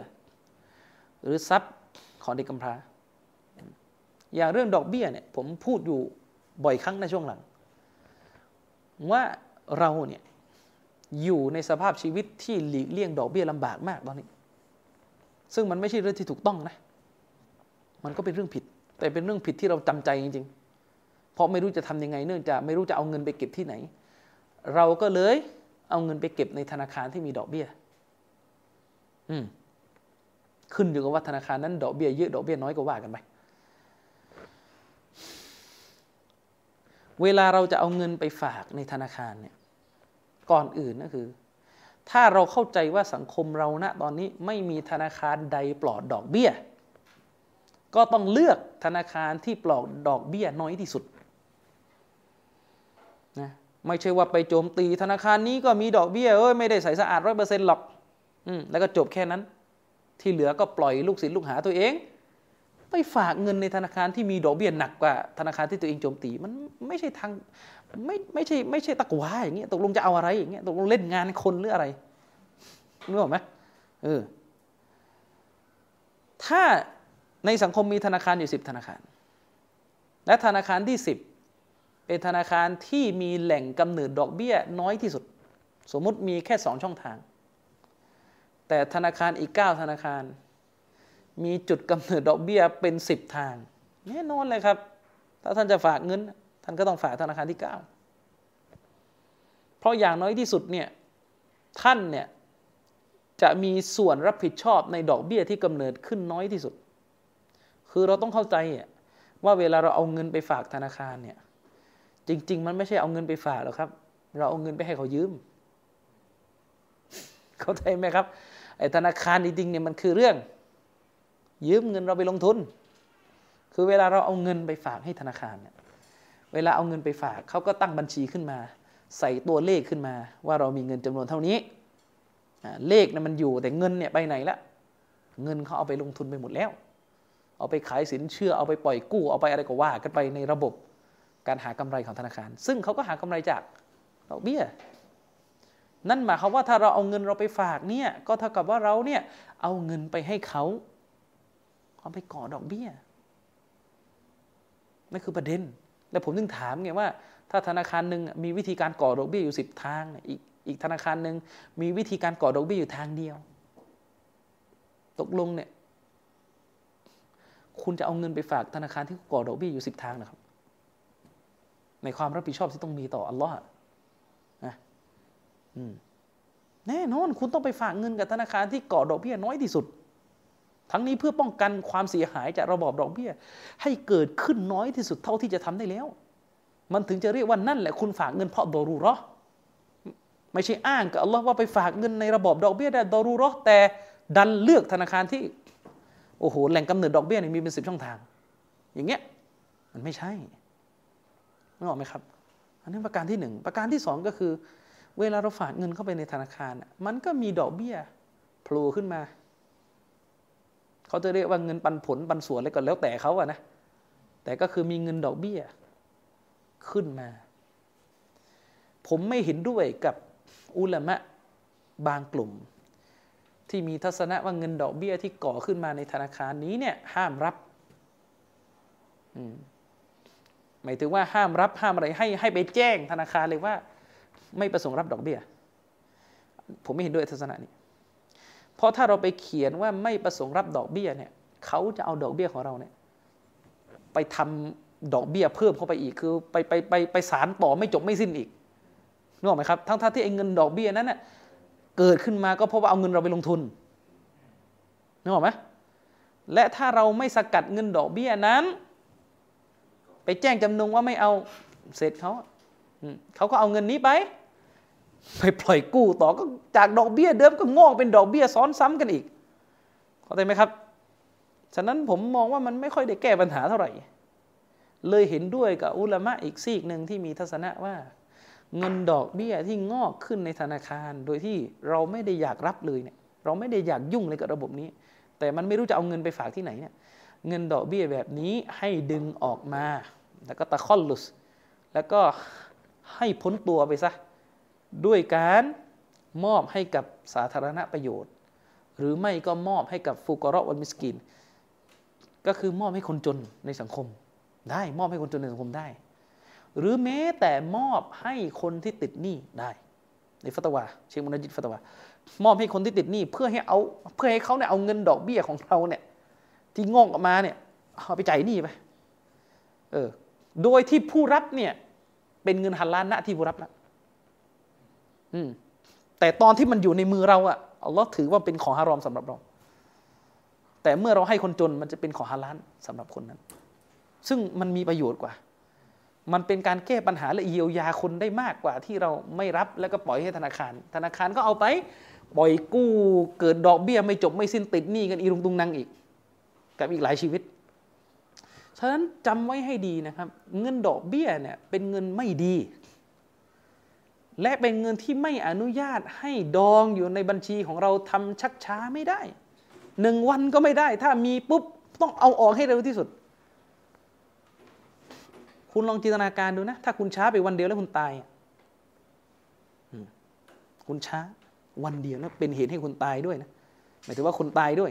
หรือทรัพย์ ของเด็กกำพร้า อย่างเรื่องดอกเบี้ยเนี่ยผมพูดอยู่บ่อยครั้งในช่วงหลัง ว่าเราเนี่ยอยู่ในสภาพชีวิตที่หลีกเลี่ยงดอกเบี้ยลำบากมากตอนนี้ ซึ่งมันไม่ใช่เรื่องที่ถูกต้องนะ มันก็เป็นเรื่องผิด แต่เป็นเรื่องผิดที่เราจำใจจริงๆ เพราะไม่รู้จะทำยังไง เนื่องจากไม่รู้จะเอาเงินไปเก็บที่ไหน เราก็เลยเอาเงินไปเก็บในธนาคารที่มีดอกเบี้ย อืม ขึ้นอยู่กับว่าธนาคารนั้นดอกเบี้ยเยอะดอกเบี้ยน้อยก็ว่ากันไปเวลาเราจะเอาเงินไปฝากในธนาคารเนี่ยก่อนอื่นก็คือ ถ้าเราเข้าใจว่าสังคมเราณตอนนี้ไม่มีธนาคารใดปลอดดอกเบี้ย ก็ต้องเลือกธนาคารที่ปลอดดอกเบี้ยน้อยที่สุดนะไม่ใช่ว่าไปโจมตีธนาคารนี้ก็มีดอกเบี้ยเอ้ยไม่ได้ใส่สะอาดร้อยเปอร์เซ็นต์หรอก อืมแล้วก็จบแค่นั้น ที่เหลือก็ปล่อยลูกศิษย์ลูกหาตัวเอง ไปฝากเงินในธนาคารที่มีดอกเบี้ยหนักกว่าธนาคารที่ตัวเองโจมตีมันไม่ใช่ทางไม่ไม่ใช่ไม่ใช่ตะกวาอย่างเงี้ยตกลงจะเอาอะไรอย่างเงี้ยตกลงเล่นงานคนหรืออะไรนึกออกไหมเออถ้าในสังคมมีธนาคารอยู่สิบธนาคาร และธนาคารที่สิบเป็นธนาคารที่มีแหล่งกำเนิดดอกเบี้ยน้อยที่สุด สมมุติมีแค่สองช่องทาง แต่ธนาคารอีกเก้าธนาคาร มีจุดกำเนิดดอกเบี้ยเป็นสิบทาง แน่นอนเลยครับ ถ้าท่านจะฝากเงิน ท่านก็ต้องฝากธนาคารที่เก้าเพราะอย่างน้อยที่สุดเนี่ยท่านเนี่ยจะมีส่วนรับผิดชอบในดอกเบี้ยที่กำเนิดขึ้นน้อยที่สุด คือเราต้องเข้าใจว่าเวลาเราเอาเงินไปฝากธนาคารเนี่ยจริง ๆ มันไม่ใช่เอาเงินไปฝากหรอกครับ เราเอาเงินไปให้เขายืม เข้าใจไหมครับ ไอ้ธนาคารจริงๆเนี่ยมันคือเรื่อง ยืมเงินเราไปลงทุน คือเวลาเราเอาเงินไปฝากให้ธนาคารเนี่ยเวลาเอาเงินไปฝากเขาก็ตั้งบัญชีขึ้นมา ใส่ตัวเลขขึ้นมา ว่าเรามีเงินจำนวนเท่านี้เลขนะมันอยู่แต่เงินเนี่ยไปไหนละเงินเขาเอาไปลงทุนไปหมดแล้ว เอาไปขายสินเชื่อเอาไปปล่อยกู้เอาไปอะไรก็ว่ากันไปในระบบการหากำไรของธนาคาร ซึ่งเขาก็หากำไรจากดอกเบี้ย นั่นหมายความว่าถ้าเราเอาเงินเราไปฝากเนี่ยก็เท่ากับว่าเราเนี่ยเอาเงินไปให้เขาเอาไปก่อดอกเบี้ยนั่นคือประเด็น แล้วผมถึงถามไงว่า ถ้าธนาคารหนึ่งมีวิธีการก่อดอกเบี้ยอยู่สิบทางอีกอีกธนาคารหนึ่งมีวิธีการก่อดอกเบี้ยอยู่ทางเดียว ตกลงเนี่ย คุณจะเอาเงินไปฝากธนาคารที่ก่อดอกเบี้ยอยู่สิบทางนะครับ ในความรับผิดชอบที่ต้องมีต่ออัลลอฮ์ แน่นอนคุณต้องไปฝากเงินกับธนาคารที่ก่อดอกเบี้ยน้อยที่สุด ทั้งนี้เพื่อป้องกันความเสียหายจากระบอบดอกเบี้ย ให้เกิดขึ้นน้อยที่สุดเท่าที่จะทำได้แล้ว มันถึงจะเรียกว่านั่นแหละคุณฝากเงินเพราะดอรูรอไม่ใช่อ้างกับอัลลอฮ์ว่าไปฝากเงินในระบอบดอกเบี้ยได้ดอรูรอแต่ดันเลือกธนาคารที่โอ้โหแหล่งกำเนิดดอกเบี้ยนี่มีเป็นสิบช่องทาง อย่างเงี้ยมันไม่ใช่นึกออกไหมครับ อันนี้ประการที่หนึ่งประการที่สองก็คือ เวลาเราฝากเงินเข้าไปในธนาคาร มันก็มีดอกเบี้ยโผล่ขึ้นมา เขาจะเรียกว่าเงินปันผลปันส่วนอะไรก็แล้วแต่เขาอะนะ แต่ก็คือมีเงินดอกเบี้ยขึ้นมา ผมไม่เห็นด้วยกับอุลามะบางกลุ่ม ที่มีทัศนะว่าเงินดอกเบี้ยที่ก่อขึ้นมาในธนาคารนี้เนี่ยห้ามรับหมายถึงว่าห้ามรับห้ามอะไรให้ให้ไปแจ้งธนาคารเลยว่า ไม่ประสงค์รับดอกเบี้ย ผมไม่เห็นด้วยทัศนะนี้ เพราะถ้าเราไปเขียนว่าไม่ประสงค์รับดอกเบี้ยเนี่ยเขาจะเอาดอกเบี้ยของเราเนี่ยไปทำดอกเบี้ยเพิ่มเข้าไปอีกคือไปไปไปไปสารต่อไม่จบไม่สิ้นอีกนึกออกไหมครับ ทั้งท่าที่ไอ้เงินดอกเบี้ยนั้นเน่ยเกิดขึ้นมาก็เพราะว่าเอาเงินเราไปลงทุนนึกออกไหมและถ้าเราไม่สกัดเงินดอกเบี้ยนั้น ไปแจ้งจำนงว่าไม่เอาเสร็จเขา เขาก็เอาเงินนี้ไป ไปปล่อยกู้ต่อก็จากดอกเบี้ยเดิมก็งอกเป็นดอกเบี้ยซ้อนซ้ำกันอีกเข้าใจไหมครับ ฉะนั้นผมมองว่ามันไม่ค่อยได้แก้ปัญหาเท่าไหร่ เลยเห็นด้วยกับอุลามะอีกซีกหนึ่งที่มีทัศนะว่า เงินดอกเบี้ยที่งอกขึ้นในธนาคาร โดยที่เราไม่ได้อยากรับเลยเนี่ย เราไม่ได้อยากยุ่งเลยกับระบบนี้ แต่มันไม่รู้จะเอาเงินไปฝากที่ไหนเนี่ย เงินดอกเบี้ยแบบนี้ให้ดึงออกมา แล้วก็ تخلص แล้วก็ ให้พ้นตัวไปซะ ด้วยการมอบให้กับสาธารณประโยชน์ หรือไม่ก็มอบให้กับ فقراء والمسكين ก็คือมอบให้คนจนในสังคม ได้มอบให้คนจนในสังคมได้ หรือแม้แต่มอบให้คนที่ติดหนี้ได้ ในฟัตวาเชคมุนจิตฟัตวามอบให้คนที่ติดหนี้เพื่อให้เอาเพื่อให้เขาเนี่ยเอาเงินดอกเบี้ยของเราเนี่ยที่งอกออกมาเนี่ยเอาไปจ่ายหนี้ไปเออโดยที่ผู้รับเนี่ย เป็นเงินฮัลลาลณที่ผู้รับแล้วอืมแต่ตอนที่มันอยู่ในมือเราอะอัลลอฮ์ถือว่าเป็นของฮารอมสำหรับเรา แต่เมื่อเราให้คนจนมันจะเป็นของฮาลาลสำหรับคนนั้น ซึ่งมันมีประโยชน์กว่า มันเป็นการแก้ปัญหาและเยียวยาคนได้มากกว่า ที่เราไม่รับแล้วก็ปล่อยให้ธนาคาร ธนาคารก็เอาไป ปล่อยกู้เกิดดอกเบี้ยไม่จบไม่สิ้นติดหนี้กันอีรุงตุงนังอีก กับอีกหลายชีวิต ฉะนั้นจำไว้ให้ดีนะครับ เงินดอกเบี้ยเนี่ยเป็นเงินไม่ดี และเป็นเงินที่ไม่อนุญาตให้ดองอยู่ในบัญชีของเราทำชักช้าไม่ได้หนึ่งวันก็ไม่ได้ ถ้ามีปุ๊บต้องเอาออกให้เร็วที่สุด คุณลองจินตนาการดูนะ ถ้าคุณช้าไปวันเดียวแล้วคุณตายคุณช้าวันเดียวแล้วเป็นเหตุให้คุณตายด้วยนะหมายถึงว่าคนตายด้วย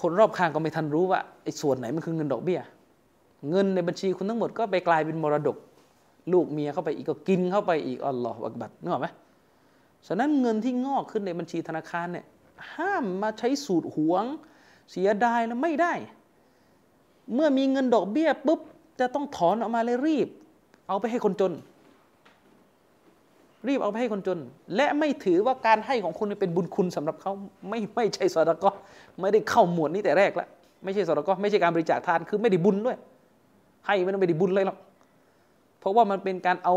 คนรอบข้างก็ไม่ทันรู้ว่าไอ้ส่วนไหนมันคือเงินดอกเบี้ย เงินในบัญชีคุณทั้งหมดก็ไปกลายเป็นมรดก ลูกเมียเข้าไปอีกก็กินเข้าไปอีกอัลลอฮฺอักบัดนึกออกไหมฉะนั้นเงินที่งอกขึ้นในบัญชีธนาคารเนี่ยห้ามมาใช้สูตรหวง เสียดายแล้วไม่ได้ เมื่อมีเงินดอกเบี้ยปุ๊บจะต้องถอนออกมาเลยรีบ เอาไปให้คนจน รีบเอาไปให้คนจน และไม่ถือว่าการให้ของคุณเป็นบุญคุณสำหรับเขาไม่ไม่ใช่สอดก็ไม่ได้เข้าหมวดนี้แต่แรกแล้วไม่ใช่สอดก็ไม่ใช่การบริจาคทานคือไม่ได้บุญด้วย ให้ไม่ต้องไม่ได้บุญเลยหรอกเพราะว่ามันเป็นการเอา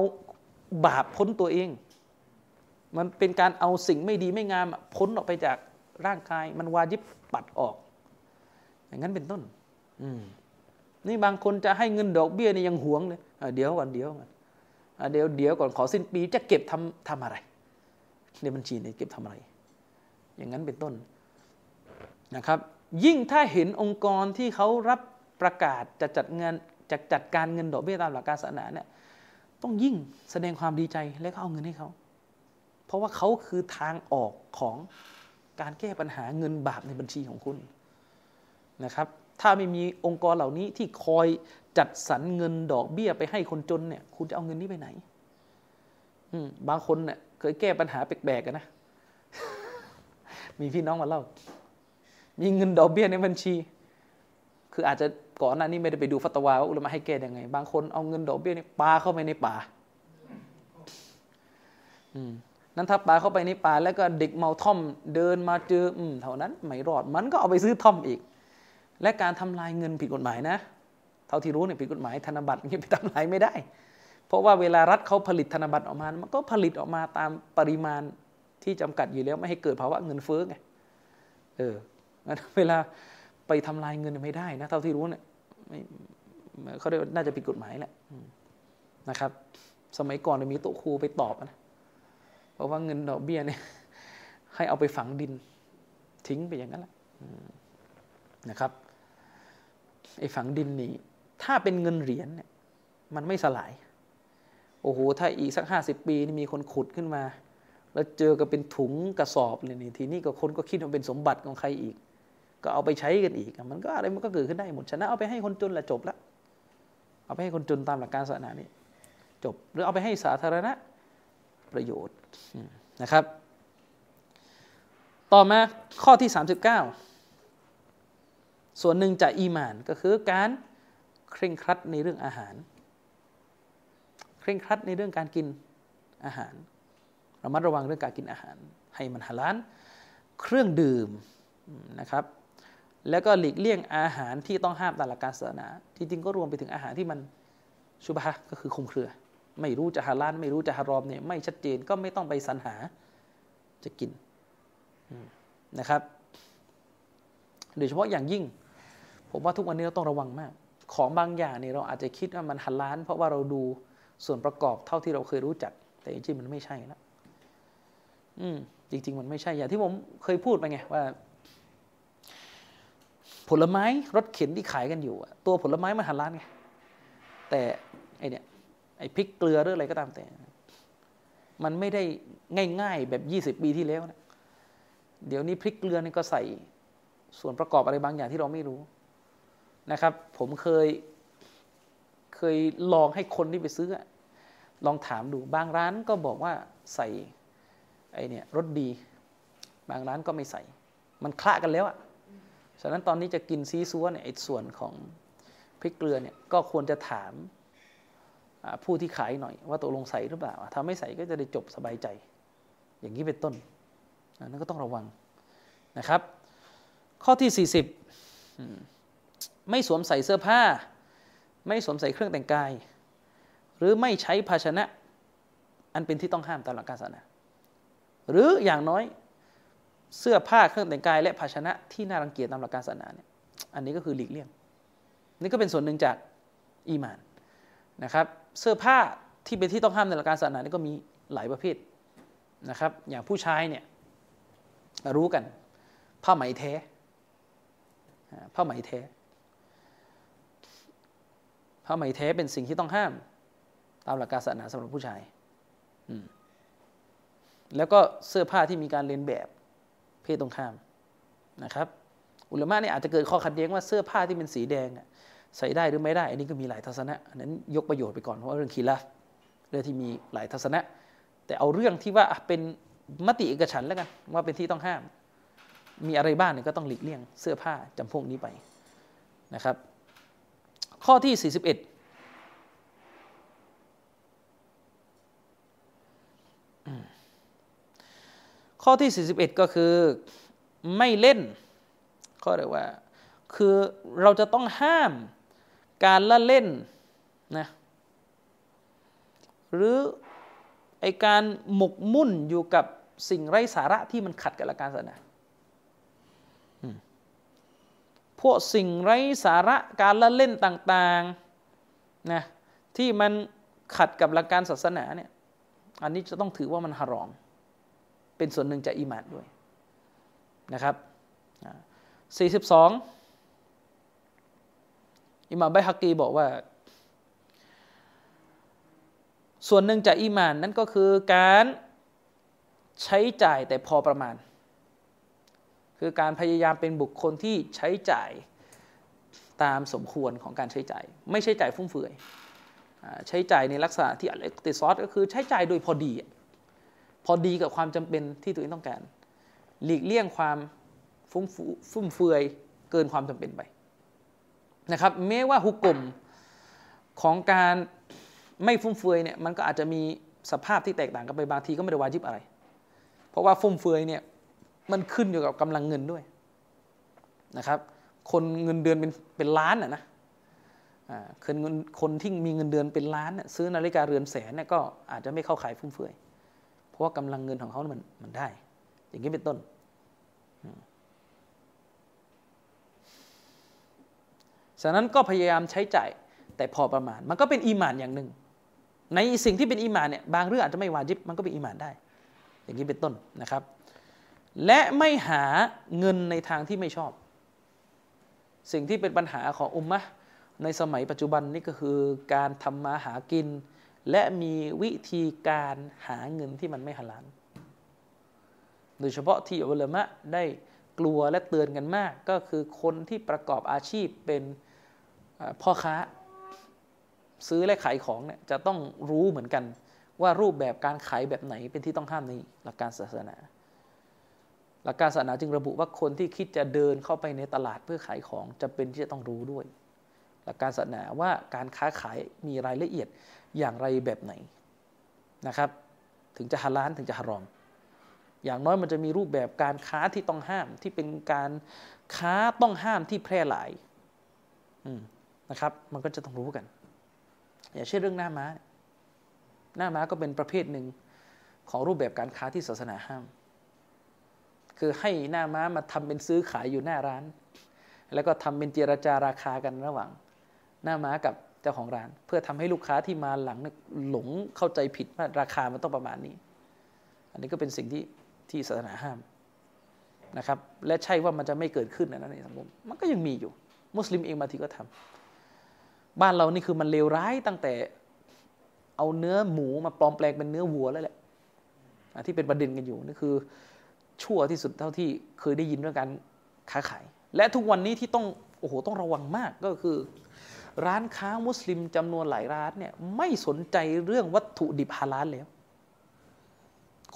บาปพ้นตัวเอง มันเป็นการเอาสิ่งไม่ดีไม่งามพ้นออกไปจากร่างกาย มันวาจิบปัดออก อย่างนั้นเป็นต้น อืมนี่บางคนจะให้เงินดอกเบี้ยนี่ยังหวงเลยเดี๋ยวก่อนเดี๋ยวก่อน เดี๋ยวเดี๋ยวก่อนขอสิ้นปีจะเก็บทำทำอะไร ในบัญชีเนี่ยเก็บทำอะไร อย่างนั้นเป็นต้นนะครับ ยิ่งถ้าเห็นองค์กรที่เขารับประกาศจะจัดเงินจะจัดการเงินดอกเบี้ยตามหลักการศาสนาเนี่ยต้องยิ่งแสดงความดีใจและเขาเอาเงินให้เขา เพราะว่าเขาคือทางออกของการแก้ปัญหาเงินบาปในบัญชีของคุณนะครับ ถ้าไม่มีองค์กรเหล่านี้ที่คอย จัดสรรเงินดอกเบี้ยไปให้คนจนเนี่ย คุณจะเอาเงินนี้ไปไหน อืบางคนเนี่ยเคยแก้ปัญหาแปลกๆกันนะ มีพี่น้องมาเล่า มีเงินดอกเบี้ยในบัญชี คืออาจจะก่อนหน้านี้ไม่ได้ไปดูฟัตวาว่าอุลามะให้แก้ยังไง บางคนเอาเงินดอกเบี้ยนี่ปาเข้าไปในป่า อืมนั้นถ้าปาเข้าไปในป่าแล้วก็เด็กเมาท่อมเดินมาเจออืมเท่านั้นไม่รอดมันก็เอาไปซื้อท่อมอีก และการทำลายเงินผิดกฎหมายนะ เท่าที่รู้เนี่ยผิดกฎหมายธนบัตรนี่ไปทำลายไม่ได้ เพราะว่าเวลารัฐเขาผลิตธนบัตรออกมา มันก็ผลิตออกมาตามปริมาณที่จำกัดอยู่แล้วไม่ให้เกิดภาวะเงินเฟ้อไง เออเวลาไปทำลายเงินไม่ได้นะเท่าที่รู้เนี่ยเขาเรียกน่าจะผิดกฎหมายแหละนะครับ สมัยก่อนมีโต๊ะครูไปตอบนะเพราะว่าเงินดอกเบี้ยเนี่ยให้เอาไปฝังดินทิ้งไปอย่างนั้นแหละนะครับไอ้ฝังดินนี่ ถ้าเป็นเงินเหรียญเนี่ยมันไม่สลาย โอ้โห ถ้าอีกสักห้าสิบปีนี่มีคนขุดขึ้นมา แล้วเจอกับเป็นถุงกระสอบเลยนี่ทีนี้ก็คนก็คิดว่าเป็นสมบัติของใครอีก ก็เอาไปใช้กันอีก มันก็อะไรมันก็เกิดขึ้นได้หมดฉะนั้นเอาไปให้คนจนละจบละเอาไปให้คนจนตามหลักการศาสนานี่จบ หรือเอาไปให้สาธารณะประโยชน์นะครับ ต่อมาข้อที่ 39 ส่วนหนึ่งจากอีมานก็คือการ เคร่งครัดในเรื่องอาหาร เคร่งครัดในเรื่องการกินอาหารระมัดระวังเรื่องการกินอาหาร ให้มันฮาลาลเครื่องดื่มนะครับ แล้วก็หลีกเลี่ยงอาหารที่ต้องห้ามตามหลักการศาสนาที่จริงก็รวมไปถึงอาหารที่มันชุบฮะก็คือคุมเครือ ไม่รู้จะฮาลาลไม่รู้จะฮารอมเนี่ยไม่ชัดเจนก็ไม่ต้องไปสรรหาจะกินนะครับโดยเฉพาะอย่างยิ่ง ผมว่าทุกวันนี้เราต้องระวังมาก ของบางอย่างเนี่ยเราอาจจะคิดว่ามันฮัลาลเพราะว่าเราดูส่วนประกอบเท่าที่เราเคยรู้จัก แต่จริงๆมันไม่ใช่แล้วอืมจริง ๆ มันไม่ใช่อย่างที่ผมเคยพูดไปไงว่า ผลไม้รถเข็นที่ขายกันอยู่ตัวผลไม้มันฮัลาลไงแต่ไอเนี่ยไอพริกเกลือหรืออะไรก็ตามแต่ มันไม่ได้ง่าย ๆ แบบยี่สิบปีที่แล้วนะเดี๋ยวนี้พริกเกลือนี่ก็ใส่ส่วนประกอบอะไรบางอย่างที่เราไม่รู้ นะครับ ผมเคยเคยลองให้คนที่ไปซื้อ ลองถามดูบางร้านก็บอกว่าใส่ไอเนี่ยรสดี บางร้านก็ไม่ใส่ มันคละกันแล้วอะ่ะฉะนั้นตอนนี้จะกินซีซัวเนี่ยไอส่วนของพริกเกลือเนี่ยก็ควรจะถามผู้ที่ขายหน่อยว่าตกลงใส่หรือเปล่าถ้าไม่ใส่ก็จะได้จบสบายใจ อย่างนี้เป็นต้นนั่นก็ต้องระวังนะครับ ข้อที่ 40 ไม่สวมใส่เสื้อผ้า ไม่สวมใส่เครื่องแต่งกาย หรือไม่ใช้ภาชนะ อันเป็นที่ต้องห้ามตามหลักการศาสนาหรืออย่างน้อยเสื้อผ้าเครื่องแต่งกาย และภาชนะที่น่ารังเกียจตามหลักการศาสนาเนี่ยอันนี้ก็คือหลีกเลี่ยง นี่ก็เป็นส่วนหนึ่งจากอีมานนะครับ เสื้อผ้าที่เป็นที่ต้องห้ามในหลักการศาสนานี่ก็มีหลายประเภทนะครับ อย่างผู้ชายเนี่ยรู้กัน ผ้าไหมแท้ ผ้าไหมแท้ ผ้าไหมแท้เป็นสิ่งที่ต้องห้าม ตามหลักการศาสนาสำหรับผู้ชายแล้วก็เสื้อผ้าที่มีการเลียนแบบเพศตรงข้ามนะครับอุลมะเนี่ยอาจจะเกิดข้อขัดแย้งว่าเสื้อผ้าที่เป็นสีแดงใส่ได้หรือไม่ได้ อันนี้ก็มีหลายทัศนะอันนั้นยกประโยชน์ไปก่อนเพราะเรื่องคีลาฟเรื่องที่มีหลายทัศนะ แต่เอาเรื่องที่ว่าเป็นมติเอกฉันแล้วกันว่าเป็นที่ต้องห้าม มีอะไรบ้างเนี่ยก็ต้องหลีกเลี่ยงเสื้อผ้าจำพวกนี้ไปนะครับ ข้อที่ 41ข้อที่ 41 ก็คือไม่เล่นข้อเรียกว่า คือเราจะต้องห้ามการละเล่นนะหรือไอการหมกมุ่นอยู่กับสิ่งไร้สาระที่มันขัดกับหลักการศาสนา พวกสิ่งไร้สาระการละเล่นต่างๆนะที่มันขัดกับหลักการศาสนาเนี่ยอันนี้จะต้องถือว่ามันฮารอม เป็นส่วนหนึ่งจากอีมานด้วยนะครับ42 อิมามไบฮักกีบอกว่า ส่วนหนึ่งจากอีมานนั่นก็คือการใช้จ่ายแต่พอประมาณ คือการพยายามเป็นบุคคลที่ใช้จ่ายตามสมควรของการใช้จ่าย ไม่ใช้จ่ายฟุ่มเฟือยใช้จ่ายในลักษณะที่อะไรติดซอสก็คือใช้จ่ายโดยพอดี พอดีกับความจำเป็นที่ตัวเองต้องการ หลีกเลี่ยงความฟุ่มฟุ่มเฟือยเกินความจำเป็นไปนะครับแม้ว่าหุกกลมของการไม่ฟุ่มเฟือยเนี่ยมันก็อาจจะมีสภาพที่แตกต่างกันไปบางทีก็ไม่ได้วาจิบอะไร เพราะว่าฟุ่มเฟือยเนี่ย มันขึ้นอยู่กับกำลังเงินด้วยนะครับ คนเงินเดือนเป็นเป็นล้านอะนะคนคนที่มีเงินเดือนเป็นล้านซื้อนาฬิกาเรือนแสนเนี่ยก็อาจจะไม่เข้าขายฟุ่มเฟือย เพราะว่ากำลังเงินของเขามันมันได้ อย่างนี้เป็นต้น ฉะนั้นก็พยายามใช้จ่ายแต่พอประมาณ มันก็เป็นอีมานอย่างหนึ่ง ในสิ่งที่เป็นอีมานเนี่ยบางเรื่องอาจจะไม่วาจิบมันก็เป็นอีมานได้ อย่างนี้เป็นต้นนะครับ และไม่หาเงินในทางที่ไม่ชอบ สิ่งที่เป็นปัญหาของอุมมะในสมัยปัจจุบันนี่ก็คือการทำมาหากิน และมีวิธีการหาเงินที่มันไม่หลานโดยเฉพาะที่อัลลมะได้กลัวและเตือนกันมาก ก็คือคนที่ประกอบอาชีพเป็นพ่อค้า ซื้อและขายของเนี่ยจะต้องรู้เหมือนกัน ว่ารูปแบบการขายแบบไหนเป็นที่ต้องห้ามในหลักการศาสนา หลักการศาสนาจึงระบุว่าคนที่คิดจะเดินเข้าไปในตลาดเพื่อขายของจะเป็นที่จะต้องรู้ด้วย หลักการศาสนาว่าการค้าขายมีรายละเอียดอย่างไรแบบไหนนะครับถึงจะฮาลานถึงจะฮารอม อย่างน้อยมันจะมีรูปแบบการค้าที่ต้องห้ามที่เป็นการค้าต้องห้ามที่แพร่หลายนะครับ มันก็จะต้องรู้กัน อย่าเช่นเรื่องหน้าม้า หน้าม้าก็เป็นประเภทหนึ่งของรูปแบบการค้าที่ศาสนาห้าม คือให้หน้าม้ามาทำเป็นซื้อขายอยู่หน้าร้าน แล้วก็ทำเป็นเจรจาราคากันระหว่าง หน้าม้ากับเจ้าของร้าน เพื่อทำให้ลูกค้าที่มาหลังหลงเข้าใจผิดว่าราคามันต้องประมาณนี้ อันนี้ก็เป็นสิ่งที่ที่ศาสนาห้ามนะครับ และใช่ว่ามันจะไม่เกิดขึ้นนะในสังคมมันก็ยังมีอยู่ มุสลิมเองมาทีก็ทำบ้านเรานี่คือมันเลวร้ายตั้งแต่เอาเนื้อหมูมาปลอมแปลงเป็นเนื้อวัวแล้วแหละที่เป็นประเด็นกันอยู่นี่คือ ชั่วที่สุดเท่าที่เคยได้ยินเรื่องการค้าขาย และทุกวันนี้ที่ต้องโอ้โหต้องระวังมากก็คือ ร้านค้ามุสลิมจำนวนหลายร้านเนี่ยไม่สนใจเรื่องวัตถุดิบฮาลาลแล้ว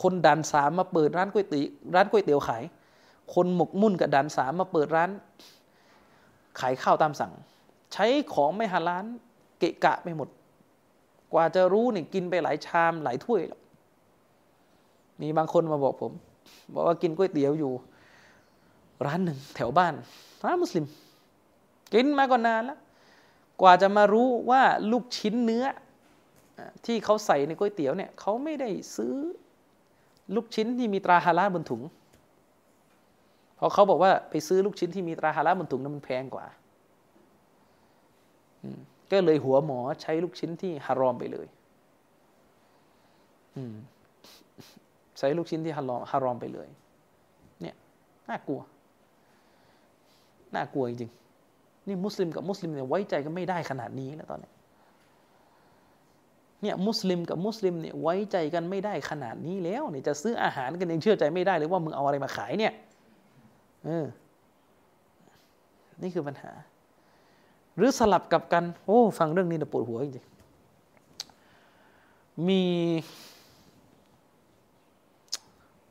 คนดันสามมาเปิดร้านก๋วยเตี๋ยวร้านก๋วยเตี๋ยวขาย คนหมกมุ่นกับดันสามมาเปิดร้าน ขายข้าวตามสั่ง ใช้ของไม่ฮาลาลเกะกะไปหมด กว่าจะรู้เนี่ยกินไปหลายชามหลายถ้วยแล้วมีบางคนมาบอกผม บอกว่ากินก๋วยเตี๋ยวอยู่ ร้านหนึ่งแถวบ้านร้านมุสลิม กินมาก่อนนานแล้วกว่าจะมารู้ว่าลูกชิ้นเนื้อ ที่เขาใส่ในก๋วยเตี๋ยวเนี่ยเขาไม่ได้ซื้อลูกชิ้นที่มีตราฮาลาบนถุง เพราะเขาบอกว่าไปซื้อลูกชิ้นที่มีตราฮาลาบนถุงนั้นมันแพงกว่าก็เลยหัวหมอใช้ลูกชิ้นที่ฮารอมไปเลย ใช้ลูกชิ้นที่ฮารอมฮารอมไปเลย เนี่ยน่ากลัว น่ากลัวจริงๆนี่มุสลิมกับมุสลิมเนี่ยไว้ใจกันไม่ได้ขนาดนี้แล้วตอนนี้เนี่ยมุสลิมกับมุสลิมเนี่ยไว้ใจกันไม่ได้ขนาดนี้แล้วเนี่ยจะซื้ออาหารกันยังเชื่อใจไม่ได้เลยว่ามึงเอาอะไรมาขายเนี่ยเออนี่คือปัญหา หรือสลับกับกัน โอ้ ฟังเรื่องนี้นะปวดหัวจริงๆมี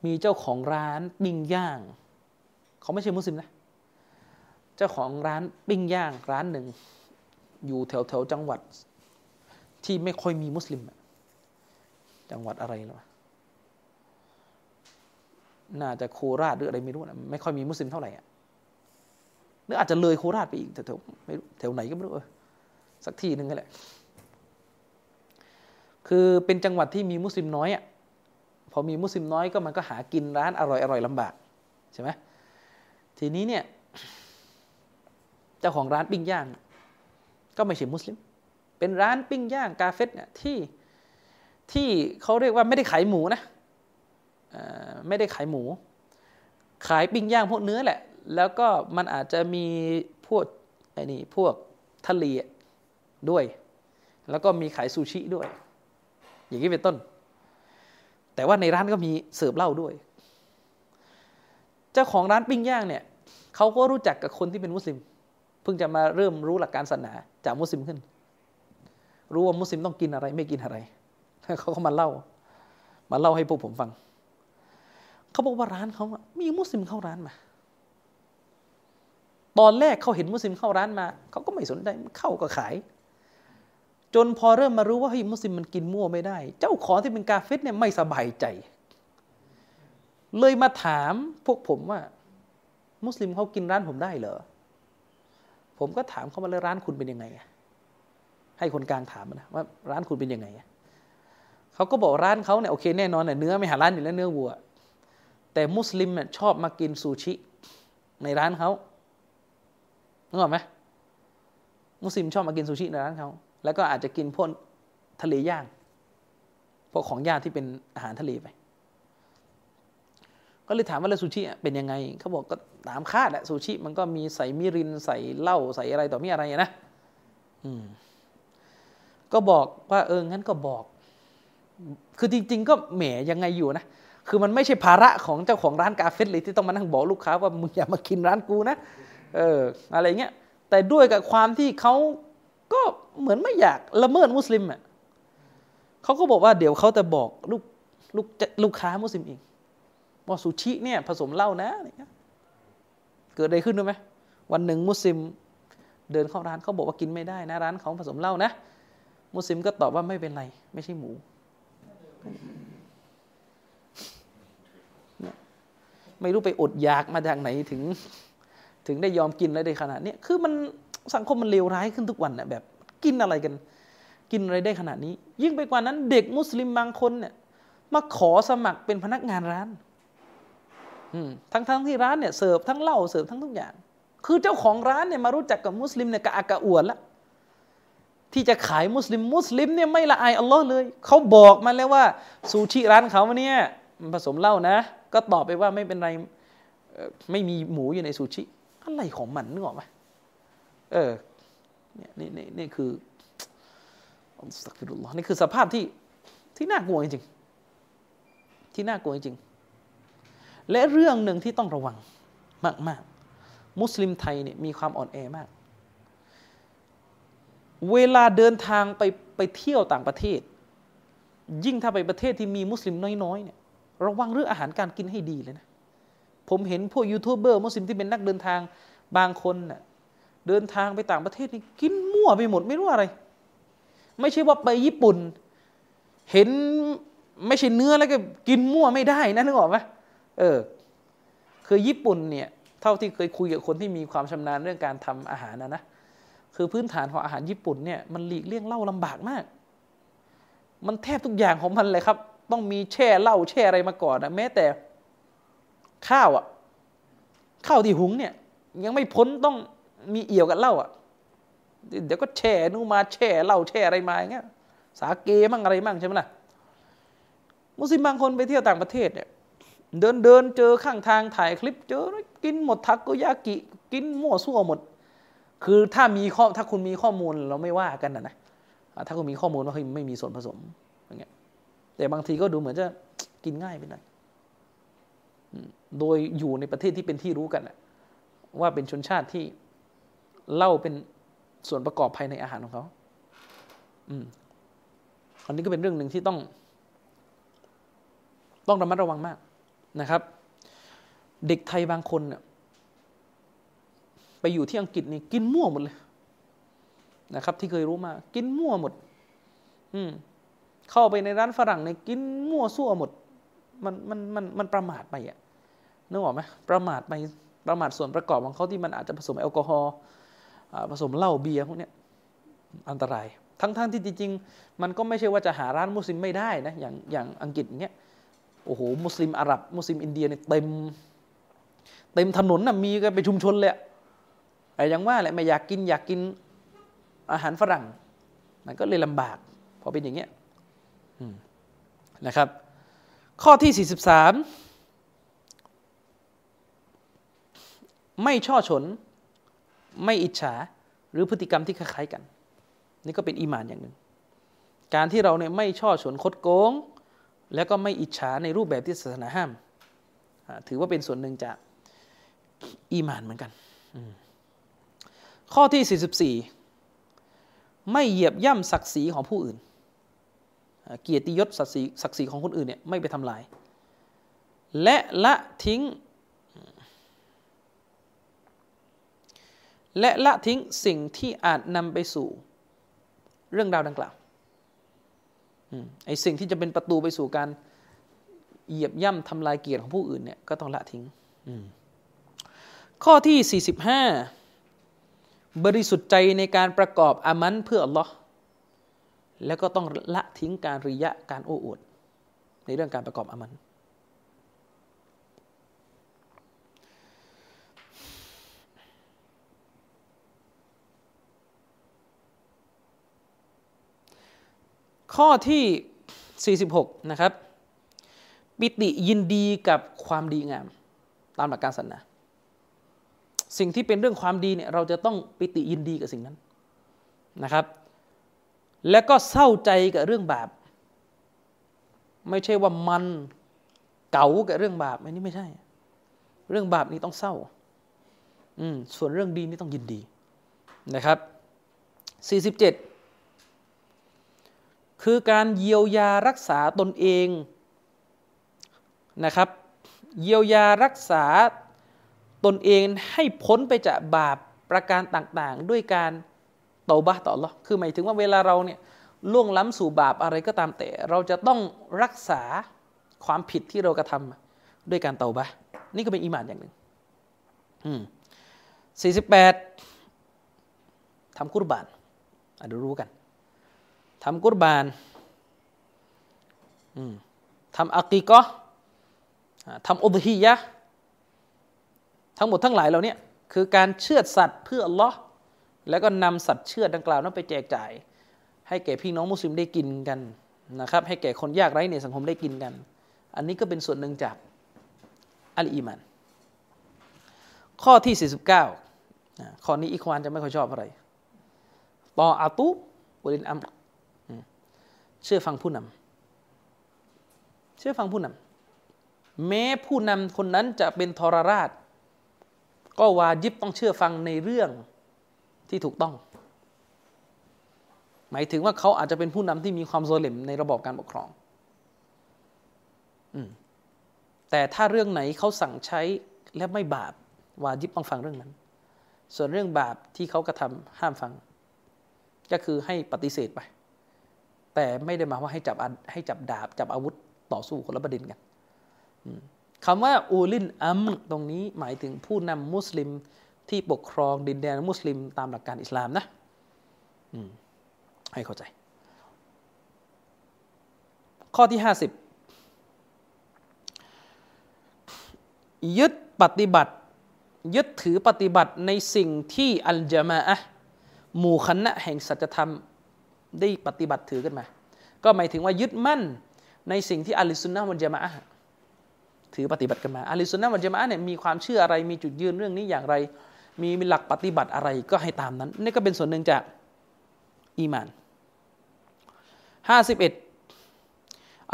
มีเจ้าของร้านปิ้งย่าง เขาไม่ใช่มุสลิมนะ เจ้าของร้านปิ้งย่างร้านหนึ่ง อยู่แถวแถวจังหวัด ที่ไม่ค่อยมีมุสลิม จังหวัดอะไรหรอน่าจะโคราชหรืออะไรไม่รู้นะไม่ค่อยมีมุสลิมเท่าไหร่อะหรืออาจจะเลยโคราชไปอีกแถวไม่รู้แถวไหนก็ไม่รู้สักที่หนึ่งก็แหละ คือเป็นจังหวัดที่มีมุสลิมน้อยอะ พอมีมุสลิมน้อยก็มันก็หากินร้านอร่อยอร่อยลำบากใช่ไหมทีนี้เนี่ยเจ้าของร้านปิ้งย่าง ก็ไม่ใช่มุสลิม เป็นร้านปิ้งย่างกาเฟสเนี่ยที่ที่เขาเรียกว่าไม่ได้ขายหมูนะไม่ได้ขายหมู ขายปิ้งย่างพวกเนื้อแหละ แล้วก็มันอาจจะมีพวกไอ้นี่พวกทะเลด้วย แล้วก็มีขายซูชิด้วย อย่างนี้เป็นต้น แต่ว่าในร้านก็มีเสิร์ฟเหล้าด้วย เจ้าของร้านปิ้งย่างเนี่ยเขาก็รู้จักกับคนที่เป็นมุสลิม เพิ่งจะมาเริ่มรู้หลักการศาสนาจากมุสลิมขึ้น รู้ว่ามุสลิมต้องกินอะไรไม่กินอะไรเขาก็มาเล่า มาเล่าให้พวกผมฟังเขาบอกว่าร้านเขามีมุสลิมเข้าร้านมาตอนแรกเขาเห็นมุสลิมเข้าร้านมาเขาก็ไม่สนใจเข้าก็ขาย จนพอเริ่มมารู้ว่าเฮ้ยมุสลิมมันกินมั่วไม่ได้ เจ้าของที่เป็นกาเฟสเนี่ยไม่สบายใจ เลยมาถามพวกผมว่า มุสลิมเขากินร้านผมได้เหรอผมก็ถามเขามาเลยร้านคุณเป็นยังไงให้คนกลางถามนะว่าร้านคุณเป็นยังไงเขาก็บอกร้านเขาเนี่ยโอเคแน่นอนเนื้อไม่หาร้านอยู่แล้วเนื้อวัว แต่มุสลิมเนี่ยชอบมากินซูชิในร้านเขานึกออกไหมมุสลิมชอบมากินซูชิในร้านเขา แล้วก็อาจจะกินพวกทะเลย่างพวกของย่างที่เป็นอาหารทะเลไป ก็เลยถามว่าแล้วซูชิเป็นยังไงเขาบอกก็ตามคาดแหละซูชิมันก็มีใส่มิรินใส่เหล้าใส่อะไรต่อมีอะไรนะอืมก็บอกว่าเอองั้นก็บอก คือจริง ๆ ก็แหมยังไงอยู่นะคือมันไม่ใช่ภาระของเจ้าของร้านกาเฟสเลยที่ต้องมานั่งบอกลูกค้าว่ามึงอย่ามากินร้านกูนะ เออ อะไรเงี้ย แต่ด้วยกับความที่เขาก็ เหมือนไม่อยากละเมิดมุสลิมอะเขาก็บอกว่าเดี๋ยวเขาจะบอกลูกลูกลูกค้ามุสลิมอีกว่าซูชิเนี่ยผสมเหล้านะเกิดอะไรขึ้นรู้ไหมวันหนึ่งมุสลิมเดินเข้าร้านเขาบอกว่ากินไม่ได้นะ ร้านเขาผสมเหล้านะ มุสลิมก็ตอบว่าไม่เป็นไร ไม่ใช่หมู ไม่รู้ไปอดอยากมาจากไหนถึง ถึงได้ยอมกินแล้วได้ขนาดนี้คือมันสังคมมันเลวร้ายขึ้นทุกวันน่ะแบบ กินอะไรกัน กินอะไรได้ขนาดนี้ ยิ่งไปกว่านั้นเด็กมุสลิมบางคนเนี่ยมาขอสมัครเป็นพนักงานร้านทั้งทั้งที่ร้านเนี่ยเสิร์ฟทั้งเหล้าเสิร์ฟทั้งทุกอย่าง คือเจ้าของร้านเนี่ยมารู้จักกับมุสลิมเนี่ยกะอากะอวดล้วที่จะขายมุสลิมมุสลิมเนี่ยไม่ละอายอัลลอฮ์เลยเขาบอกมาแล้วว่าซูชิร้านเขาเนี่ยมันผสมเหล้านะ ก็ตอบไปว่าไม่เป็นไรไม่มีหมูอยู่ในซูชิ อะไรของมันนึกออกไหมเออ เนี่ยนี่นี่นี่คือสักฟิรุลลอฮ์นี่คือสภาพที่ที่น่ากลัวจริงๆที่น่ากลัวจริงๆและเรื่องหนึ่งที่ต้องระวังมากๆ มุสลิมไทยเนี่ยมีความอ่อนแอมาก เวลาเดินทางไปไปเที่ยวต่างประเทศ ยิ่งถ้าไปประเทศที่มีมุสลิมน้อยๆเนี่ยระวังเรื่องอาหารการกินให้ดีเลยนะ ผมเห็นพวกยูทูบเบอร์มุสลิมที่เป็นนักเดินทางบางคนน่ะ เดินทางไปต่างประเทศนี่กินมั่วไปหมดไม่รู้อะไร ไม่ใช่ว่าไปญี่ปุ่น เห็นไม่ใช่เนื้อแล้วก็กินมั่วไม่ได้นะนึกออกไหมเออคือญี่ปุ่นเนี่ยเท่าที่เคยคุยกับคนที่มีความชำนาญเรื่องการทำอาหารนะนะคือพื้นฐานของอาหารญี่ปุ่นเนี่ยมันหลีกเลี่ยงเหล้าลำบากมาก มันแทบทุกอย่างของมันเลยครับ ต้องมีแช่เหล้าแช่อะไรมาก่อนนะแม้แต่ข้าวอะข้าวที่หุงเนี่ยยังไม่พ้นต้อง มีเอี่ยวกับเหล้าอะเดี๋ยวก็แช่นู่นมาแช่เหล้าแช่อะไรมาอย่างเงี้ยสาเกมั่งอะไรมั่งใช่ไหมล่ะมุสลิมบางคนไปเที่ยวต่างประเทศเนี่ยเดินเดินเจอข้างทางถ่ายคลิปเจอกินหมดทักโกยากิ กินมั่วซั่วหมด คือถ้ามีข้อถ้าคุณมีข้อมูลเราไม่ว่ากันนะนะถ้าคุณมีข้อมูลว่าเฮ้ยไม่มีส่วนผสมอย่างเงี้ยแต่บางทีก็ดูเหมือนจะกินง่ายไปหน่อยโดยอยู่ในประเทศที่เป็นที่รู้กันว่าเป็นชนชาติที่ เหล้าเป็นส่วนประกอบภายในอาหารของเขาอืมอันนี้ก็เป็นเรื่องหนึ่งที่ต้อง ต้องระมัดระวังมากนะครับ เด็กไทยบางคนเนี่ยไปอยู่ที่อังกฤษนี่กินมั่วหมดเลย นะครับ ที่เคยรู้มา กินมั่วหมด อืมเข้าไปในร้านฝรั่งในกินมั่วซั่วหมด มันมันมันมันประมาทไปอะนึกออกไหมประมาทไปประมาทส่วนประกอบของเขาที่มันอาจจะผสมแอลกอฮอล์ ผสมเหล้าเบียร์พวกนี้อันตราย ทั้งๆทที่จริงๆมันก็ไม่ใช่ว่าจะหาร้านมุสลิมไม่ได้นะอย่างอย่างอังกฤษเงี้ยโอ้โหมุสลิมอาหรับมุสลิมอินเดียเนี่ยเต็มเต็มถนนน่ะมีกันไปชุมชนเลยแต่ยังว่าแหละไม่อยากกินอยากกินอาหารฝรั่ง มันก็เลยลำบากพอเป็นอย่างเงี้ยนะครับ ข้อที่ 43 ไม่ช่อฉน ไม่อิจฉาหรือพฤติกรรมที่คล้ายๆกัน นี่ก็เป็นอีมานอย่างหนึ่ง การที่เราเนี่ยไม่ช่อฉนคดโกง แล้วก็ไม่อิจฉาในรูปแบบที่ศาสนาห้าม ถือว่าเป็นส่วนหนึ่งจากอีมานเหมือนกัน ข้อที่ 44 ไม่เหยียบย่ำศักดิ์ศรีของผู้อื่น เกียรติยศศักดิ์ศรีศักดิ์ศรีของคนอื่นเนี่ยไม่ไปทำลาย และละทิ้ง และละทิ้งสิ่งที่อาจนำไปสู่ เรื่องราวดังกล่าวไอ้สิ่งที่จะเป็นประตูไปสู่การเหยียบย่ำทำลายเกียรติของผู้อื่นเนี่ยก็ต้องละทิ้งข้อที่ 45 บริสุทธิ์ใจในการประกอบอามันเพื่ออัลลอฮ์แล้วก็ต้องละทิ้งการริยะการโอ้อวดในเรื่องการประกอบอามัน ข้อที่ 46 นะครับ ปิติยินดีกับความดีงาม ตามหลักการศาสนาสิ่งที่เป็นเรื่องความดีเนี่ยเราจะต้องปิติยินดีกับสิ่งนั้นนะครับ และก็เศร้าใจกับเรื่องบาป ไม่ใช่ว่ามันเก่ากับเรื่องบาปอันนี้ไม่ใช่ เรื่องบาปนี้ต้องเศร้าอืมส่วนเรื่องดีนี่ต้องยินดีนะครับ 47 คือการเยียวยารักษาตนเองนะครับ เยียวยารักษาตนเองให้พ้นไปจากบาปประการต่างๆ ด้วยการเตาบะต่อหรอคือหมายถึงว่าเวลาเราเนี่ยล่วงล้ำสู่บาปอะไรก็ตามแต่ เราจะต้องรักษาความผิดที่เรากระทำด้วยการเตาบะนี่ก็เป็นอีมานอย่างหนึ่งอืมสี่สิบแปดทำกุรบานอะดูรู้กัน ทำกุรบานทำอักีกะทำอุบฮียะทั้งหมดทั้งหลายเหล่านี้คือการเชื่อสัตว์เพื่ออัลลอฮ์แล้วก็นำสัตว์เชื่อดังกล่าวนั้นไปแจกจ่าย ให้แก่พี่น้องมุสลิมได้กินกันนะครับ ให้แก่คนยากไร้ในสังคมได้กินกัน อันนี้ก็เป็นส่วนหนึ่งจากอัลอีมันข้อที่ 49ข้อนี้อีควานจะไม่ค่อยชอบอะไร ต่ออาตุบรินอัม เชื่อฟังผู้นำเชื่อฟังผู้นำแม้ผู้นำคนนั้นจะเป็นทรราช ก็วาจิบต้องเชื่อฟังในเรื่องที่ถูกต้อง หมายถึงว่าเขาอาจจะเป็นผู้นำที่มีความโซเลมในระบอบการปกครองแต่ถ้าเรื่องไหนเขาสั่งใช้และไม่บาปวาจิบต้องฟังเรื่องนั้น ส่วนเรื่องบาปที่เขากระทำห้ามฟัง ก็คือให้ปฏิเสธไป แต่ไม่ได้มาว่าให้จับอันให้จับดาบ จับอาวุธต่อสู้คนละประเด็นกันคำว่าอูลินอัมตรงนี้หมายถึงผู้นำมุสลิมที่ปกครองดินแดนมุสลิมตามหลักการอิสลามนะมให้เข้าใจ ข้อที่ 50 ยึดปฏิบัติ ยึดถือปฏิบัติในสิ่งที่ الجماعة หมู่คณะแห่งสัจธรรม ได้ปฏิบัติถือกันมา ก็หมายถึงว่ายึดมั่นในสิ่งที่ أهل السنة والجماعة ถือปฏิบัติกันมาأهل السنة والجماعة เนี่ยมีความเชื่ออะไรมีจุดยืนเรื่องนี้อย่างไร มีหลักปฏิบัติอะไรก็ให้ตามนั้น นี่ก็เป็นส่วนหนึ่งจากอีมานห้าสิบเอ็ด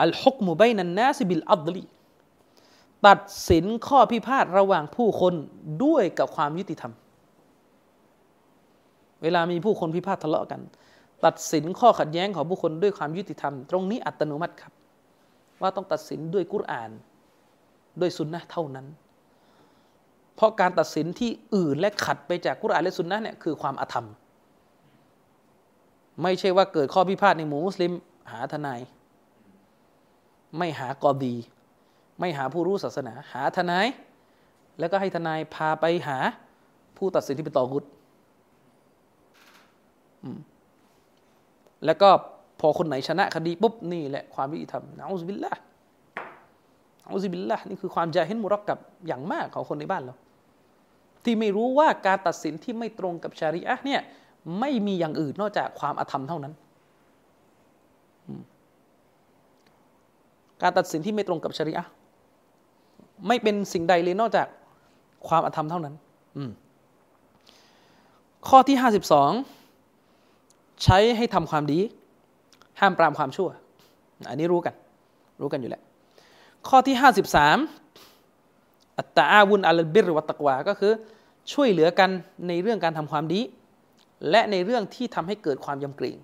الحكم بين الناس بالعدلตัดสินข้อพิพาทระหว่างผู้คนด้วยกับความยุติธรรม เวลามีผู้คนพิพาททะเลาะกัน ตัดสินข้อขัดแย้งของผู้คนด้วยความยุติธรรม ตรงนี้อัตโนมัติครับ ว่าต้องตัดสินด้วยกุรอาน ด้วยสุนนะเท่านั้น เพราะการตัดสินที่อื่นและขัดไปจากกุรอานและสุนนะเนี่ยคือความอาธรรม ไม่ใช่ว่าเกิดข้อพิพาทในหมู่มุสลิม หาทนาย ไม่หากอดี ไม่หาผู้รู้ศาสนา หาทนาย แล้วก็ให้ทนายพาไปหาผู้ตัดสินที่เป็นตอกุต แล้วก็พอคนไหนชนะคดีปุ๊บนี่แหละความยุติธรรมนะอุบิลละอุบิลละนี่คือความใจเห็นมุรักกับอย่างมากของคนในบ้านเรา ที่ไม่รู้ว่าการตัดสินที่ไม่ตรงกับชาริอะห์เนี่ยไม่มีอย่างอื่นนอกจากความอาธรรมเท่านั้น การตัดสินที่ไม่ตรงกับชริอะห์ไม่เป็นสิ่งใดเลยนอกจากความอาธรรมเท่านั้น ข้อที่52 ใช้ให้ทำความดี ห้ามปรามความชั่ว อันนี้รู้กัน รู้กันอยู่แล้ว ข้อที่ 53 อัตตาอาวุนอัลบิรวัตตกวา ก็คือ ช่วยเหลือกันในเรื่องการทำความดี และในเรื่องที่ทำให้เกิดความยำเกรง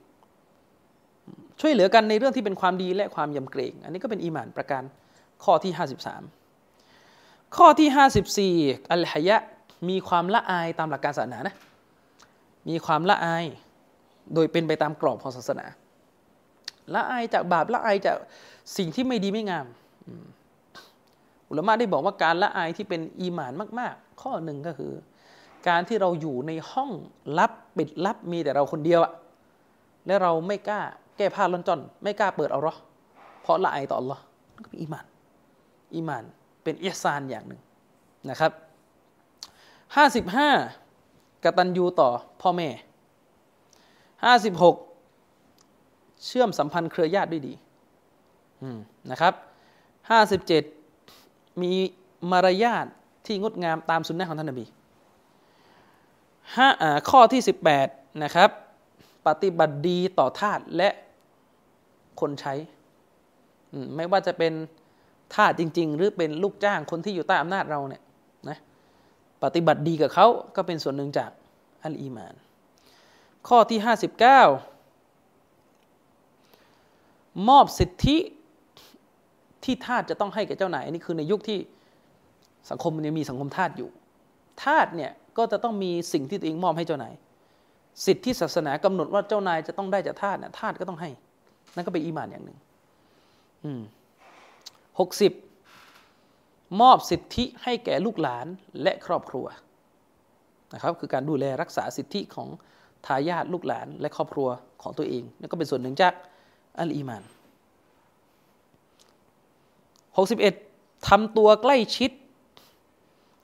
ช่วยเหลือกันในเรื่องที่เป็นความดีและความยำเกรง อันนี้ก็เป็นอีหมานประการข้อที่ 53 ข้อที่ 54 อัลฮยะ มีความละอายตามหลักการศาสนานะ มีความละอาย โดยเป็นไปตามกรอบของศาสนาละอายจากบาปละอายจากสิ่งที่ไม่ดีไม่งามอุลามะได้บอกว่าการละอายที่เป็นอีหมานมาก ๆ ข้อหนึ่งก็คือ การที่เราอยู่ในห้องลับปิดลับมีแต่เราคนเดียวอะและเราไม่กล้าแก้ผ้าล้นจอนไม่กล้าเปิดเอาหรอเพราะละอายต่อ Allah นั่นก็เป็นอีมานอีมานเป็นอิสานอย่างหนึ่งนะครับห้าสิบห้ากตัญญูต่อพ่อแม่ ห้าสิบหกเชื่อมสัมพันธ์เครือญาติด้วยดีนะครับห้าสิบเจ็ดมีมารยาทที่งดงามตามสุนนะของท่านนบีห้าข้อที่สิบแปดนะครับ ปฏิบัติดีต่อทาสและคนใช้ ไม่ว่าจะเป็นทาสจริง ๆ หรือเป็นลูกจ้างคนที่อยู่ใต้อำนาจเราเนี่ยนะปฏิบัติดีกับเขาก็เป็นส่วนหนึ่งจากอัลอีมาน ข้อที่ 59 มอบสิทธิที่ทาสจะต้องให้แก่เจ้านายอันนี้คือในยุคที่สังคมมันยังมีสังคมทาสอยู่ ทาสเนี่ยก็จะต้องมีสิ่งที่ตัวเองมอบให้เจ้านาย สิทธิศาสนากำหนดว่าเจ้านายจะต้องได้จากทาสเนี่ยทาสก็ต้องให้ นั่นก็เป็นอีมานอย่างหนึ่งหกสิบมอบสิทธิให้แก่ลูกหลานและครอบครัวนะครับ คือการดูแลรักษาสิทธิของ ทายาทลูกหลานและครอบครัวของตัวเองนั่นก็เป็นส่วนหนึ่งจากอัลอีมานหกสิบเอ็ดทำตัวใกล้ชิด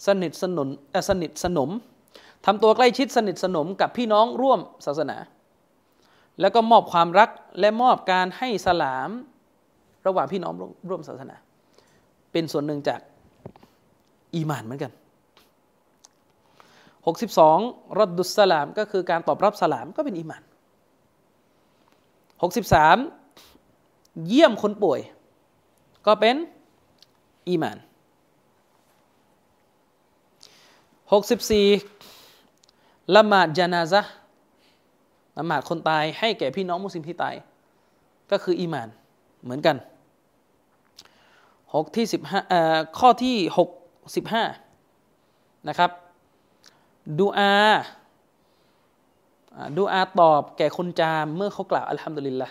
สนิทสนนสนิทสนมทำตัวใกล้ชิดสนิทสนมกับพี่น้องร่วมศาสนา แล้วก็มอบความรักและมอบการให้สลามระหว่างพี่น้องร่วมศาสนา เป็นส่วนหนึ่งจากอีมานเหมือนกัน 62รดดุสลาม ก็คือการตอบรับสลามก็เป็นอีมาน63 เยี่ยมคนป่วย ก็เป็นอีมาน 64ละหมาดจานาซะละหมาดคนตายให้แก่พี่น้องมุสลิมที่ตาย ก็คืออีมานเหมือนกันหกที่สิบห้าข้อที่หกสิบห้านะครับ ดูอาดูอาตอบแก่คนจาม เมื่อเขากล่าวอัลฮัมดุลิลละ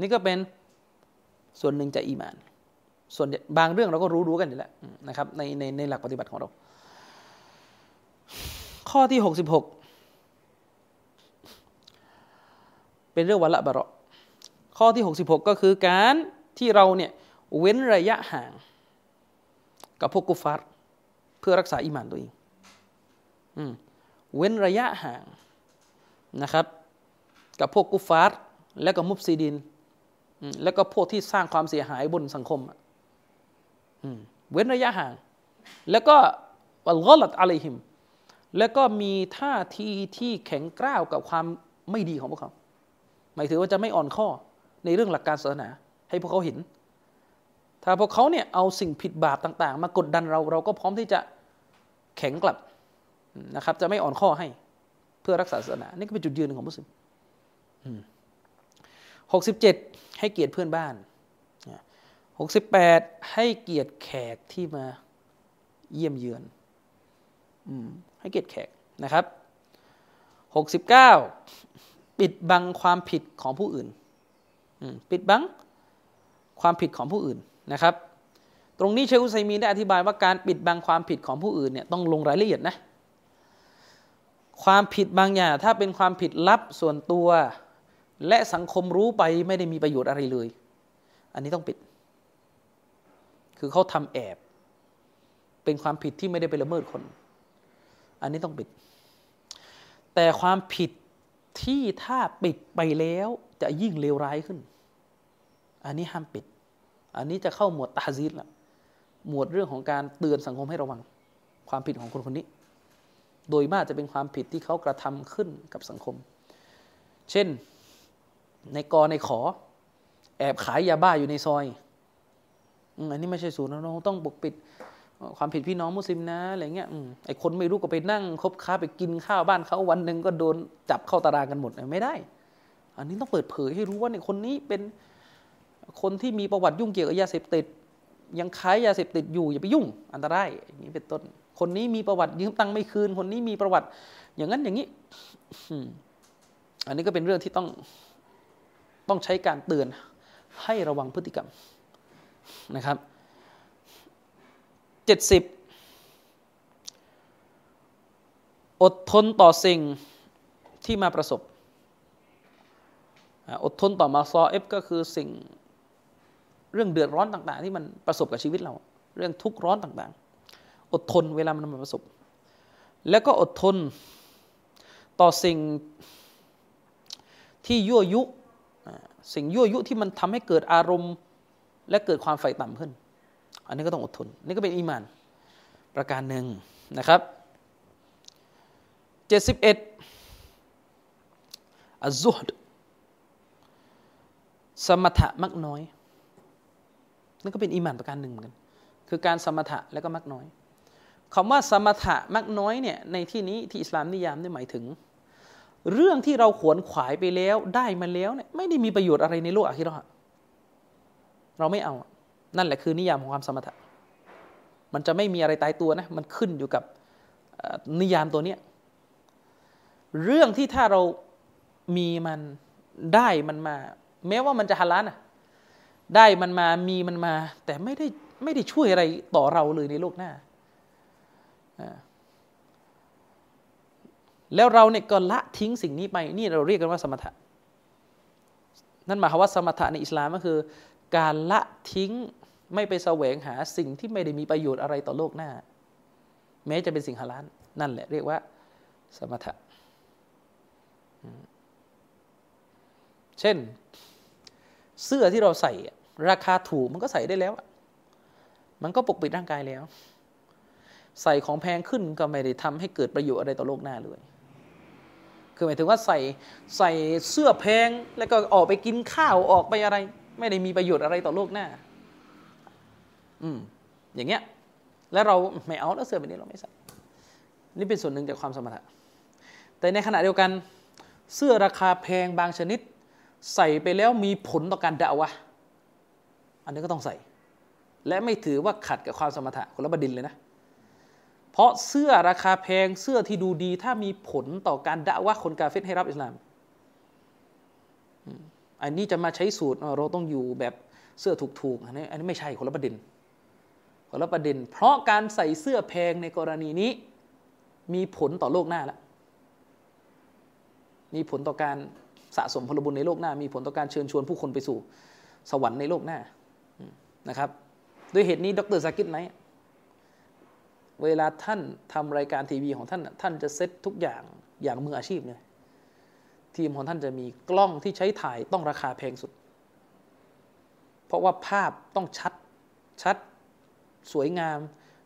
นี่ก็เป็นส่วนหนึ่งจากอีมาน ส่วนบางเรื่องเราก็รู้รู้กันอยู่แล้วนะครับในในในหลักปฏิบัติของเรา ข้อที่หกสิบหกเป็นเรื่องวันละบะเราะข้อที่หกสิบหกก็คือการที่เราเนี่ยเว้นระยะห่าง กับพวกกุฟาร์เพื่อรักษาอีหมานตัวเอง เว้นระยะห่างนะครับ กับพวกกุฟาร์และก็มุฟซีดิน แล้วก็พวกที่สร้างความเสียหายบนสังคมเว้นระยะห่าง แล้วก็วัลกอลัดอะลัยฮิม แล้วก็มีท่าทีที่แข็งกร้าวกับความไม่ดีของพวกเขา หมายถึงว่าจะไม่อ่อนข้อในเรื่องหลักการศาสนา ให้พวกเขาเห็น ถ้าพวกเขาเนี่ยเอาสิ่งผิดบาปต่าง ๆ มากดดันเราเราก็พร้อมที่จะแข็งกลับ นะครับ จะไม่อ่อนข้อให้เพื่อรักษาศาสนา นี่ก็เป็นจุดยืนหนึ่งของมุสลิมหกสิบเจ็ดให้เกียรติเพื่อนบ้านหกสิบแปดให้เกียรติแขกที่มาเยี่ยมเยือนอให้เกียรติแขกนะครับหกสิบเก้าปิดบังความผิดของผู้อื่นปิดบังความผิดของผู้อื่นนะครับ ตรงนี้เชคอุซัยมีนได้อธิบายว่าการปิดบังความผิดของผู้อื่นเนี่ยต้องลงรายละเอียดนะ ความผิดบางอย่างถ้าเป็นความผิดลับส่วนตัว และสังคมรู้ไปไม่ได้มีประโยชน์อะไรเลย อันนี้ต้องปิด คือเขาทำแอบ เป็นความผิดที่ไม่ได้ไปละเมิดคน อันนี้ต้องปิด แต่ความผิดที่ถ้าปิดไปแล้วจะยิ่งเลวร้ายขึ้น อันนี้ห้ามปิด อันนี้จะเข้าหมวดตาซีดละหมวดเรื่องของการเตือนสังคมให้ระวัง ความผิดของคนคนนี้ โดยมากจะเป็นความผิดที่เขากระทำขึ้นกับสังคม เช่นในกอในขอ แอบขายยาบ้าอยู่ในซอยอันนี้ไม่ใช่ศูนย์เราต้องปกปิด ความผิดพี่น้องมุสลิมนะอะไรเงี้ยไอ้คนไม่รู้ก็ไปนั่งคบค้าไปกินข้าวบ้านเขาวันหนึ่งก็โดนจับเข้าตารางกันหมดไม่ได้ อันนี้ต้องเปิดเผยให้รู้ว่าเนี่ยคนนี้เป็นคนที่มีประวัติยุ่งเกี่ยวกับยาเสพติด ยังขายยาเสพติดอยู่อย่าไปยุ่ง อันตรายอย่างนี้เป็นต้น คนนี้มีประวัติยืมตังค์ไม่คืน คนนี้มีประวัติ อย่างนั้นอย่างนี้อันนี้ก็เป็นเรื่องที่ต้องต้องใช้การเตือนให้ระวังพฤติกรรมนะครับเจ็ดสิบอดทนต่อสิ่งที่มาประสบ อดทนต่อมาซอเอฟก็คือสิ่ง เรื่องเดือดร้อนต่าง ๆ ที่มันประสบกับชีวิตเรา เรื่องทุกข์ร้อนต่างๆ อดทนเวลามันมาประสบ แล้วก็อดทนต่อสิ่งที่ยั่วยุสิ่งยั่วยุที่มันทำให้เกิดอารมณ์ และเกิดความไฟต่ำขึ้น อันนี้ก็ต้องอดทน นี่ก็เป็นอีมาน ประการหนึ่งนะครับเจ็ดสิบเอ็ดอัซุฮดสมถะมักน้อย นั่นก็เป็นอีมานประการหนึ่งเหมือนกัน คือการสมถะและก็มักน้อยคำว่าสมถะมักน้อยเนี่ยในที่นี้ที่อิสลามนิยามได้หมายถึง เรื่องที่เราขวนขวายไปแล้วได้มาแล้วเนี่ยไม่ได้มีประโยชน์อะไรในโลกอาคิรอเราไม่เอา นั่นแหละคือนิยามของความสมถะ มันจะไม่มีอะไรตายตัวนะ มันขึ้นอยู่กับนิยามตัวเนี้ยเรื่องที่ถ้าเรามีมันได้มันมา แม้ว่ามันจะฮาลาลนะ ได้มันมามีมันมา แต่ไม่ได้ไม่ได้ช่วยอะไรต่อเราเลยในโลกหน้า แล้วเราเนี่ยก็ละทิ้งสิ่งนี้ไป นี่เราเรียกกันว่าสมถะ นั่นหมายความว่าสมถะในอิสลามก็คือ การละทิ้งไม่ไปแสวงหาสิ่งที่ไม่ได้มีประโยชน์อะไรต่อโลกหน้า แม้จะเป็นสิ่งฮาลาลนั่นแหละเรียกว่าสมถะ เช่น เสื้อที่เราใส่ ราคาถูกมันก็ใส่ได้แล้วมันก็ปกปิดร่างกายแล้ว ใส่ของแพงขึ้นก็ไม่ได้ทำให้เกิดประโยชน์อะไรต่อโลกหน้าเลยคือหมายถึงว่าใส่ใส่เสื้อแพงแล้วก็ออกไปกินข้าวออกไปอะไร ไม่ได้มีประโยชน์อะไรต่อโลกหน้า อืมอย่างเงี้ย แล้วเราไม่เอาแล้วเสื้อแบบนี้เราไม่ใส่ นี่เป็นส่วนหนึ่งจากความสมถะแต่ในขณะเดียวกัน เสื้อราคาแพงบางชนิด ใส่ไปแล้วมีผลต่อการด่าวะ อันนี้ก็ต้องใส่ และไม่ถือว่าขัดกับความสมถะคนละบดินเลยนะ เพราะเสื้อราคาแพงเสื้อที่ดูดี ถ้ามีผลต่อการด่าว่าคนกาเฟตให้รับอิสลาม อันนี้จะมาใช้สูตรเราต้องอยู่แบบเสื้อถูกๆอันนี้อันนี้ไม่ใช่คนละประเด็นคนละประเด็น เพราะการใส่เสื้อแพงในกรณีนี้ มีผลต่อโลกหน้าแล้วมีผลต่อการสะสมพลบุญในโลกหน้า มีผลต่อการเชิญชวนผู้คนไปสู่ สวรรค์ในโลกหน้า นะครับ ด้วยเหตุนี้ดรสากิตไหนเวลาท่านทำรายการทีวีของท่าน ท่านจะเซตทุกอย่างอย่างมืออาชีพเลยทีมของท่านจะมีกล้องที่ใช้ถ่ายต้องราคาแพงสุด เพราะว่าภาพต้องชัดชัด สวยงาม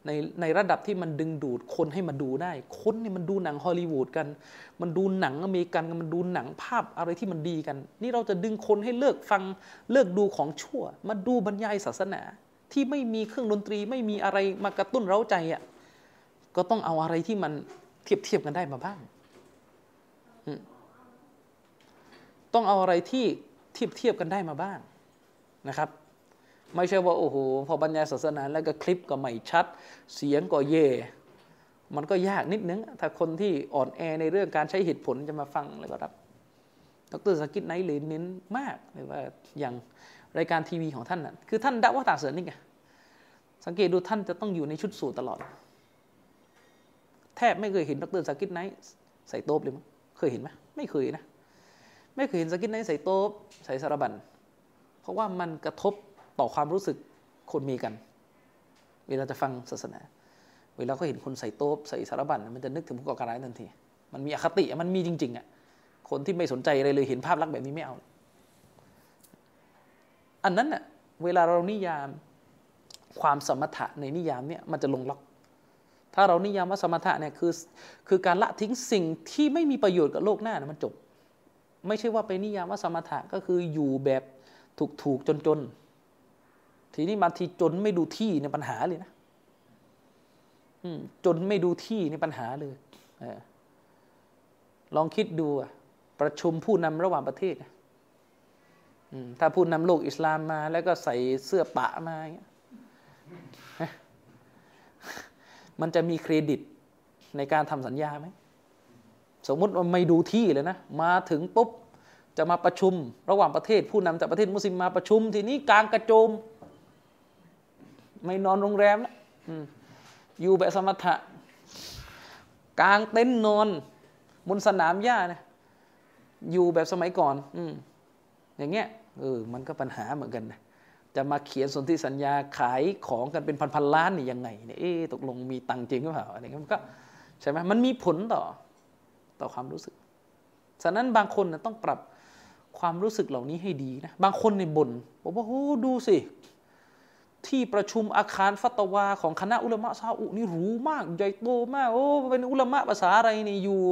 ในในระดับที่มันดึงดูดคนให้มาดูได้ คนนี่มันดูหนังฮอลลีวูดกัน มันดูหนังอเมริกันมันดูหนังภาพอะไรที่มันดีกัน นี่เราจะดึงคนให้เลิกฟังเลิกดูของชั่ว มาดูบรรยายศาสนา ที่ไม่มีเครื่องดนตรีไม่มีอะไรมากระตุ้นเร้าใจอะ่ะก็ต้องเอาอะไรที่มันเทียบเทียบกันได้มาบ้าง ต้องเอาอะไรที่เทียบเทียบกันได้มาบ้างนะครับ ไม่ใช่ว่าโอ้โหพอบรรยายศาสนา แล้วก็คลิปก็ไม่ชัด เสียงก็แย่มันก็ยากนิดนึง ถ้าคนที่อ่อนแอในเรื่องการใช้เหตุผลจะมาฟังแล้วก็รับ ดร.ซากิรไนค์เลยเน้นมากเลยว่าอย่างรายการทีวีของท่านน่ะคือท่านดักว่าตาเสือนี่ไงสังเกตดูท่านจะต้องอยู่ในชุดสูทตลอด แทบไม่เคยเห็นดร.ซากิรไนค์ใส่โต๊บเลยมั้งเคยเห็นไหมไม่เคยนะ ไม่เคยเห็นซากิรไนค์ใส่โต๊บใส่สะระบั่นเพราะว่ามันกระทบ ต่อความรู้สึกคนอเมริกัน เวลาจะฟังศาสนา เวลาเขาเห็นคนใส่โต๊บใส่สะระบั่นมันจะนึกถึงผู้ก่อการร้ายทันที มันมีอคติมันมีจริง ๆอะคนที่ไม่สนใจอะไรเลยเห็นภาพลักษณ์แบบนี้ไม่เอา อันนั้นอะเวลาเรานิยามความสมถะในนิยามเนี่ยมันจะลงล็อก ถ้าเรานิยามว่าสมถะเนี่ยคือคือการละทิ้งสิ่งที่ไม่มีประโยชน์กับโลกหน้านะมันจบ ไม่ใช่ว่าไปนิยามว่าสมถะก็คืออยู่แบบถูกถูกจนจน ทีนี้บางทีจนไม่ดูที่ในปัญหาเลยนะจนไม่ดูที่ในปัญหาเลยลองคิดดูประชุมผู้นำระหว่างประเทศถ้าผู้นำโลกอิสลามมา แล้วก็ใส่เสื้อปะมาอย่างเงี้ยมันจะมีเครดิตในการทำสัญญาไหม สมมติว่าไม่ดูที่เลยนะ มาถึงปุ๊บ จะมาประชุม ระหว่างประเทศผู้นำจากประเทศมุสลิมมาประชุม ทีนี้กลางกระโจม ไม่นอนโรงแรมแล้วอยู่แบบสมถะกลางเต็นท์นอนบนสนามหญ้านะอยู่แบบสมัยก่อน อือย่างเงี้ยเออมันก็ปัญหาเหมือนกันนะจะมาเขียนสนธิสัญญาขายของกันเป็นพันๆล้านนี่ยังไงเนี่ยเอ๊ตกลงมีตังจริงหรือเปล่าอะไรเงี้ยมันก็ใช่ไหมมันมีผลต่อต่อความรู้สึกฉะนั้นบางคนนะต้องปรับความรู้สึกเหล่านี้ให้ดีนะบางคนในบนบอกว่าโอ้ดูสิ ที่ประชุมอาคารฟัตวาของคณะอุลามะซาอุนี่หรูมาก ใหญ่โตมาก โอ้เป็นอุลามะภาษาอะไรนี่อยู่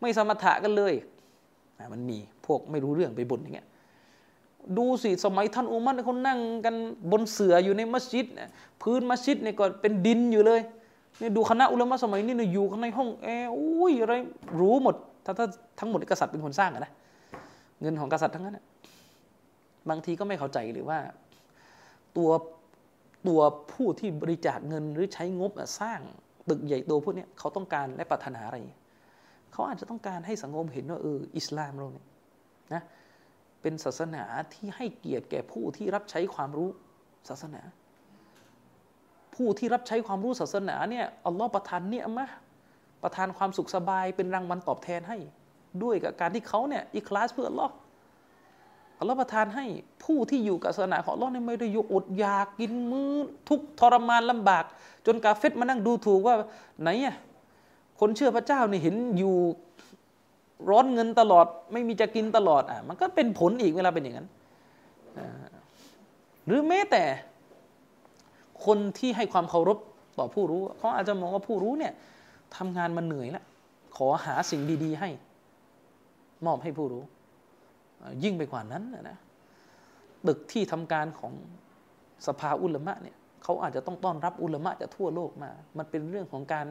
ไม่สมถะกันเลยมันมีพวกไม่รู้เรื่องไปบ่นอย่างเงี้ยดูสิสมัยท่านอุมัรเขานั่งกันบนเสืออยู่ในมัสยิดพื้นมัสยิดเนี่ยก็เป็นดินอยู่เลยนี่ดูคณะอุลามะสมัยนี้เนี่ยอยู่ข้างในห้องแอร์อุ้ยอะไรรู้หมดถ้าถ้าทั้งหมดกษัตริย์เป็นคนสร้างนะเงินของกษัตริย์ทั้งนั้นบางทีก็ไม่เข้าใจหรือว่า ตัว ตัวผู้ที่บริจาคเงินหรือใช้งบสร้างตึกใหญ่โตพวกนี้เขาต้องการและปรารถนาอะไร เขาอาจจะต้องการให้สังคมเห็นว่าเอออิสลามเราเนี่ยนะเป็นศาสนาที่ให้เกียรติแก่ผู้ที่รับใช้ความรู้ศาสนา ผู้ที่รับใช้ความรู้ศาสนาเนี่ยอัลลอฮ์ประทานเนี่ยมะประทานความสุขสบายเป็นรางวัลตอบแทนให้ ด้วยกับการที่เขาเนี่ยอิคลาสเพื่ออัลลอฮ์ อัลลอฮ์ประทานให้ผู้ที่อยู่กับศาสนาของอัลลอฮ์เนี่ยไม่ได้อยู่อดอยากกินมือทุกทรมานลำบาก จนกาเฟตมานั่งดูถูกว่าไหนอะคนเชื่อพระเจ้าเนี่ยเห็นอยู่ร้อนเงินตลอด ไม่มีจะกินตลอดอะมันก็เป็นผลอีกเวลาเป็นอย่างนั้นหรือแม้แต่คนที่ให้ความเคารพต่อผู้รู้เขาอาจจะมองว่าผู้รู้เนี่ยทำงานมาเหนื่อยแล้วขอหาสิ่งดี ๆ ให้ มอบให้ผู้รู้ ยิ่งไปกว่านั้นนะตึกที่ทำการของสภาอุลมะเนี่ยเขาอาจจะต้องต้อนรับอุลมะจากทั่วโลกมา มันเป็นเรื่องของการ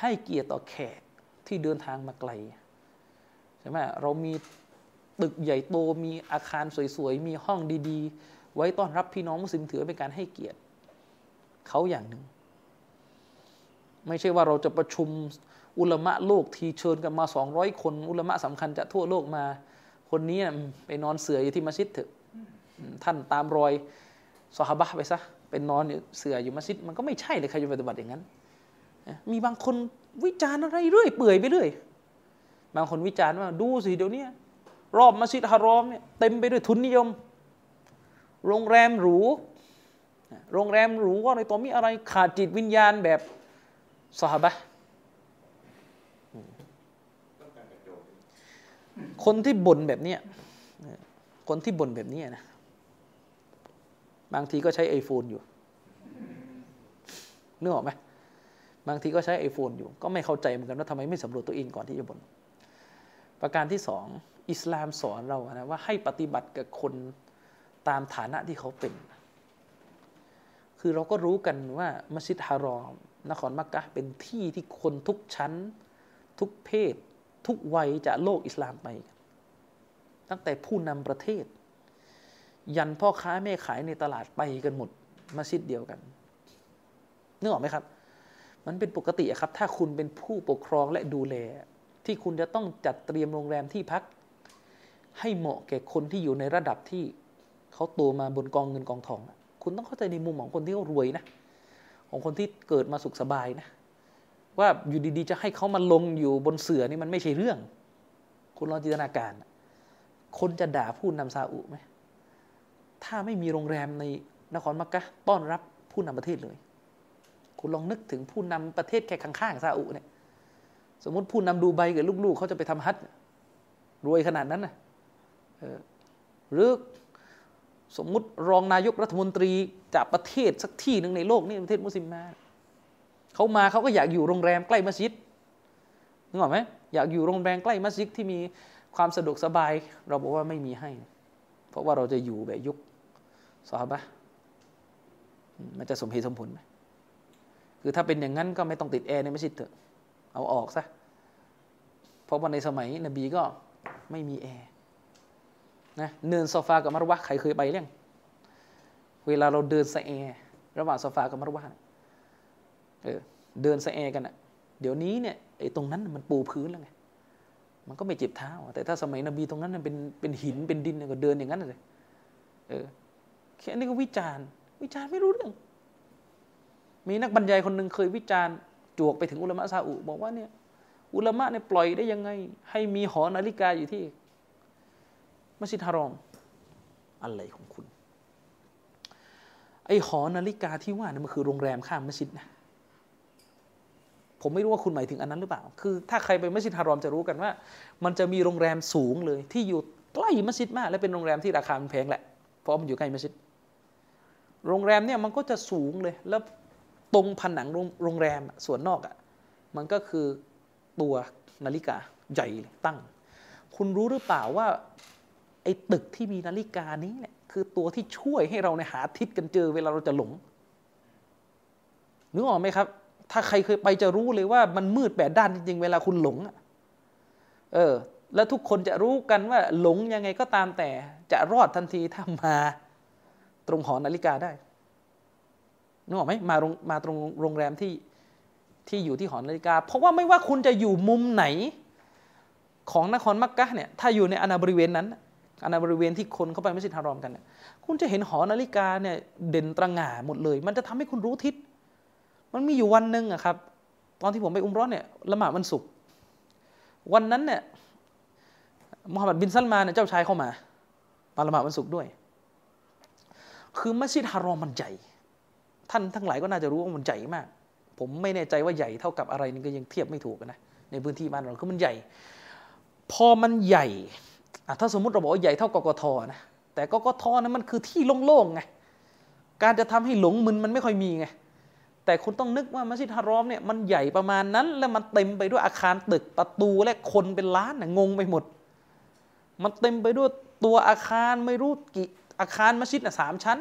ให้เกียรติต่อแขกที่เดินทางมาไกลใช่ไหมเรามีตึกใหญ่โตมีอาคารสวยๆ มีห้องดีๆ ไว้ต้อนรับพี่น้องมุสลิมถือเป็นการให้เกียรติเขาอย่างหนึ่ง ไม่ใช่ว่าเราจะประชุมอุลมะโลกทีเชิญกันมาสองร้อยคน อุลมะสำคัญจากทั่วโลกมา คนนี้ไปนอนเสืออยู่ที่มัสยิดเถอะท่านตามรอยสฮาบะไปซะเป็นนอนเสืออยู่มัสยิดมันก็ไม่ใช่เลยใครจะปฏิบัติอย่างนั้น มีบางคนวิจารณ์อะไรเรื่อยเปื่อยไปเรื่อยบางคนวิจารณ์ว่าดูสิเดี๋ยวนี้รอบมัสยิดฮารอมเนี่ยเต็มไปด้วยทุนนิยม โรงแรมหรูโรงแรมหรูว่าในตัวมีอะไรขาดจิตวิญญาณแบบสหบะ คนที่บ่นแบบนี้คนที่บ่นแบบนี้นะบางทีก็ใช้ไอโฟนอยู่นึกออกไหมบางทีก็ใช้ไอโฟนอยู่ ก็ไม่เข้าใจเหมือนกันว่าทำไมไม่สำรวจตัวเองก่อนที่จะบ่นประการที่สองอิสลามสอนเรานะว่าให้ปฏิบัติกับคนตามฐานะที่เขาเป็น คือเราก็รู้กันว่ามัสยิดฮารอมนครมักกะเป็นที่ที่คนทุกชั้น ทุกเพศ ทุกวัยจากโลกอิสลามไปกั ตั้งแต่ผู้นำประเทศ ยันพ่อค้าแม่ขายในตลาดไปกันหมดมัสยิดเดียวกันนึกออกไหมครับ มันเป็นปกติครับ ถ้าคุณเป็นผู้ปกครองและดูแล ที่คุณจะต้องจัดเตรียมโรงแรมที่พัก ให้เหมาะแก่คนที่อยู่ในระดับที่เขาโตมาบนกองเงินกองทอง คุณต้องเข้าใจในมุมของคนที่เขารวยนะ ของคนที่เกิดมาสุขสบายนะ ว่าอยู่ดีๆ จะให้เขามาลงอยู่บนเสือนี่มันไม่ใช่เรื่อง คุณลองจินตนาการ คนจะด่าผู้นำซาอุไหมถ้าไม่มีโรงแรมในนครมักกะต้อนรับผู้นำประเทศเลย คุณลองนึกถึงผู้นำประเทศแค่ข้างๆซาอุเนี่ย สมมติผู้นำดูใบกับลูกๆเขาจะไปทำฮัทรวยขนาดนั้นนะหรือสมมุติรองนายกรัฐมนตรีจากประเทศสักที่หนึ่งในโลกนี่ประเทศมุสลิมมาเขามาเขาก็อยากอยู่โรงแรมใกล้มัสยิดนึกออกไหมอยากอยู่โรงแรมใกล้มัสยิดที่มี ความสะดวกสบาย เราบอกว่าไม่มีให้ เพราะว่าเราจะอยู่แบบยุคสาบะมันจะสมเหตุสมผลไหมคือถ้าเป็นอย่างนั้นก็ไม่ต้องติดแอร์ในมัสยิดเถอะ เอาออกซะ เพราะว่าในสมัยนบีก็ไม่มีแอร์นะเนินซอฟากับมารวะใครเคยไปเรื่องเวลาเราเดินสะแอระหว่างซอฟากับมารวะเออเดินสะแอกันอะเดี๋ยวนี้เนี่ยไอ้ตรงนั้นมันปูพื้นแล้วไง มันก็ไม่เจ็บเท้า แต่ถ้าสมัยนบีตรงนั้นเป็นเป็นหินเป็นดินก็เดินอย่างนั้นเลยเออแค่นี้ก็วิจารณ์ วิจารณ์ไม่รู้เรื่อง มีนักบรรยายคนหนึ่งเคยวิจารณ์จวกไปถึงอุลามะซาอุ บอกว่าเนี่ย อุลามะเนี่ยปล่อยได้ยังไง ให้มีหอนาฬิกาอยู่ที่มัสยิดฮารอมอะไรของคุณ ไอหอนาฬิกาที่ว่านี่มันคือโรงแรมข้ามมัสยิดนะ ผมไม่รู้ว่าคุณหมายถึงอันนั้นหรือเปล่า คือถ้าใครไปมัสยิดฮารอมจะรู้กันว่า มันจะมีโรงแรมสูงเลย ที่อยู่ใกล้มัสยิดมาก และเป็นโรงแรมที่ราคาแพงแหละ เพราะมันอยู่ใกล้มัสยิด โรงแรมเนี่ยมันก็จะสูงเลย แล้วตรงผนังโรงแรมส่วนนอกอะ่ะ มันก็คือตัวนาฬิกาใหญ่ตั้ง คุณรู้หรือเปล่าว่าไอ้ตึกที่มีนาฬิกานี้เนี่ยคือตัวที่ช่วยให้เราในหาทิศกันเจอเวลาเราจะหลงนึกออกไหมครับ ถ้าใครเคยไปจะรู้เลยว่ามันมืดแปดด้านจริงๆ เวลาคุณหลงเออ แล้วทุกคนจะรู้กันว่าหลงยังไงก็ตามแต่จะรอดทันทีถ้ามาตรงหอนาฬิกาได้นึกออกไหมมาโรงมาตรงโรงแรมที่ที่อยู่ที่หอนาฬิกา เพราะว่าไม่ว่าคุณจะอยู่มุมไหน ของนครมักกะเนี่ย ถ้าอยู่ในอนาบริเวณนั้นอาณาบริเวณที่คนเข้าไปมัสยิดฮารอมกันเนี่ยคุณจะเห็นหอนาฬิกาเนี่ยเด่นตระหง่าหมดเลย มันจะทำให้คุณรู้ทิศ มันมีอยู่วันหนึ่งอะครับ ตอนที่ผมไปอุมร้อนเนี่ยละหมาดวันศุกร์วันนั้นเนี่ยมุฮัมมัดบินซัลมาเนี่ยเจ้าชายเข้ามามาละหมาดวันศุกร์ด้วย คือมัสยิดฮารอมมันใหญ่ ท่านทั้งหลายก็น่าจะรู้ว่ามันใหญ่มาก ผมไม่แน่ใจว่าใหญ่เท่ากับอะไรนี่ก็ยังเทียบไม่ถูกนะในพื้นที่บ้านเราคือมันใหญ่ พอมันใหญ่ถ้าสมมติเราบอกว่าใหญ่เท่ากกทนะแต่กกทนะมันคือที่โล่งๆไงการจะทำให้หลงมึนมันไม่ค่อยมีไง แต่คุณต้องนึกว่ามัสยิดฮารอมเนี่ยมันใหญ่ประมาณนั้น แล้วมันเต็มไปด้วยอาคารตึกประตูและคนเป็นล้านนะงงไปหมด มันเต็มไปด้วยตัวอาคารไม่รู้กี่อาคารมัสยิดนะสามชั้น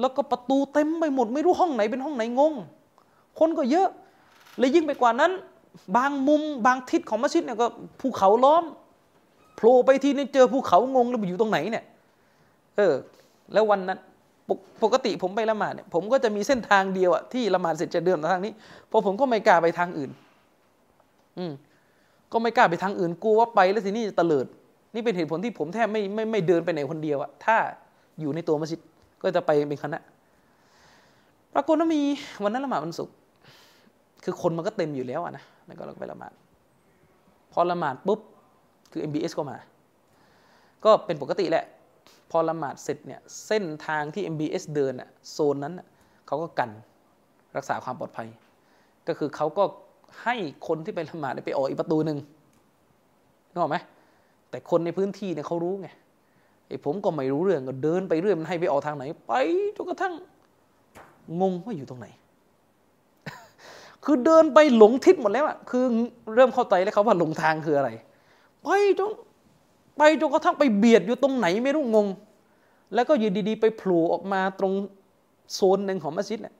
แล้วก็ประตูเต็มไปหมด ไม่รู้ห้องไหนเป็นห้องไหนงง คนก็เยอะเลยยิ่งไปกว่านั้น บางมุมบางทิศของมัสยิดเนี่ยก็ภูเขาล้อมโผล่ไปทีนี่เจอภูเขางงแล้วอยู่ตรงไหนเนี่ยเออแล้ววันนั้น ปกติผมไปละหมาดเนี่ยผมก็จะมีเส้นทางเดียวอะที่ละหมาดเสร็จจะเดินมาทางนี้เพราะผมก็ไม่กล้าไปทางอื่น อืมก็ไม่กล้าไปทางอื่นกลัวว่าไปแล้วทีนี้จะเตลิด นี่เป็นเหตุผลที่ผมแทบไม่ไม่ไม่เดินไปไหนคนเดียวอะถ้าอยู่ในตัวมัสยิดก็จะไปเป็นคณะปรากฏว่ามีวันนั้นละหมาดวันศุกร์คือคนมันก็เต็มอยู่แล้วอะนะแล้วก็เราไปละหมาด พอละหมาดปุ๊บคือ MBS ก็มา ก็เป็นปกติแหละ พอละหมาดเสร็จเนี่ยเส้นทางที่ MBS เดินอะโซนนั้นน่ะเขาก็กันรักษาความปลอดภัย ก็คือเขาก็ให้คนที่ไปละหมาดไปออกอีกประตูหนึ่งนึกออกไหมแต่คนในพื้นที่เนี่ยเขารู้ไงไอ้ผมก็ไม่รู้เรื่องก็เดินไปเรื่อยมันให้ไปออกทางไหน ไปจนกระทั่งงงว่าอยู่ตรงไหน คือเดินไปหลงทิศหมดแล้วอะคือเริ่มเข้าใจแล้วเขาว่าหลงทางคืออะไร ไปจน ไปจนกระทั่งไปเบียดอยู่ตรงไหนไม่รู้งง แล้วก็อยู่ดีๆ ไปโผล่ออกมาตรงโซนหนึ่งของมัสยิดเนี่ย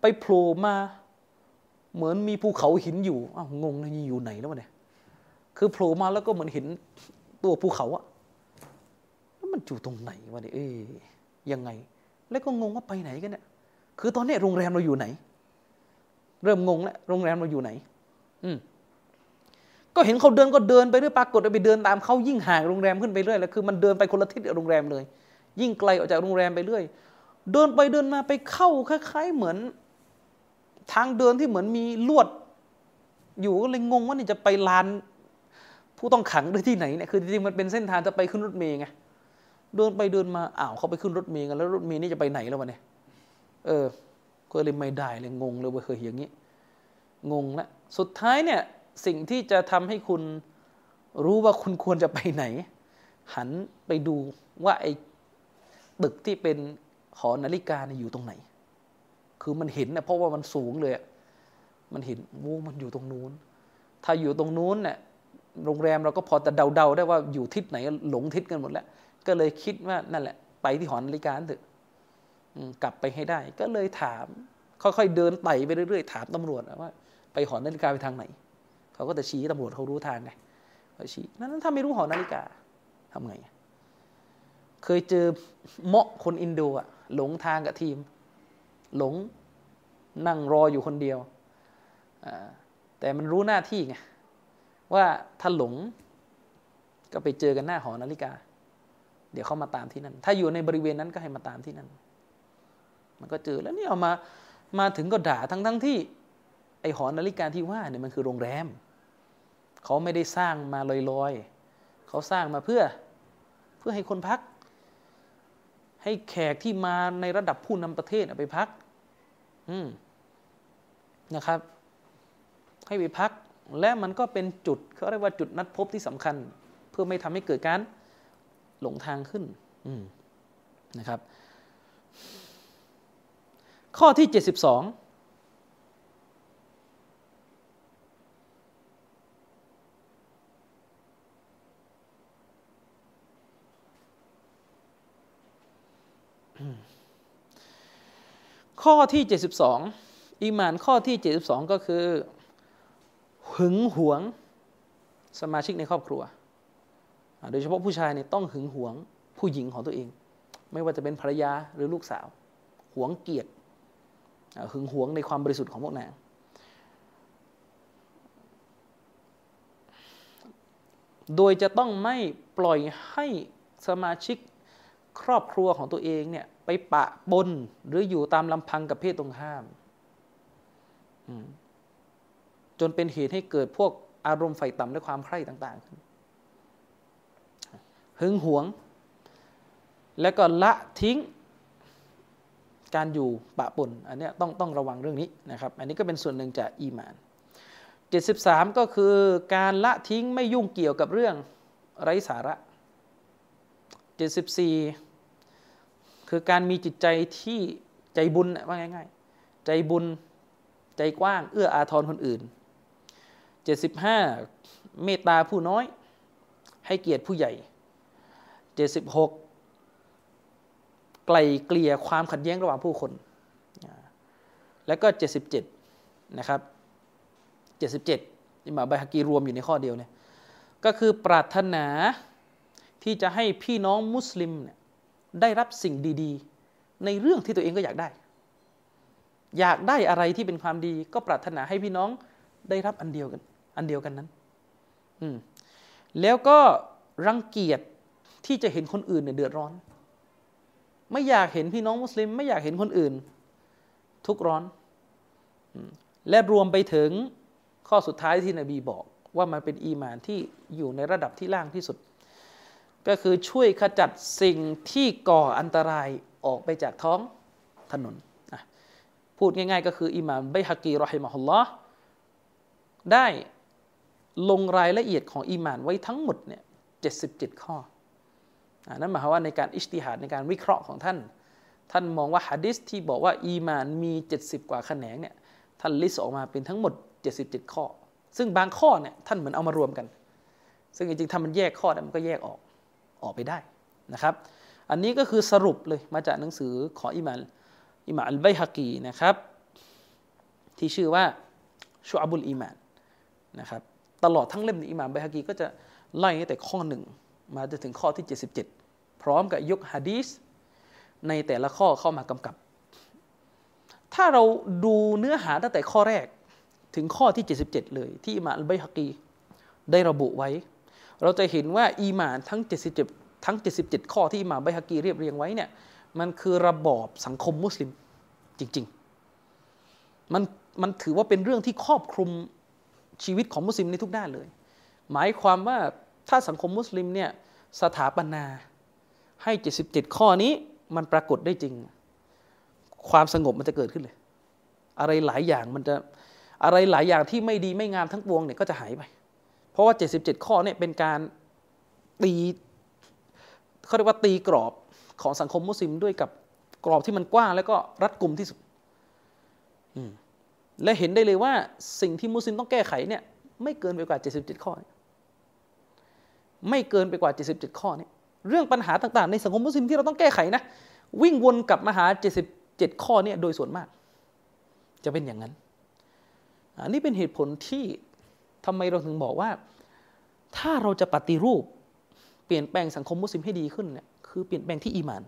ไปโผล่มาเหมือนมีภูเขาหินอยู่อ้าวงงเลยนี่อยู่ไหนแล้ววะเนี่ยคือโผล่มาแล้วก็เหมือนเห็นตัวภูเขาอะแล้วมันอยู่ตรงไหนวะเนี่ยเอ๊ยยังไง แล้วก็งงว่าไปไหนกันเนี่ยคือตอนนี้โรงแรมเราอยู่ไหน เริ่มงงแล้วโรงแรมเราอยู่ไหน อืม ก็เห็นเขาเดินก็เดินไปเรื่อยปรากฏว่าไปเดินตามเขายิ่งห่างโรงแรมขึ้นไปเรื่อยแล้วคือมันเดินไปคนละทิศกับโรงแรมเลย ยิ่งไกลออกจากโรงแรมไปเรื่อย เดินไปเดินมาไปเข้าคล้ายๆเหมือน ทางเดินที่เหมือนมีลวด อยู่ก็เลยงงว่านี่จะไปลานผู้ต้องขังหรือที่ไหนเนี่ยคือจริงๆมันเป็นเส้นทางจะไปขึ้นรถเมล์ไงเดินไปเดินมาอ้าวเขาไปขึ้นรถเมล์กันแล้วรถเมล์นี่จะไปไหนแล้ววะเนี่ยเออก็เลยไม่ได้เลยงงเลยว่าเคยอย่างนี้ งงแล้วสุดท้ายเนี่ย สิ่งที่จะทำให้คุณรู้ว่าคุณควรจะไปไหน หันไปดูว่าไอ้ตึกที่เป็นหอนาฬิกาเนี่ยอยู่ตรงไหน คือมันเห็นนะเพราะว่ามันสูงเลย มันเห็นโอ้มันอยู่ตรงนู้น ถ้าอยู่ตรงนู้นเนี่ยโรงแรมเราก็พอจะเดาๆ ได้ว่าอยู่ทิศไหนหลงทิศกันหมดแล้ว ก็เลยคิดว่านั่นแหละ ไปที่หอนาฬิกาเถอะกลับไปให้ได้ ก็เลยถาม ค่อยๆเดินไต่ไปเรื่อยๆ ถามตำรวจว่า ไปหอนาฬิกาไปทางไหน เขาก็จะชี้ตำรวจเขารู้ทางไงเขาชี้นั้นถ้าไม่รู้หอนาฬิกาทำไง เคยเจอเมาะคนอินโดอะหลงทางกับทีม หลงนั่งรออยู่คนเดียว แต่มันรู้หน้าที่ไงว่าถ้าหลงก็ไปเจอกันหน้าหอนาฬิกา เดี๋ยวเขามาตามที่นั่น ถ้าอยู่ในบริเวณนั้นก็ให้มาตามที่นั่น มันก็เจอแล้วนี่เอามามาถึงก็ด่าทั้งทั้งที่ ไอหอนาฬิกาที่ว่าเนี่ยมันคือโรงแรม เขาไม่ได้สร้างมาลอยๆ เขาสร้างมาเพื่อเพื่อให้คนพัก ให้แขกที่มาในระดับผู้นำประเทศไปพักอืมนะครับ ให้ไปพัก และมันก็เป็นจุดเขาเรียกว่าจุดนัดพบที่สำคัญ เพื่อไม่ทำให้เกิดการหลงทางขึ้นนะครับ ข้อที่ 72 ข้อที่ 72อีหมานข้อที่ 72 ก็คือ หึงหวงสมาชิกในครอบครัว โดยเฉพาะผู้ชายเนี่ยต้องหึงหวงผู้หญิงของตัวเอง ไม่ว่าจะเป็นภรรยาหรือลูกสาว หวงเกียรติหึงหวงในความบริสุทธิ์ของพวกนางโดยจะต้องไม่ปล่อยให้สมาชิก ครอบครัวของตัวเองเนี่ยไปปะปนหรืออยู่ตามลำพังกับเพศตรงข้าม จนเป็นเหตุให้เกิดพวกอารมณ์ไฟต่ำและความใคร่ต่างๆขึ้นหึงหวง แล้วก็ละทิ้งการอยู่ปะปนอันนี้ต้องต้องระวังเรื่องนี้นะครับ อันนี้ก็เป็นส่วนหนึ่งจากอีมาน 73 ก็คือการละทิ้งไม่ยุ่งเกี่ยวกับเรื่องไร้สาระ 74 คือการมีจิตใจที่ใจบุญว่าง่ายๆ ใจบุญใจกว้าง เอื้ออาทรคนอื่น 75 เมตตาผู้น้อย ให้เกียรติผู้ใหญ่ 76 ไกลเกลี่ยความขัดแย้งระหว่างผู้คน แล้วก็ 77 นะครับ 77อิหม่ามบฮากีรวมอยู่ในข้อเดียวเนี่ยก็คือปรารถนาที่จะให้พี่น้องมุสลิมเนี่ย ได้รับสิ่งดี ๆ ในเรื่องที่ตัวเองก็อยากได้ อยากได้อะไรที่เป็นความดี ก็ปรารถนาให้พี่น้องได้รับอันเดียวกัน อันเดียวกันนั้น อืมแล้วก็รังเกียจที่จะเห็นคนอื่นเนี่ยเดือดร้อน ไม่อยากเห็นพี่น้องมุสลิม ไม่อยากเห็นคนอื่น ทุกข์ร้อน และรวมไปถึงข้อสุดท้ายที่นบีบอกว่ามันเป็นอีมานที่อยู่ในระดับที่ล่างที่สุด ก็คือช่วยขจัดสิ่งที่ก่ออันตรายออกไปจากท้องถนน พูดง่ายๆ ก็คืออิหม่ามไบฮากีรอฮิมะฮุลลอฮ์ได้ลงรายละเอียดของอีหมานไว้ทั้งหมดเนี่ย77ข้ออนั่นหมายความว่าในการอิจติฮาดในการวิเคราะห์ของท่าน ท่านมองว่าฮะดิษที่บอกว่าอีหมานมี 70 กว่าแขนงเนี่ยท่าน list ออกมาเป็นทั้งหมด 77 ข้อ ซึ่งบางข้อเนี่ยท่านเหมือนเอามารวมกัน ซึ่งจริงๆถ้ามันแยกข้อมันก็แยกออก ออกไปได้นะครับ อันนี้ก็คือสรุปเลยมาจากหนังสือของอิหมานอิหมามอัลไบฮะกีนะครับ ที่ชื่อว่าชุอับุลอีมานนะครับตลอดทั้งเล่มในอิหมามไบฮะกีก็จะไล่ตั้งแต่ข้อหนึ่งมาจนถึงข้อที่ 77 พร้อมกับยกฮะดีษในแต่ละข้อเข้ามากำกับ ถ้าเราดูเนื้อหาตั้งแต่ข้อแรกถึงข้อที่ 77 เลย ที่อิหมามอัลไบฮะกีได้ระบุไว้ เราจะเห็นว่าอีหมานทั้ง 77 ทั้ง 77 ข้อที่อิหม่ามไบฮะกีเรียบเรียงไว้เนี่ยมันคือระบอบสังคมมุสลิมจริง ๆ มันมันถือว่าเป็นเรื่องที่ครอบคลุมชีวิตของมุสลิมในทุกด้านเลย หมายความว่าถ้าสังคมมุสลิมเนี่ยสถาปนาให้ 77 ข้อนี้มันปรากฏได้จริง ความสงบมันจะเกิดขึ้นเลย อะไรหลายอย่างมันจะอะไรหลายอย่างที่ไม่ดีไม่งามทั้งปวงเนี่ยก็จะหายไป เพราะว่า 77 ข้อเนี่ยเป็นการตีเขาเรียกว่าตีกรอบของสังคมมุสลิมด้วยกับกรอบที่มันกว้างแล้วก็รัดกุมที่สุดและเห็นได้เลยว่าสิ่งที่มุสลิมต้องแก้ไขเนี่ย ไม่เกินไปกว่า 77 ข้อ ไม่เกินไปกว่า 77 ข้อเนี้เรื่องปัญหาต่างๆ ในสังคมมุสลิมที่เราต้องแก้ไขนะ วิ่งวนกลับมาหา 77 ข้อเนี่ยโดยส่วนมาก จะเป็นอย่างนั้น อันนี้เป็นเหตุผลที่ ทำไมเราถึงบอกว่า ถ้าเราจะปฏิรูป เปลี่ยนแปลงสังคมมุสลิมให้ดีขึ้นเนี่ยคือเปลี่ยนแปลงที่อีมาน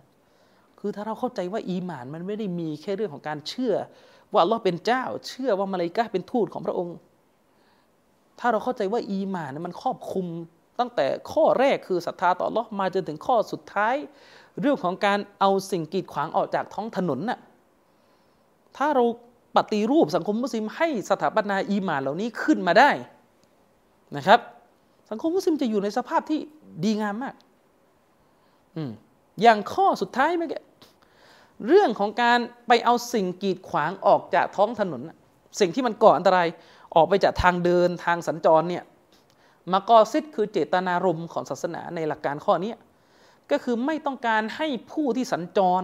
คือถ้าเราเข้าใจว่าอีมานมันไม่ได้มีแค่เรื่องของการเชื่อ ว่าอัลลอฮ์เป็นเจ้า เชื่อว่ามาลาอิกะเป็นทูตของพระองค์ ถ้าเราเข้าใจว่าอีมานมันครอบคลุมตั้งแต่ข้อแรกคือศรัทธาต่อลอมาจนถึงข้อสุดท้าย เรื่องของการเอาสิ่งกีดขวางออกจากท้องถนนน่ะถ้าเราปฏิรูปสังคมมุสลิมให้สถาปนาอีมานเหล่านี้ขึ้นมาได้ นะครับ สังคมมุสลิมจะอยู่ในสภาพที่ดีงามมากอือย่างข้อสุดท้ายเมื่อกี้เรื่องของการไปเอาสิ่งกีดขวางออกจากท้องถนน สิ่งที่มันก่ออันตรายออกไปจากทางเดินทางสัญจรเนี่ยมากอซิดคือเจตนารมณ์ของศาสนาในหลักการข้อนี้ก็คือไม่ต้องการให้ผู้ที่สัญจร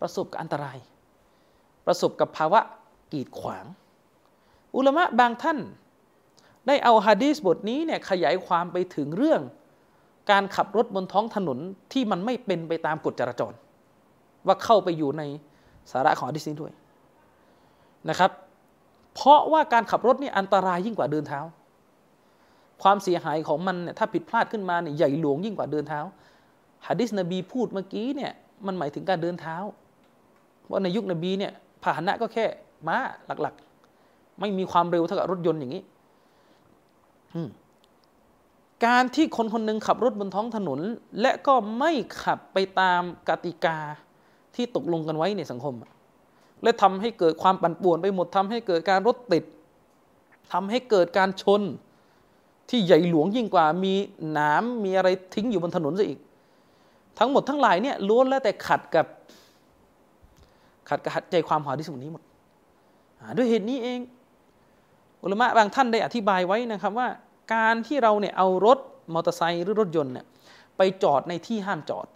ประสบกับอันตราย ประสบกับภาวะกีดขวาง อุลมะบางท่าน ได้เอาฮะดีสบทนี้เนี่ยขยายความไปถึงเรื่อง การขับรถบนท้องถนนที่มันไม่เป็นไปตามกฎจราจร ว่าเข้าไปอยู่ในสาระของฮะดีสนี้ด้วยนะครับ เพราะว่าการขับรถนี่อันตรายยิ่งกว่าเดินเท้า ความเสียหายของมันเนี่ยถ้าผิดพลาดขึ้นมาเนี่ยใหญ่หลวงยิ่งกว่าเดินเท้าฮะดิษนบีพูดเมื่อกี้เนี่ยมันหมายถึงการเดินเท้า ว่าในยุคนบีเนี่ยพาหนะก็แค่ม้าหลักๆ ไม่มีความเร็วเท่ากับรถยนต์อย่างนี้ การที่คนคนหนึ่งขับรถบนท้องถนน และก็ไม่ขับไปตามกติกาที่ตกลงกันไว้ในสังคม และทำให้เกิดความปั่นป่วนไปหมดทำให้เกิดการรถติดทำให้เกิดการชนที่ใหญ่หลวงยิ่งกว่ามีหนามมีอะไรทิ้งอยู่บนถนนซะอีก ทั้งหมดทั้งหลายเนี่ยล้วนแล้วแต่ขัดกับ ขัดกับใจความหอที่สมุนี้หมดด้วยเหตุนี้เอง อุลมะบางท่านได้อธิบายไว้นะครับว่า การที่เราเนี่ยเอารถมอเตอร์ไซค์หรือรถยนต์เนี่ยไปจอดในที่ห้ามจอด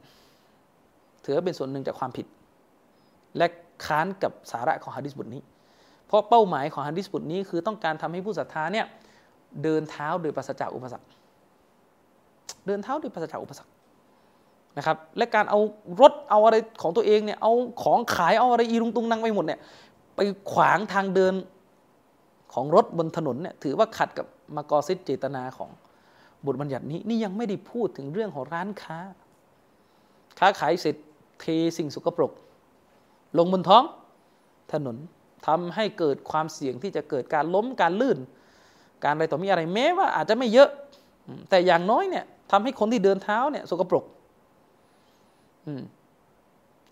ถือเป็นส่วนหนึ่งจากความผิด และค้านกับสาระของฮะดิษบทนี้ เพราะเป้าหมายของฮะดิษบทนี้คือต้องการทำให้ผู้ศรัทธาเนี่ยเดินเท้าโดยปราศจากอุปสรรค เดินเท้าโดยปราศจากอุปสรรคนะครับและการเอารถเอาอะไรของตัวเองเนี่ยเอาของขายเอาอะไรอีรุงตุงนั่งไปหมดเนี่ยไปขวางทางเดิน ของรถบนถนนเนี่ยถือว่าขัดกับมากอซิดเจตนาของบทบัญญัตินี้ นี่ยังไม่ได้พูดถึงเรื่องของร้านค้า ค้าขายเสร็จเทสิ่งสกปรก ลงบนท้องถนนทำให้เกิดความเสี่ยงที่จะเกิดการล้มการลื่น การอะไรต่อมีอะไรแม้ว่าอาจจะไม่เยอะ แต่อย่างน้อยเนี่ยทำให้คนที่เดินเท้าเนี่ยสกปรก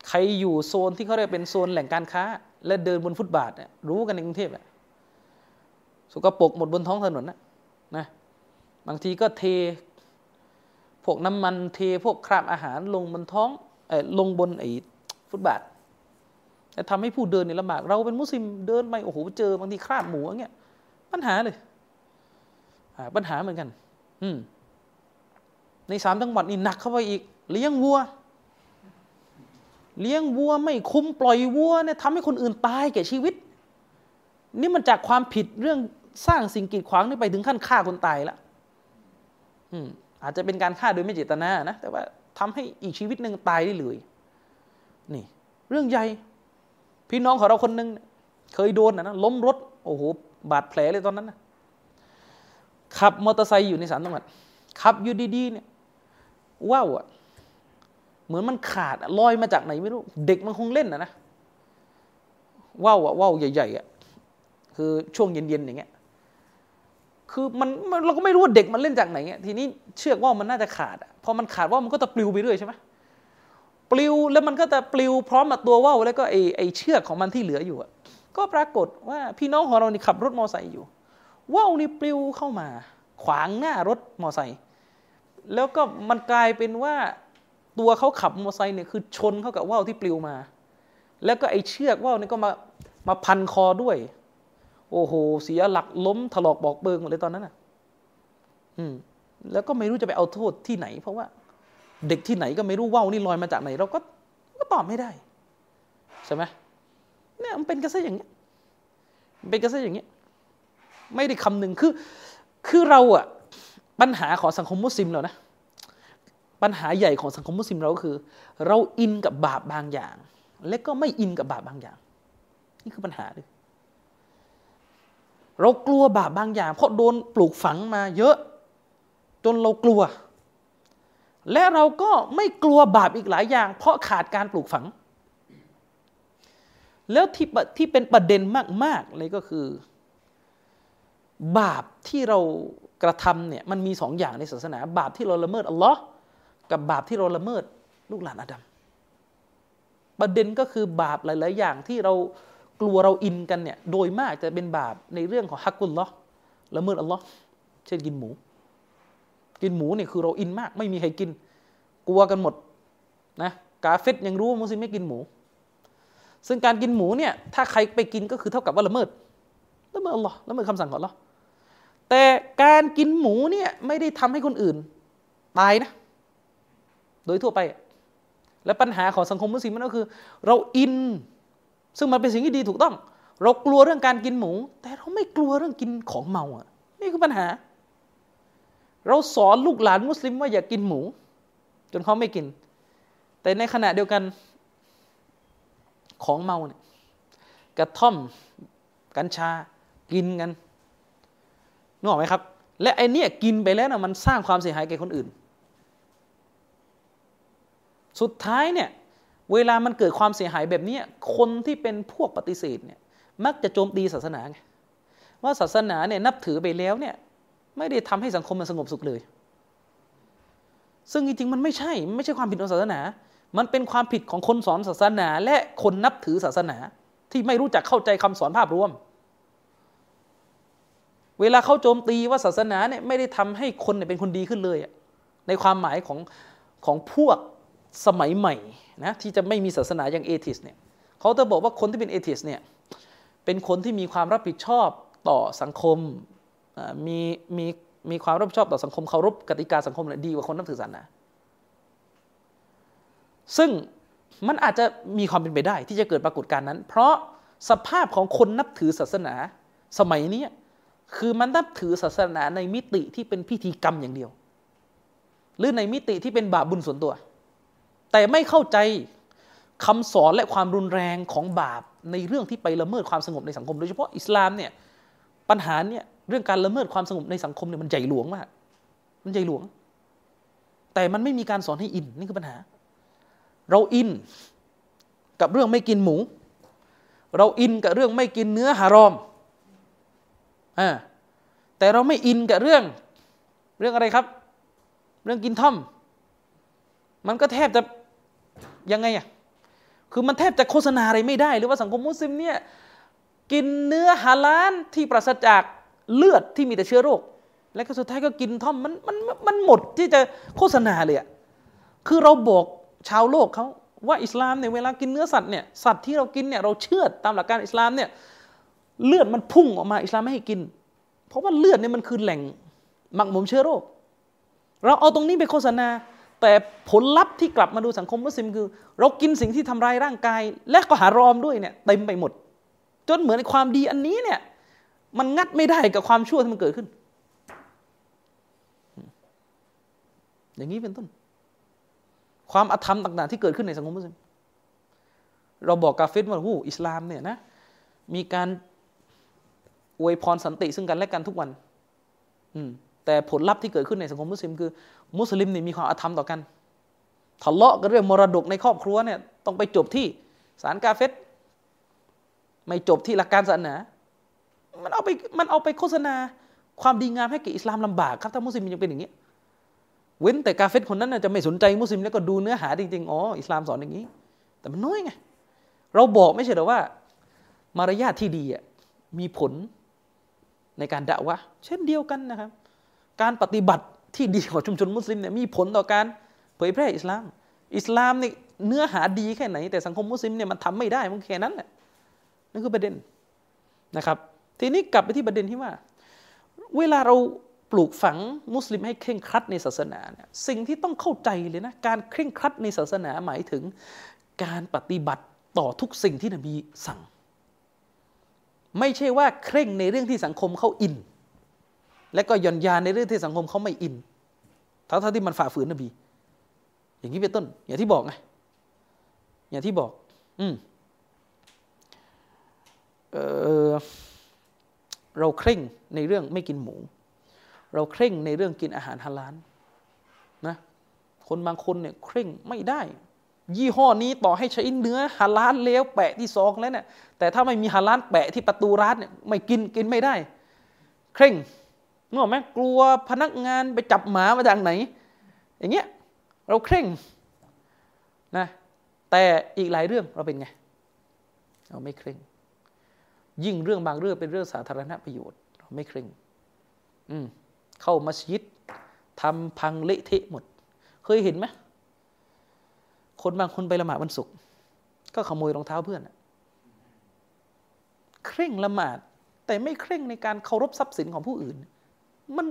ใครอยู่โซนที่เขาเรียกเป็นโซนแหล่งการค้า และเดินบนฟุตบาทเนี่ยรู้กันในกรุงเทพอะ สกปรกหมดบนท้องถนนนะนะบางทีก็เทพวกน้ำมันเทพวกคราบอาหารลงบนท้องเออลงบนไอ้ฟุตบาทจะทำให้ผู้เดินเนี่ยลำบาก เราเป็นมุสลิมเดินไปโอ้โหเจอบางทีคราบหมูอย่างเงี้ยปัญหาเลยปัญหาเหมือนกัน อืมในสามจังหวัดนี่หนักเข้าไปอีก เลี้ยงวัว เลี้ยงวัวไม่คุ้มปล่อยวัวเนี่ยทำให้คนอื่นตายแก่ชีวิต นี่มันจากความผิดเรื่อง สร้างสิ่งกีดขวางนี่ไปถึงขั้นฆ่าคนตายละอืมอาจจะเป็นการฆ่าโดยไม่เจตนานะ แต่ว่าทำให้อีกชีวิตหนึ่งตายได้เลย นี่ เรื่องใหญ่พี่น้องของเราคนหนึ่งเคยโดนนะล้มรถ โอ้โห บาดแผลเลยตอนนั้นนะขับมอเตอร์ไซค์อยู่ในสามจังหวัดขับอยู่ดีๆเนี่ยว้าวอะเหมือนมันขาดลอยมาจากไหนไม่รู้ เด็กมันคงเล่นนะนะว้าวอะว้าวใหญ่ๆอะคือช่วงเย็นๆอย่างเงี้ย คือมันเราก็ไม่รู้ว่าเด็กมันเล่นจากไหนเงี้ยทีนี้เชือกว่ามันน่าจะขาดอะพอมันขาดว่ามันก็จะปลิวไปเรื่อยใช่ไหมปลิวแล้วมันก็จะปลิวพร้อมกับตัวว่าวแล้วก็ไอไอเชือกของมันที่เหลืออยู่ก็ปรากฏว่าพี่น้องของเรานี่ขับรถมอไซค์อยู่ว่าวนี่ปลิวเข้ามา ขวางหน้ารถมอไซค์แล้วก็มันกลายเป็นว่าตัวเขาขับมอไซค์เนี่ยคือชนเข้ากับว่าวที่ปลิวมา แล้วก็ไอเชือกว่าวนี่ก็มามาพันคอด้วย โอ้โห เสียหลักล้มถลอกบอกเบิงหมดเลยตอนนั้นอะ อืม แล้วก็ไม่รู้จะไปเอาโทษที่ไหน เพราะว่า เด็กที่ไหนก็ไม่รู้ว่าวนี่ลอยมาจากไหน เราก็ก็ตอบไม่ได้ ใช่ไหมเนี่ยมันเป็นกระแสอย่างเงี้ยเป็นกระแสอย่างเงี้ยไม่ได้คำหนึ่งคือคือเราอะปัญหาของสังคมมุสลิมเรานะปัญหาใหญ่ของสังคมมุสลิมเราก็คือ เราอินกับบาปบางอย่าง และก็ไม่อินกับบาปบางอย่าง นี่คือปัญหาเลย เรากลัวบาปบางอย่าง เพราะโดนปลูกฝังมาเยอะ จนเรากลัว และเราก็ไม่กลัวบาปอีกหลายอย่าง เพราะขาดการปลูกฝัง แล้วที่ที่เป็นประเด็นมาก ๆ เลยก็คือ บาปที่เรากระทำเนี่ยมันมีสองอย่างในศาสนา บาปที่เราละเมิดอัลลอฮ์กับบาปที่เราละเมิดลูกหลานอาดัมประเด็นก็คือบาปหลาย ๆ อย่างที่เรา กลัวเราอินกันเนี่ยโดยมากจะเป็นบาปในเรื่องของฮักกุลลอละเมิดอัลลอฮ์เช่นกินหมู กินหมูเนี่ยคือเราอินมาก ไม่มีใครกิน กลัวกันหมดนะกาเฟตยังรู้ว่ามุสลิมไม่กินหมู ซึ่งการกินหมูเนี่ยถ้าใครไปกินก็คือเท่ากับว่าละเมิดละเมิดอัลลอฮ์ละเมิดคำสั่งของอัลลอฮ์แต่การกินหมูเนี่ยไม่ได้ทำให้คนอื่นตายนะ โดยทั่วไป และปัญหาของสังคมมุสลิมมันก็คือ เราอิน ซึ่งมันเป็นสิ่งที่ดีถูกต้อง เรากลัวเรื่องการกินหมู แต่เราไม่กลัวเรื่องกินของเมาอะนี่คือปัญหา เราสอนลูกหลานมุสลิมว่าอย่ากกินหมู จนเขาไม่กิน แต่ในขณะเดียวกันของเมาเนี่ยกระท่อมกัญชากินกันนึกออกไหมครับ และไอเนี้ยกินไปแล้วนะมันสร้างความเสียหายแก่คนอื่น สุดท้ายเนี่ย เวลามันเกิดความเสียหายแบบนี้คนที่เป็นพวกปฏิเสธเนี่ยมักจะโจมตีศาสนาไงว่าศาสนาเนี่ยนับถือไปแล้วเนี่ยไม่ได้ทำให้สังคมมันสงบสุขเลย ซึ่งจริงๆมันไม่ใช่ไม่ใช่ความผิดของศาสนา มันเป็นความผิดของคนสอนศาสนา และคนนับถือศาสนาที่ไม่รู้จักเข้าใจคำสอนภาพรวม เวลาเขาโจมตีว่าศาสนาเนี่ยไม่ได้ทำให้คนเนี่ยเป็นคนดีขึ้นเลยในความหมายของของพวกสมัยใหม่ นะที่จะไม่มีศาสนาอย่างเอทิสเนี่ยเขาจะบอกว่าคนที่เป็นเอทิสเนี่ยเป็นคนที่มีความรับผิดชอบต่อสังคมมีมีมีความรับผิดชอบต่อสังคมเคารพกติกาสังคมเนี่ยดีกว่าคนนับถือศาสนาซึ่งมันอาจจะมีความเป็นไปได้ที่จะเกิดปรากฏการณ์นั้น เพราะสภาพของคนนับถือศาสนาสมัยนี้คือมันนับถือศาสนาในมิติที่เป็นพิธีกรรมอย่างเดียว หรือในมิติที่เป็นบาปบุญส่วนตัว แต่ไม่เข้าใจคำสอนและความรุนแรงของบาปในเรื่องที่ไปละเมิดความสงบในสังคม โดยเฉพาะอิสลามเนี่ยปัญหาเนี่ยเรื่องการละเมิดความสงบในสังคมเนี่ยมันใหญ่หลวงมาก มันใหญ่หลวง แต่มันไม่มีการสอนให้อินนี่คือปัญหา เราอินกับเรื่องไม่กินหมู เราอินกับเรื่องไม่กินเนื้อฮารอมอ่าแต่เราไม่อินกับเรื่องเรื่องอะไรครับ เรื่องกินท่อม มันก็แทบจะ ยังไงอะคือมันแทบจะโฆษณาอะไรไม่ได้หรือว่าสังคมมุสลิมเนี่ยกินเนื้อฮาลาลที่ปราศจากเลือดที่มีแต่เชื้อโรค และก็สุดท้ายก็กินท่อมมันมันมันหมดที่จะโฆษณาเลยอะคือเราบอกชาวโลกเขาว่าอิสลามเนี่ยเวลากินเนื้อสัตว์เนี่ยสัตว์ที่เรากินเนี่ยเราเชื่อตามหลักการอิสลามเนี่ยเลือดมันพุ่งออกมาอิสลามไม่ให้กิน เพราะว่าเลือดเนี่ยมันคือแหล่งหมักหมมเชื้อโรค เราเอาตรงนี้ไปโฆษณา แต่ผลลัพธ์ที่กลับมาดูสังคมมุสลิมคือ เรากินสิ่งที่ทำลายร่างกาย และก็หารอมด้วยเนี่ยเต็มไปหมด จนเหมือนความดีอันนี้เนี่ยมันงัดไม่ได้กับความชั่วที่มันเกิดขึ้น อย่างนี้เป็นต้น ความอธรรมต่าง ๆ ที่เกิดขึ้นในสังคมมุสลิมเราบอกกาเฟตว่าหูอิสลามเนี่ยนะมีการอวยพรสันติซึ่งกันและกันทุกวัน อืมแต่ผลลัพธ์ที่เกิดขึ้นในสังคมมุสลิมคือ มุสลิมนี่มีความอาธรรมต่อกันทะเลาะกันเรื่องมรดกในครอบครัวเนี่ยต้องไปจบที่ศาลกาเฟตไม่จบที่หลักการศาสนา มันเอาไปมันเอาไปโฆษณาความดีงามให้แก่อิสลามลำบากครับถ้ามุสลิมยังเป็นอย่างนี้ เว้นแต่กาเฟตคนนั้นจะไม่สนใจมุสลิมแล้วก็ดูเนื้อหาจริงๆอ๋ออิสลามสอนอย่างนี้ แต่มันน้อยไงเราบอกไม่ใช่หรอว่า มารยาทที่ดีอะมีผลในการด่าวะเช่นเดียวกันนะครับ การปฏิบัติ ที่ดีของชุมชนมุสลิมเนี่ยมีผลต่อการเผยแพร่อิสลาม อิสลามเนี่ยเนื้อหาดีแค่ไหน แต่สังคมมุสลิมเนี่ยมันทำไม่ได้มันแค่นั้นแหละนั่นคือประเด็นนะครับ ทีนี้กลับไปที่ประเด็นที่ว่า เวลาเราปลูกฝังมุสลิมให้เคร่งครัดในศาสนาเนี่ยสิ่งที่ต้องเข้าใจเลยนะการเคร่งครัดในศาสนาหมายถึงการปฏิบัติต่อทุกสิ่งที่นบีสั่ง ไม่ใช่ว่าเคร่งในเรื่องที่สังคมเขาอิน และก็ย่อนยานในเรื่องที่สังคมเขาไม่อินทั้งที่มันฝ่าฝืนนบี อย่างนี้เป็นต้น อย่างที่บอกไงอย่างที่บอก อืมเออเราเคร่งในเรื่องไม่กินหมู เราเคร่งในเรื่องกินอาหารฮาลาลนะคนบางคนเนี่ยเคร่งไม่ได้ ยี่ห้อนี้ต่อให้ใช้เนื้อฮาลาลแล้วแปะที่ซองแล้วเนี่ยแต่ถ้าไม่มีฮาลาลแปะที่ประตูร้านเนี่ยไม่กินกินไม่ได้ เคร่ง นึกออกไหมกลัวพนักงานไปจับหมามาจากไหน อย่างเงี้ยเราเคร่งนะแต่อีกหลายเรื่องเราเป็นไง เราไม่เคร่ง ยิ่งเรื่องบางเรื่องเป็นเรื่องสาธารณประโยชน์ เราไม่เคร่ง อืมเข้ามัสยิดทำพังเละเทะหมด เคยเห็นไหมคนบางคนไปละหมาดวันศุกร์ก็ขโมยรองเท้าเพื่อนเคร่งละหมาด แต่ไม่เคร่งในการเคารพทรัพย์สินของผู้อื่น มัน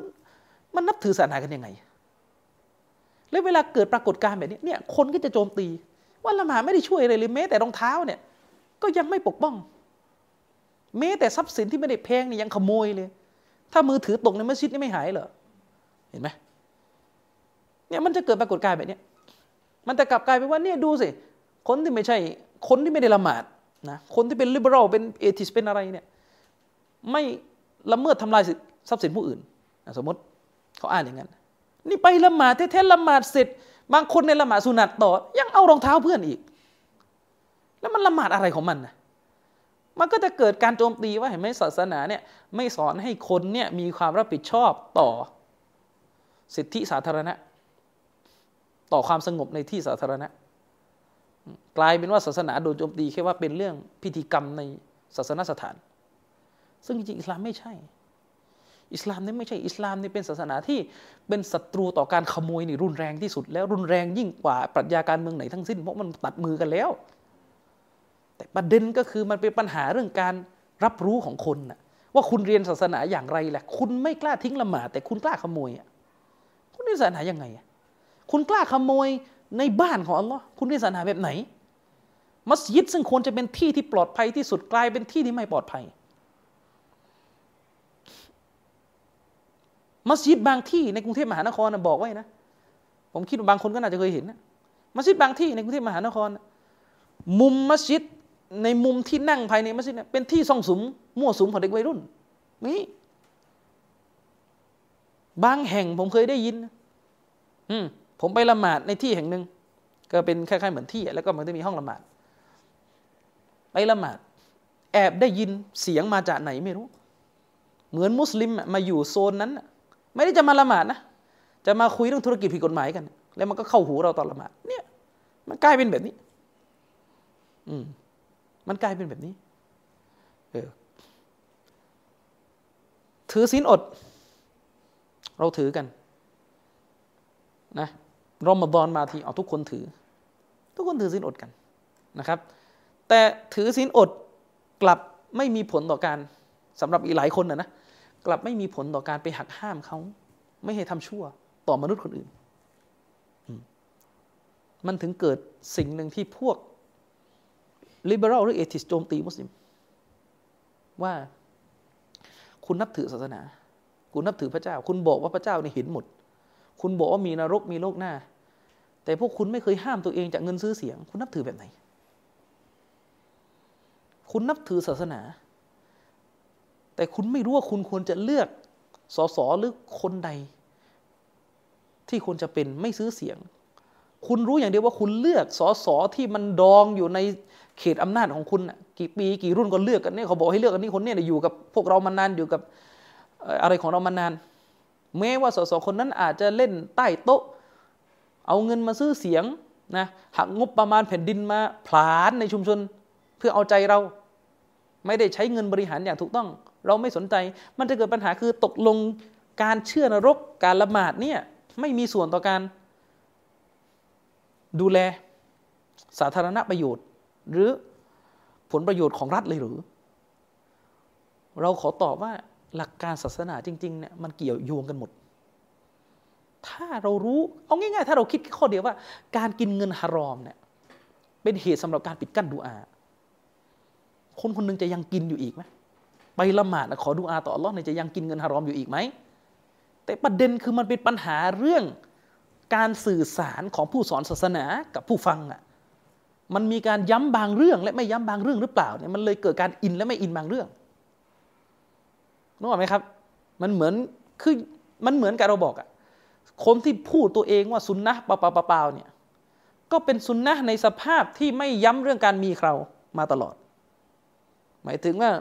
มันนับถือศาสนากันยังไง แล้วเวลาเกิดปรากฏการณ์แบบนี้เนี่ยคนก็จะโจมตี ว่าละหมาดไม่ได้ช่วยอะไรเลยแม้แต่รองเท้าเนี่ยก็ยังไม่ปกป้องแม้แต่ทรัพย์สินที่ไม่ได้แพงนี่ยังขโมยเลย ถ้ามือถือตกในมัสยิดนี่ไม่หายเหรอเห็นไหมเนี่ยมันจะเกิดปรากฏการณ์แบบนี้มันจะกลับกลายเป็นว่าเนี่ยดูสิคนที่ไม่ใช่คนที่ไม่ได้ละหมาดนะคนที่เป็นลิเบอรัลเป็นเอทิสเป็นอะไรเนี่ยไม่ละเมิดทำลายทรัพย์สินผู้อื่น สมมติเขาอ่านอย่างนั้นนี่ไปละหมาดแท้ๆละหมาดเสร็จ บางคนในละหมาดสุนัตต่อ ยังเอารองเท้าเพื่อนอีก แล้วมันละหมาดอะไรของมันนะมันก็จะเกิดการโจมตีว่าเห็นไหมศาสนาเนี่ยไม่สอนให้คนเนี่ยมีความรับผิดชอบต่อสิทธิสาธารณะ ต่อความสงบในที่สาธารณะ กลายเป็นว่าศาสนาโดนโจมตีแค่ว่าเป็นเรื่องพิธีกรรมในศาสนสถาน ซึ่งจริงๆอิสลามไม่ใช่ อิสลามนี่ไม่ใช่อิสลามนี่เป็นศาสนาที่เป็นศัตรูต่อการขโมยนี่รุนแรงที่สุด แล้วรุนแรงยิ่งกว่าปรัชญาการเมืองไหนทั้งสิ้นเพราะมันตัดมือกันแล้ว แต่ประเด็นก็คือมันเป็นปัญหาเรื่องการรับรู้ของคนนะว่าคุณเรียนศาสนาอย่างไรแหละ คุณไม่กล้าทิ้งละหมาดแต่คุณกล้าขโมยคุณเรียนศาสนายังไงอะคุณกล้าขโมยในบ้านของอัลลอฮ์คุณเรียนศาสนาแบบไหน มัสยิดซึ่งควรจะเป็นที่ที่ปลอดภัยที่สุดกลายเป็นที่ที่ไม่ปลอดภัย มัสยิดบางที่ในกรุงเทพมหานครบอกไว้นะ ผมคิดว่าบางคนก็น่าจะเคยเห็นนะมัสยิดบางที่ในกรุงเทพมหานคร มุมมัสยิดในมุมที่นั่งภายในมัสยิดเป็นที่ซ่องสุมมั่วสุมของเด็กวัยรุ่นนี่บางแห่งผมเคยได้ยิน อืมผมไปละหมาดในที่แห่งหนึ่งก็เป็นคล้ายๆเหมือนที่แล้วก็มันจะมีห้องละหมาด ไปละหมาด แอบได้ยินเสียงมาจากไหนไม่รู้ เหมือนมุสลิมมาอยู่โซนนั้น ไม่ได้จะมาละหมาดนะ จะมาคุยเรื่องธุรกิจผิดกฎหมายกัน แล้วมันก็เข้าหูเราตอนละหมาดเนี่ย มันกลายเป็นแบบนี้ อืม มันกลายเป็นแบบนี้ เออ ถือศีลอด เราถือกัน นะรอมฎอนมาทีเอาทุกคนถือ ทุกคนถือศีลอดกันนะครับ แต่ถือศีลอดกลับไม่มีผลต่อการสำหรับอีกหลายคนนะนะ กลับไม่มีผลต่อการไปหักห้ามเขา ไม่ให้ทำชั่วต่อมนุษย์คนอื่น มันถึงเกิดสิ่งหนึ่งที่พวก liberal หรือ atheist โจมตีมุสลิม ว่าคุณนับถือศาสนา คุณนับถือพระเจ้า คุณบอกว่าพระเจ้าเนี่ยเห็นหมด คุณบอกว่ามีนรกมีโลกหน้า แต่พวกคุณไม่เคยห้ามตัวเองจากเงินซื้อเสียง คุณนับถือแบบไหน คุณนับถือศาสนา แต่คุณไม่รู้ว่าคุณควรจะเลือกสสหรือคนใด ที่ควรจะเป็นไม่ซื้อเสียง คุณรู้อย่างเดียวว่าคุณเลือกสสที่มันดองอยู่ในเขตอำนาจของคุณกี่ปีกี่รุ่นก็เลือกกันเนี่ยเขาบอกให้เลือกกันนี่คนเนี้อยู่กับพวกเรามานานอยู่กับอะไรของเรามานานแม้ว่าสสคนนั้นอาจจะเล่นใต้โต๊ะ เอาเงินมาซื้อเสียงนะหักงบประมาณแผ่นดินมาผลานในชุมชน เพื่อเอาใจเรา ไม่ได้ใช้เงินบริหารอย่างถูกต้อง เราไม่สนใจ มันจะเกิดปัญหาคือตกลงการเชื่อนรกการละหมาดเนี่ยไม่มีส่วนต่อการดูแลสาธารณประโยชน์ หรือผลประโยชน์ของรัฐเลยหรือ เราขอตอบว่าหลักการศาสนาจริงๆเนี่ยมันเกี่ยวโยงกันหมด ถ้าเรารู้เอาง่ายๆ ถ้าเราคิดข้อเดียวว่า การกินเงินฮารอมเนี่ยเป็นเหตุสำหรับการปิดกั้นดูอา คนคนนึงจะยังกินอยู่อีกไหม ไปละหมาดขอดูอาต่ออัลลอฮ์เนี่ยจะยังกินเงินฮารอมอยู่อีกไหมแต่ประเด็นคือมันเป็นปัญหาเรื่องการสื่อสารของผู้สอนศาสนากับผู้ฟังอะมันมีการย้ำบางเรื่อง และไม่ย้ำบางเรื่องหรือเปล่าเนี่ยมันเลยเกิดการอินและไม่อินบางเรื่องนึกออกไหมครับ มันเหมือนคือมันเหมือนกับเราบอกอะคนที่พูดตัวเองว่าซุนนะเปล่าๆเนี่ยก็เป็นซุนนะในสภาพที่ไม่ย้ำเรื่องการมีเรามาตลอด หมายถึงว่า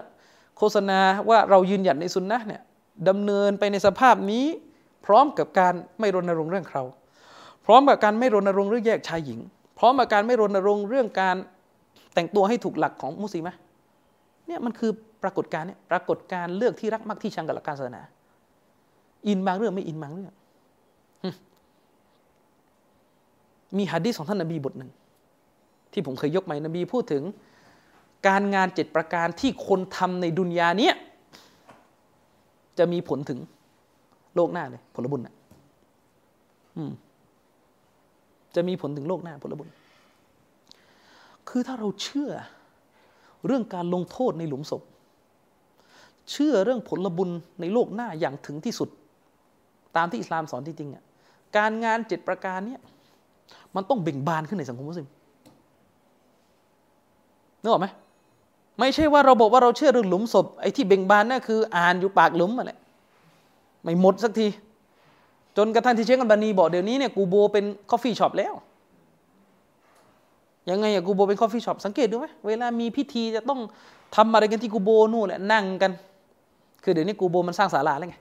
โฆษณาว่าเรายืนหยัดในซุนนะเนี่ยดำเนินไปในสภาพนี้ พร้อมกับการไม่รณรงค์เรื่องเราพร้อมกับการไม่รณรงค์เรื่องแยกชายหญิง พร้อมกับการไม่รณรงค์เรื่องการแต่งตัวให้ถูกหลักของมุสลิมเนี่ยมันคือปรากฏการณ์เนี่ยปรากฏการเลือกที่รักมักที่ชังกับหลักการศาสนา อินบางเรื่องไม่อินบางเรื่องมีฮะดีษของท่านนบีบทหนึ่งที่ผมเคยยกมานบีพูดถึง การงานเจ็ดประการที่คนทำในดุนยาเนี้ยจะมีผลถึงโลกหน้าเลย ผลบุญนะอืมจะมีผลถึงโลกหน้าผลบุญ คือถ้าเราเชื่อเรื่องการลงโทษในหลุมศพ เชื่อเรื่องผลบุญในโลกหน้าอย่างถึงที่สุด ตามที่อิสลามสอนจริงๆอะการงานเจ็ดประการเนี้ยมันต้องเบ่งบานขึ้นในสังคมมุสลิมนึกออกไหม ไม่ใช่ว่าเราบอกว่าเราเชื่อเรื่องหลุมศพไอ้ที่เบ่งบานนั่นคืออ่านอยู่ปากหลุมมาแหละไม่หมดสักที จนกระทั่งที่เชคกันบานีบอกเดี๋ยวนี้เนี่ยกูโบเป็นcoffee shop แล้ว ยังไงอะกูโบร์เป็น coffee shop สังเกตดูไหมเวลามีพิธีจะต้องทำอะไรกันที่กูโบร์นู่นแหละนั่งกัน คือเดี๋ยวนี้กูโบร์มันสร้างศาลาแล้วไง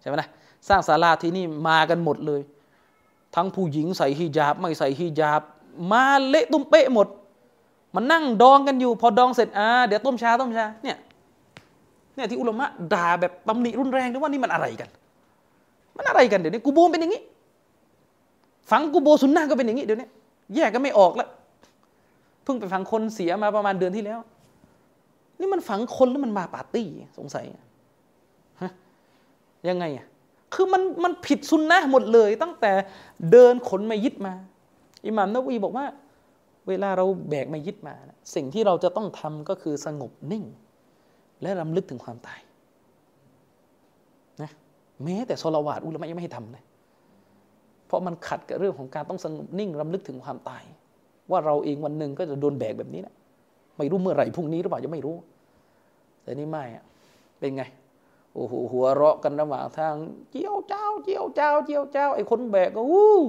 ใช่ไหมนะสร้างศาลาที่นี่มากันหมดเลย ทั้งผู้หญิงใส่ฮิญาบ ไม่ใส่ฮิญาบ มาเละตุ้มเป๊ะหมด มันนั่งดุอากันอยู่ พอดุอาเสร็จอ่าเดี๋ยวต้มชาต้มชาเนี่ยเนี่ยที่อุลามะด่าแบบตำหนิรุนแรงด้วยว่านี่มันอะไรกัน มันอะไรกันเดี๋ยวนี้กูโบเป็นอย่างนี้ ฝังกูโบสุนนะก็เป็นอย่างนี้เดี๋ยวนี้แยกกันไม่ออกแล้วเพิ่งไปฝังคนเสียมาประมาณเดือนที่แล้ว นี่มันฝังคนแล้วมันมาปาร์ตี้สงสัยฮะยังไงอะคือมันมันผิดสุนนะหมดเลย ตั้งแต่เดินขนมายิดมา อิหม่ามนวีบอกว่า เวลาเราแบกมายิดมานะสิ่งที่เราจะต้องทำก็คือสงบนิ่ง และรำลึกถึงความตายนะแม้แต่โซลาวาดอุลามะยังไม่ให้ทำเลยเพราะมันขัดกับเรื่องของการต้องสงบนิ่งรำลึกถึงความตาย ว่าเราเองวันหนึ่งก็จะโดนแบกแบบนี้นะไม่รู้เมื่อไหร่พรุ่งนี้หรือเปล่ายังไม่รู้ แต่นี่ไม่อะเป็นไงโอ้โหหัวเราะกันระหว่างทางเจียวเจ้าเจียวเจ้าเจียวเจ้าไอ้คนแบกก็อู้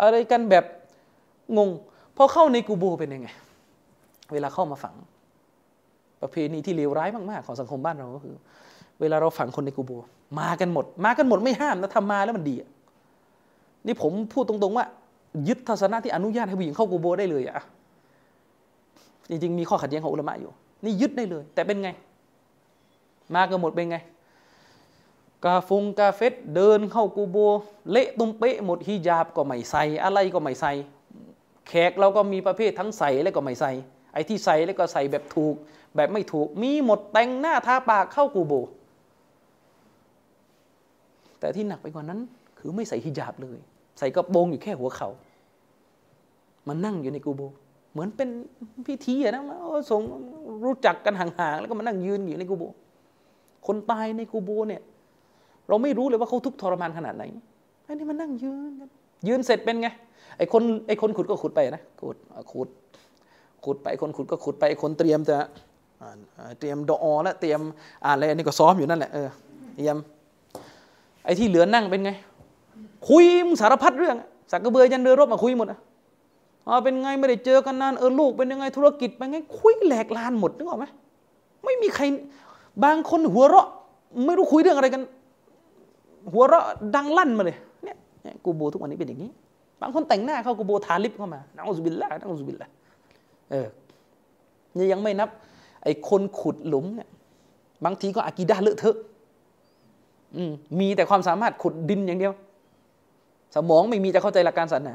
อะไรกันแบบงง พอเข้าในกูโบเป็นยังไง เวลาเข้ามาฝัง ประเพณีที่เลวร้ายมากๆ ของสังคมบ้านเราก็คือ เวลาเราฝังคนในกูโบ มากันหมด มากันหมดไม่ห้ามนะทำมาแล้วมันดีนี่ผมพูดตรงๆว่า ยึดทัศนะที่อนุญาตให้ผู้หญิงเข้ากูโบได้เลยอะจริงๆมีข้อขัดแย้งของอุลามะอยู่ นี่ยึดได้เลย แต่เป็นไง มากันหมดเป็นไงกาฟงกาเฟตเดินเข้ากูโบ เละตุ้มเป๊ะหมดฮิญาบก็ไม่ใส่อะไรก็ไม่ใส่ แขกเราก็มีประเภททั้งใส่และก็ไม่ใส่ ไอ้ที่ใส่แล้วก็ใส่แบบถูก แบบไม่ถูก มีหมดแต่งหน้าทาปากเข้ากูโบ แต่ที่หนักไปกว่านั้น คือไม่ใส่ฮิญาบเลย ใส่กระโปรงอยู่แค่หัวเขามันนั่งอยู่ในกูโบ เหมือนเป็นพิธีอะนะสงรู้จักกันห่างๆแล้วก็มานั่งยืนอยู่ในกูโบ คนตายในกูโบเนี่ย เราไม่รู้เลยว่าเขาทุกข์ทรมานขนาดไหนไอ้นี่มันนั่งยืนกัน ยืนเสร็จเป็นไงไอ้คนไอ้คนขุดก็ขุดไปนะขุดขุดขุดไปคนขุดก็ขุดไปคนเตรียมจะเตรียมดอแล้วเตรียมอ่านอะไรนี่ก็ซ้อมอยู่นั่นแหละเออเตรียมไอ้ที่เหลือนั่งเป็นไง คุยสารพัดเรื่อง สักกระเบือยันเรือรบมาคุยหมดอะเป็นไงไม่ได้เจอกันนานเออลูกเป็นยังไงธุรกิจเป็นไงคุยแหลกลานหมดนึกออกไหมไม่มีใครบางคนหัวเราะ ไม่รู้คุยเรื่องอะไรกัน หัวเราะดังลั่นมาเลย กูโบทุกวันนี้เป็นอย่างนี้ บางคนแต่งหน้าเข้ากูโบทาลิปเข้ามานะอุบิลละนะอุบิลละเออนี่ยังไม่นับ ไอ้คนขุดหลุมเนี่ยบางทีก็อากีดาเลอะเทอะมีแต่ความสามารถขุดดินอย่างเดียว สมองไม่มีจะเข้าใจหลักการศาสนา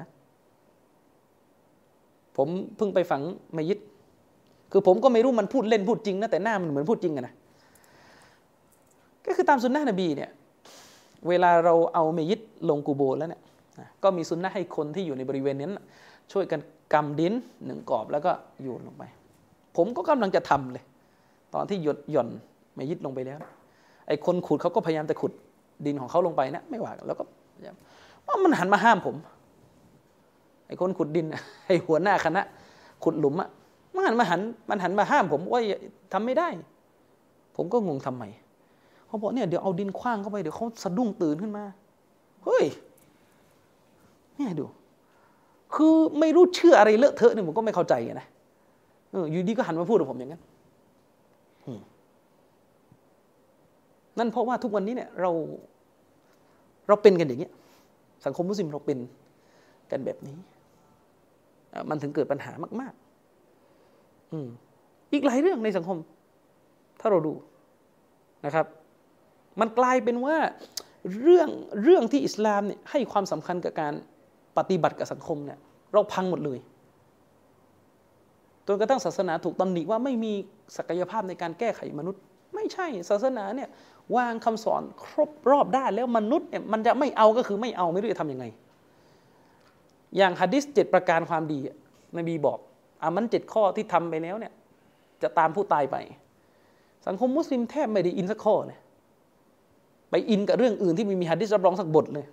ผมเพิ่งไปฝังมายิดคือผมก็ไม่รู้มันพูดเล่นพูดจริงนะแต่หน้ามันเหมือนพูดจริงอะนะก็คือตามสุนนะนบีเนี่ย เวลาเราเอาเมยิดลงกูโบแล้วเนี่ยก็มีสุนนะให้คนที่อยู่ในบริเวณนั้นช่วยกันกำดินหนึ่งกรอบแล้วก็โยนลงไป ผมก็กำลังจะทำเลย ตอนที่หยดหย่อนเมยิดลงไปแล้ว ไอ้คนขุดเขาก็พยายามจะขุดดินของเขาลงไปนะไม่ว่าแล้วก็ว่ามันหันมาห้ามผมไอ้คนขุดดินไอ้หัวหน้าคณะ ขุดหลุมอะมันหันมาหันมันหันมาห้ามผมว่าทำไม่ได้ ผมก็งงทำไม เขาบอกเนี่ยเดี๋ยวเอาดินคว้างเข้าไปเดี๋ยวเขาสะดุ้งตื่นขึ้นมาเฮ้ยเนี่ยดู คือไม่รู้เชื่ออะไรเลอะเทอะเนี่ยผมก็ไม่เข้าใจนะอออยู่ดีก็หันมาพูดกับผมอย่างนั้นนั่นเพราะว่าทุกวันนี้เนี่ย เรา เราเป็นกันอย่างเงี้ย สังคมมุสลิมเราเป็นกันแบบนี้ มันถึงเกิดปัญหามาก ๆ อืมอีกหลายเรื่องในสังคม ถ้าเราดูนะครับ มันกลายเป็นว่าเรื่องเรื่องที่อิสลามเนี่ยให้ความสำคัญกับการปฏิบัติกับสังคมเนี่ยเราพังหมดเลยจนกระทั่งศาสนาถูกตำหนิว่าไม่มีศักยภาพในการแก้ไขมนุษย์ ไม่ใช่ศาสนาเนี่ยวางคำสอนครบรอบได้แล้วมนุษย์เนี่ยมันจะไม่เอาก็คือไม่เอาไม่รู้จะทำยังไง อย่างฮะดิษเจ็ดประการความดีนบีบอกอามันเจ็ดข้อที่ทำไปแล้วเนี่ยจะตามผู้ตายไป สังคมมุสลิมแทบไม่ได้อินสักข้อเลย ไปอินกับเรื่องอื่นที่ไม่มีฮะดิษรับรองสักบทเลย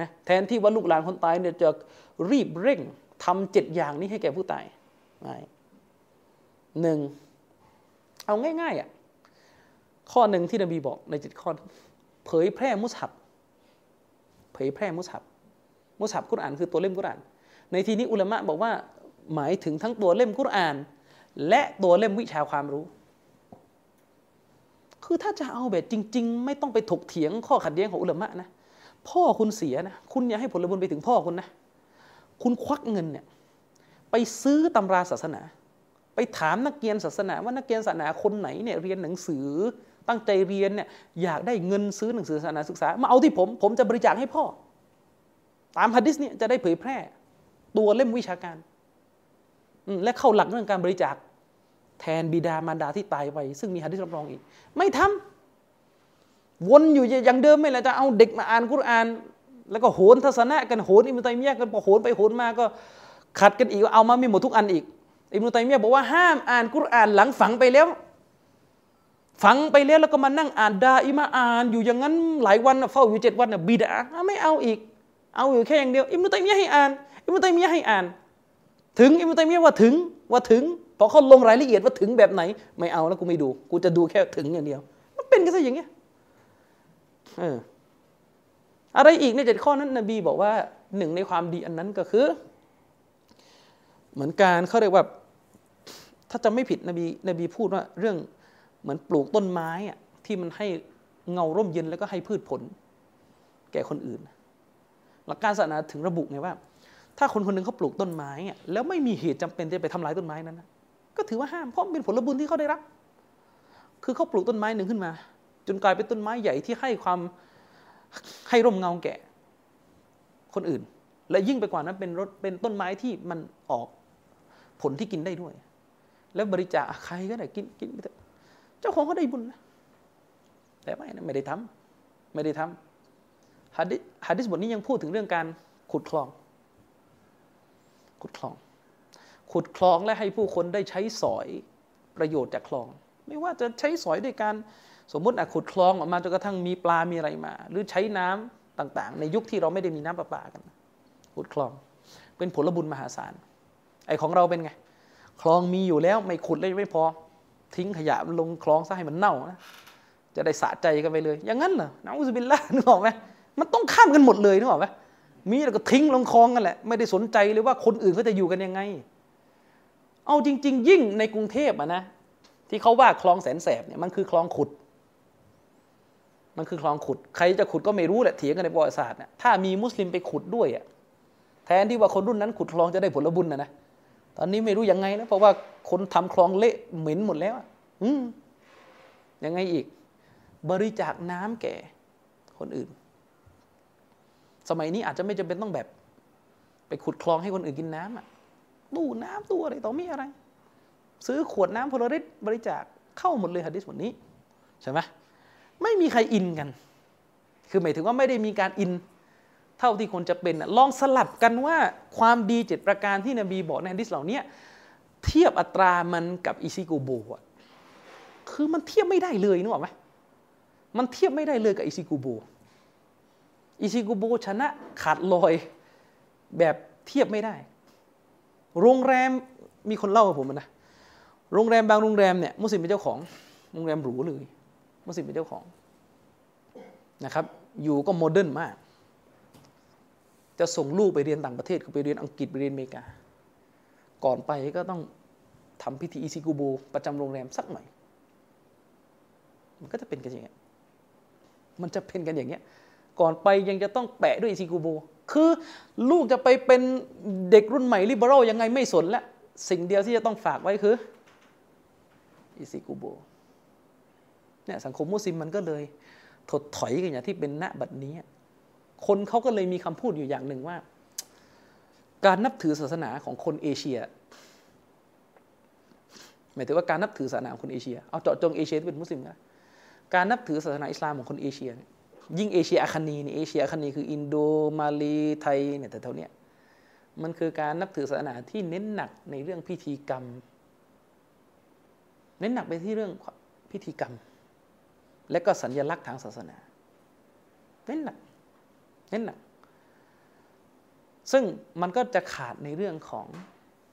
นะแทนที่ว่าลูกหลานคนตายเนี่ยจะรีบเร่งทำเจ็ดอย่างนี้ให้แก่ผู้ตายหนึ่งเอาง่ายๆอะข้อหนึ่งที่นบีบอกในเจ็ดข้อเผยแพร่มุสฮับ เผยแพร่มุสฮับ มุสฮับกุรอานคือตัวเล่มกุรอาน ในที่นี้อุลามะบอกว่าหมายถึงทั้งตัวเล่มกุรอาน และตัวเล่มวิชาความรู้ คือถ้าจะเอาแบบจริง ๆ ไม่ต้องไปถกเถียงข้อขัดแย้งของอุลามะนะพ่อคุณเสียนะคุณอย่าให้ผลบุญไปถึงพ่อคุณนะ คุณควักเงินเนี่ยไปซื้อตำราศาสนา ไปถามนักเรียนศาสนา ว่านักเรียนศาสนาคนไหนเนี่ยเรียนหนังสือ ตั้งใจเรียนเนี่ยอยากได้เงินซื้อหนังสือศาสนาศึกษา มาเอาที่ผม ผมจะบริจาคให้พ่อ ตามฮะดิษเนี่ยจะได้เผยแพร่ ตัวเล่มวิชาการ และเข้าหลักเรื่องการบริจาค แทนบิดามารดาที่ตายไป ซึ่งมีฮะดิษรับรองอีก ไม่ทำวนอยู่อย่างเดิมไม่ละจะเอาเด็กมาอ่านกุรอาน แล้วก็โหนทัศนะกันโหนอิมุตัยมียะกันพอโหนไปโหนมาก็ขัดกันอีกเอามาไม่หมดทุกอันอีกอิมุตัยมียะบอกว่าห้ามอ่านกุรอานหลังฝังไปแล้ว ฝังไปแล้วแล้วก็มานั่งอ่านดาอิมาอ่าน อยู่อย่างนั้นหลายวันเฝ้าอยู่เจ็ดวันบิดาไม่เอาอีก เอาอยู่แค่อย่างเดียวอิมุตัยมียะให้อ่านอิมุตัยมียะให้อ่าน ถึงอิมุตัยมียะว่าถึงว่าถึง พอเขาลงรายละเอียดว่าถึงแบบไหน ไม่เอาแล้วกูไม่ดู กูจะดูแค่ถึงอย่างเดียว มันเป็นกันซะอย่างเงี้ยเอออะไรอีกในเจ็ดข้อนั้นนบีบอกว่าหนึ่งในความดีอันนั้นก็คือ เหมือนการเขาเรียกว่า ถ้าจะไม่ผิดนบีนบีพูดว่าเรื่องเหมือนปลูกต้นไม้อะที่มันให้เงาร่มเย็นแล้วก็ให้พืชผล แก่คนอื่น หลักการศาสนาถึงระบุไงว่า ถ้าคนคนหนึ่งเขาปลูกต้นไม้อะแล้วไม่มีเหตุจำเป็นจะไปทำลายต้นไม้นั้นนะ ก็ถือว่าห้ามเพราะมันเป็นผลบุญที่เขาได้รับ คือเขาปลูกต้นไม้หนึ่งขึ้นมา จนกลายเป็นต้นไม้ใหญ่ที่ให้ความให้ร่มเงาแก่ คนอื่น และยิ่งไปกว่านั้นเป็นรถเป็นต้นไม้ที่มันออกผลที่กินได้ด้วย แล้วบริจาคใครก็ได้กินกินไปเถอะเจ้าของเขาได้บุญนะแต่ไม่นะไม่ได้ทำไม่ได้ทำฮัดดิษฮัดดิษบทนี้ยังพูดถึงเรื่องการขุดคลอง ขุดคลอง ขุดคลองและให้ผู้คนได้ใช้สอยประโยชน์จากคลอง ไม่ว่าจะใช้สอยด้วยการสมมติอะขุดคลองออกมาจนกระทั่งมีปลา มีอะไรมา หรือใช้น้ำต่างๆ ในยุคที่เราไม่ได้มีน้ำประปากัน ขุดคลอง เป็นผลบุญมหาศาล ไอของเราเป็นไง คลองมีอยู่แล้วไม่ขุดเลยไม่พอ ทิ้งขยะลงคลองซะให้มันเน่านะ จะได้สะใจกันไปเลย อย่างนั้นเหรอนะอุสบิลละนึกออกไหมมันต้องข้ามกันหมดเลยนึกออกไหมมีแล้วก็ทิ้งลงคลองกันแหละ ไม่ได้สนใจเลยว่าคนอื่นเขาจะอยู่กันยังไง เอาจริง ๆ ยิ่งในกรุงเทพอะนะที่เขาว่าคลองแสนแสบเนี่ยมันคือคลองขุด มันคือคลองขุด ใครจะขุดก็ไม่รู้แหละเถียงกันในประวัติศาสตร์นะถ้ามีมุสลิมไปขุดด้วยอะแทนที่ว่าคนรุ่นนั้นขุดคลองจะได้ผลบุญนะนะตอนนี้ไม่รู้ยังไงแล้วเพราะว่าคนทำคลองเละเหม็นหมดแล้วอืมยังไงอีก บริจาคน้ำแก่คนอื่น สมัยนี้อาจจะไม่จำเป็นต้องแบบ ไปขุดคลองให้คนอื่นกินน้ำอะ ตู้น้ำตู้อะไรต่อมีอะไร ซื้อขวดน้ำพลริตบริจาคเข้าหมดเลยฮะดิษบทนี้ใช่ไหมไม่มีใครอินกัน คือหมายถึงว่าไม่ได้มีการอินเท่าที่คนจะเป็นลองสลับกันว่าความดีเจ็ดประการที่นบีบอกในฮะดิษเหล่านี้เทียบอัตรามันกับอิซิกูโบะคือมันเทียบไม่ได้เลยนึกออกไหมมันเทียบไม่ได้เลยกับอิซิกูโบอิซิกูโบชนะขาดลอยแบบเทียบไม่ได้ โรงแรมมีคนเล่ากับผมนะโรงแรมบางโรงแรมเนี่ยมุสลิมเป็นเจ้าของ โรงแรมหรูเลยมุสลิมเป็นเจ้าของนะครับ อยู่ก็ modern มาก จะส่งลูกไปเรียนต่างประเทศคือไปเรียนอังกฤษไปเรียนอเมริกา ก่อนไปก็ต้องทำพิธีอิซิกูโบประจำโรงแรมสักหน่อย มันก็จะเป็นกันอย่างเงี้ยมันจะเป็นกันอย่างเงี้ย ก่อนไปยังจะต้องแปะด้วยอิซิกูโบ คือลูกจะไปเป็นเด็กรุ่นใหม่ liberal ยังไงไม่สนแล้วสิ่งเดียวที่จะต้องฝากไว้คืออิซิกูโบเนี่ยสังคมมุสลิมมันก็เลยถดถอยกันอย่างที่เป็นณบัดนี้ คนเขาก็เลยมีคำพูดอยู่อย่างหนึ่งว่า การนับถือศาสนาของคนเอเชียหมายถึงว่าการนับถือศาสนาของคนเอเชีย เอาเจาะจงเอเชียที่เป็นมุสลิมนะการนับถือศาสนาอิสลามของคนเอเชียยิ่ ยิ่งเอเชียอาคานีนี่เอเชียอาคานีคืออินโดมาลีไทยเนี่ยแต่เท่านี้มันคือการนับถือศาสนาที่เน้นหนักในเรื่องพิธีกรรม เน้นหนักไปที่เรื่องพิธีกรรม และก็สัญญลักษณ์ทางศาสนา เน้นหนักเน้นหนัก ซึ่งมันก็จะขาดในเรื่องของ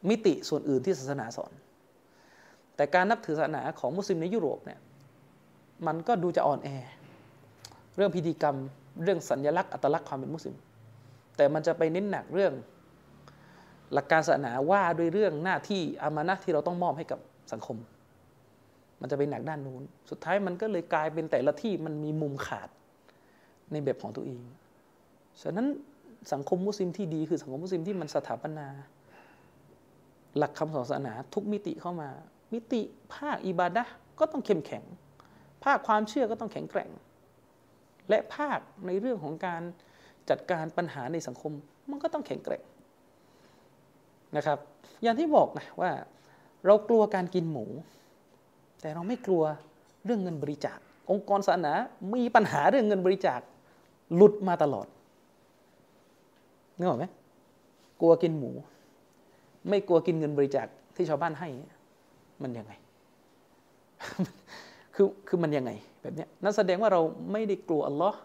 มิติส่วนอื่นที่ศาสนาสอน แต่การนับถือศาสนาของมุสลิมในยุโรปเนี่ยมันก็ดูจะอ่อนแอ เรื่องพิธีกรรม เรื่องสัญญลักษณ์อัตลักษณ์ความเป็นมุสลิม แต่มันจะไปเน้นหนักเรื่อง หลักการศาสนาว่าด้วยเรื่องหน้าที่อามานะที่เราต้องมอบให้กับสังคม มันจะไปหนักด้านนู้น สุดท้ายมันก็เลยกลายเป็นแต่ละที่มันมีมุมขาดในแบบของตัวเอง ฉะนั้นสังคมมุสลิมที่ดีคือสังคมมุสลิมที่มันสถาปนา หลักคำสอนศาสนาทุกมิติเข้ามา มิติภาคอิบาดะก็ต้องเข้มแข็ง ภาคความเชื่อก็ต้องแข็งแกร่ง และภาคในเรื่องของการจัดการปัญหาในสังคม มันก็ต้องแข็งแกร่งนะครับ อย่างที่บอกนะว่าเรากลัวการกินหมู แต่เราไม่กลัวเรื่องเงินบริจาค องค์กรศาสนามีปัญหาเรื่องเงินบริจาคหลุดมาตลอดนึกออกไหมกลัวกินหมู ไม่กลัวกินเงินบริจาคที่ชาวบ้านให้ มันยังไง คือคือมันยังไงแบบนี้นั่นแสดงว่าเราไม่ได้กลัวอัลลอฮ์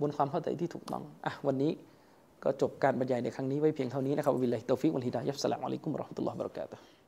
บนความเข้าใจที่ถูกต้องอะวันนี้ก็จบการบรรยายในครั้งนี้ไว้เพียงเท่านี้นะครับวิลลาฮิตอฟิกวัลฮิดายัสสลามอะลัยกุมรอฮ์มะตุลลอฮ์บะเราะกาตุฮ์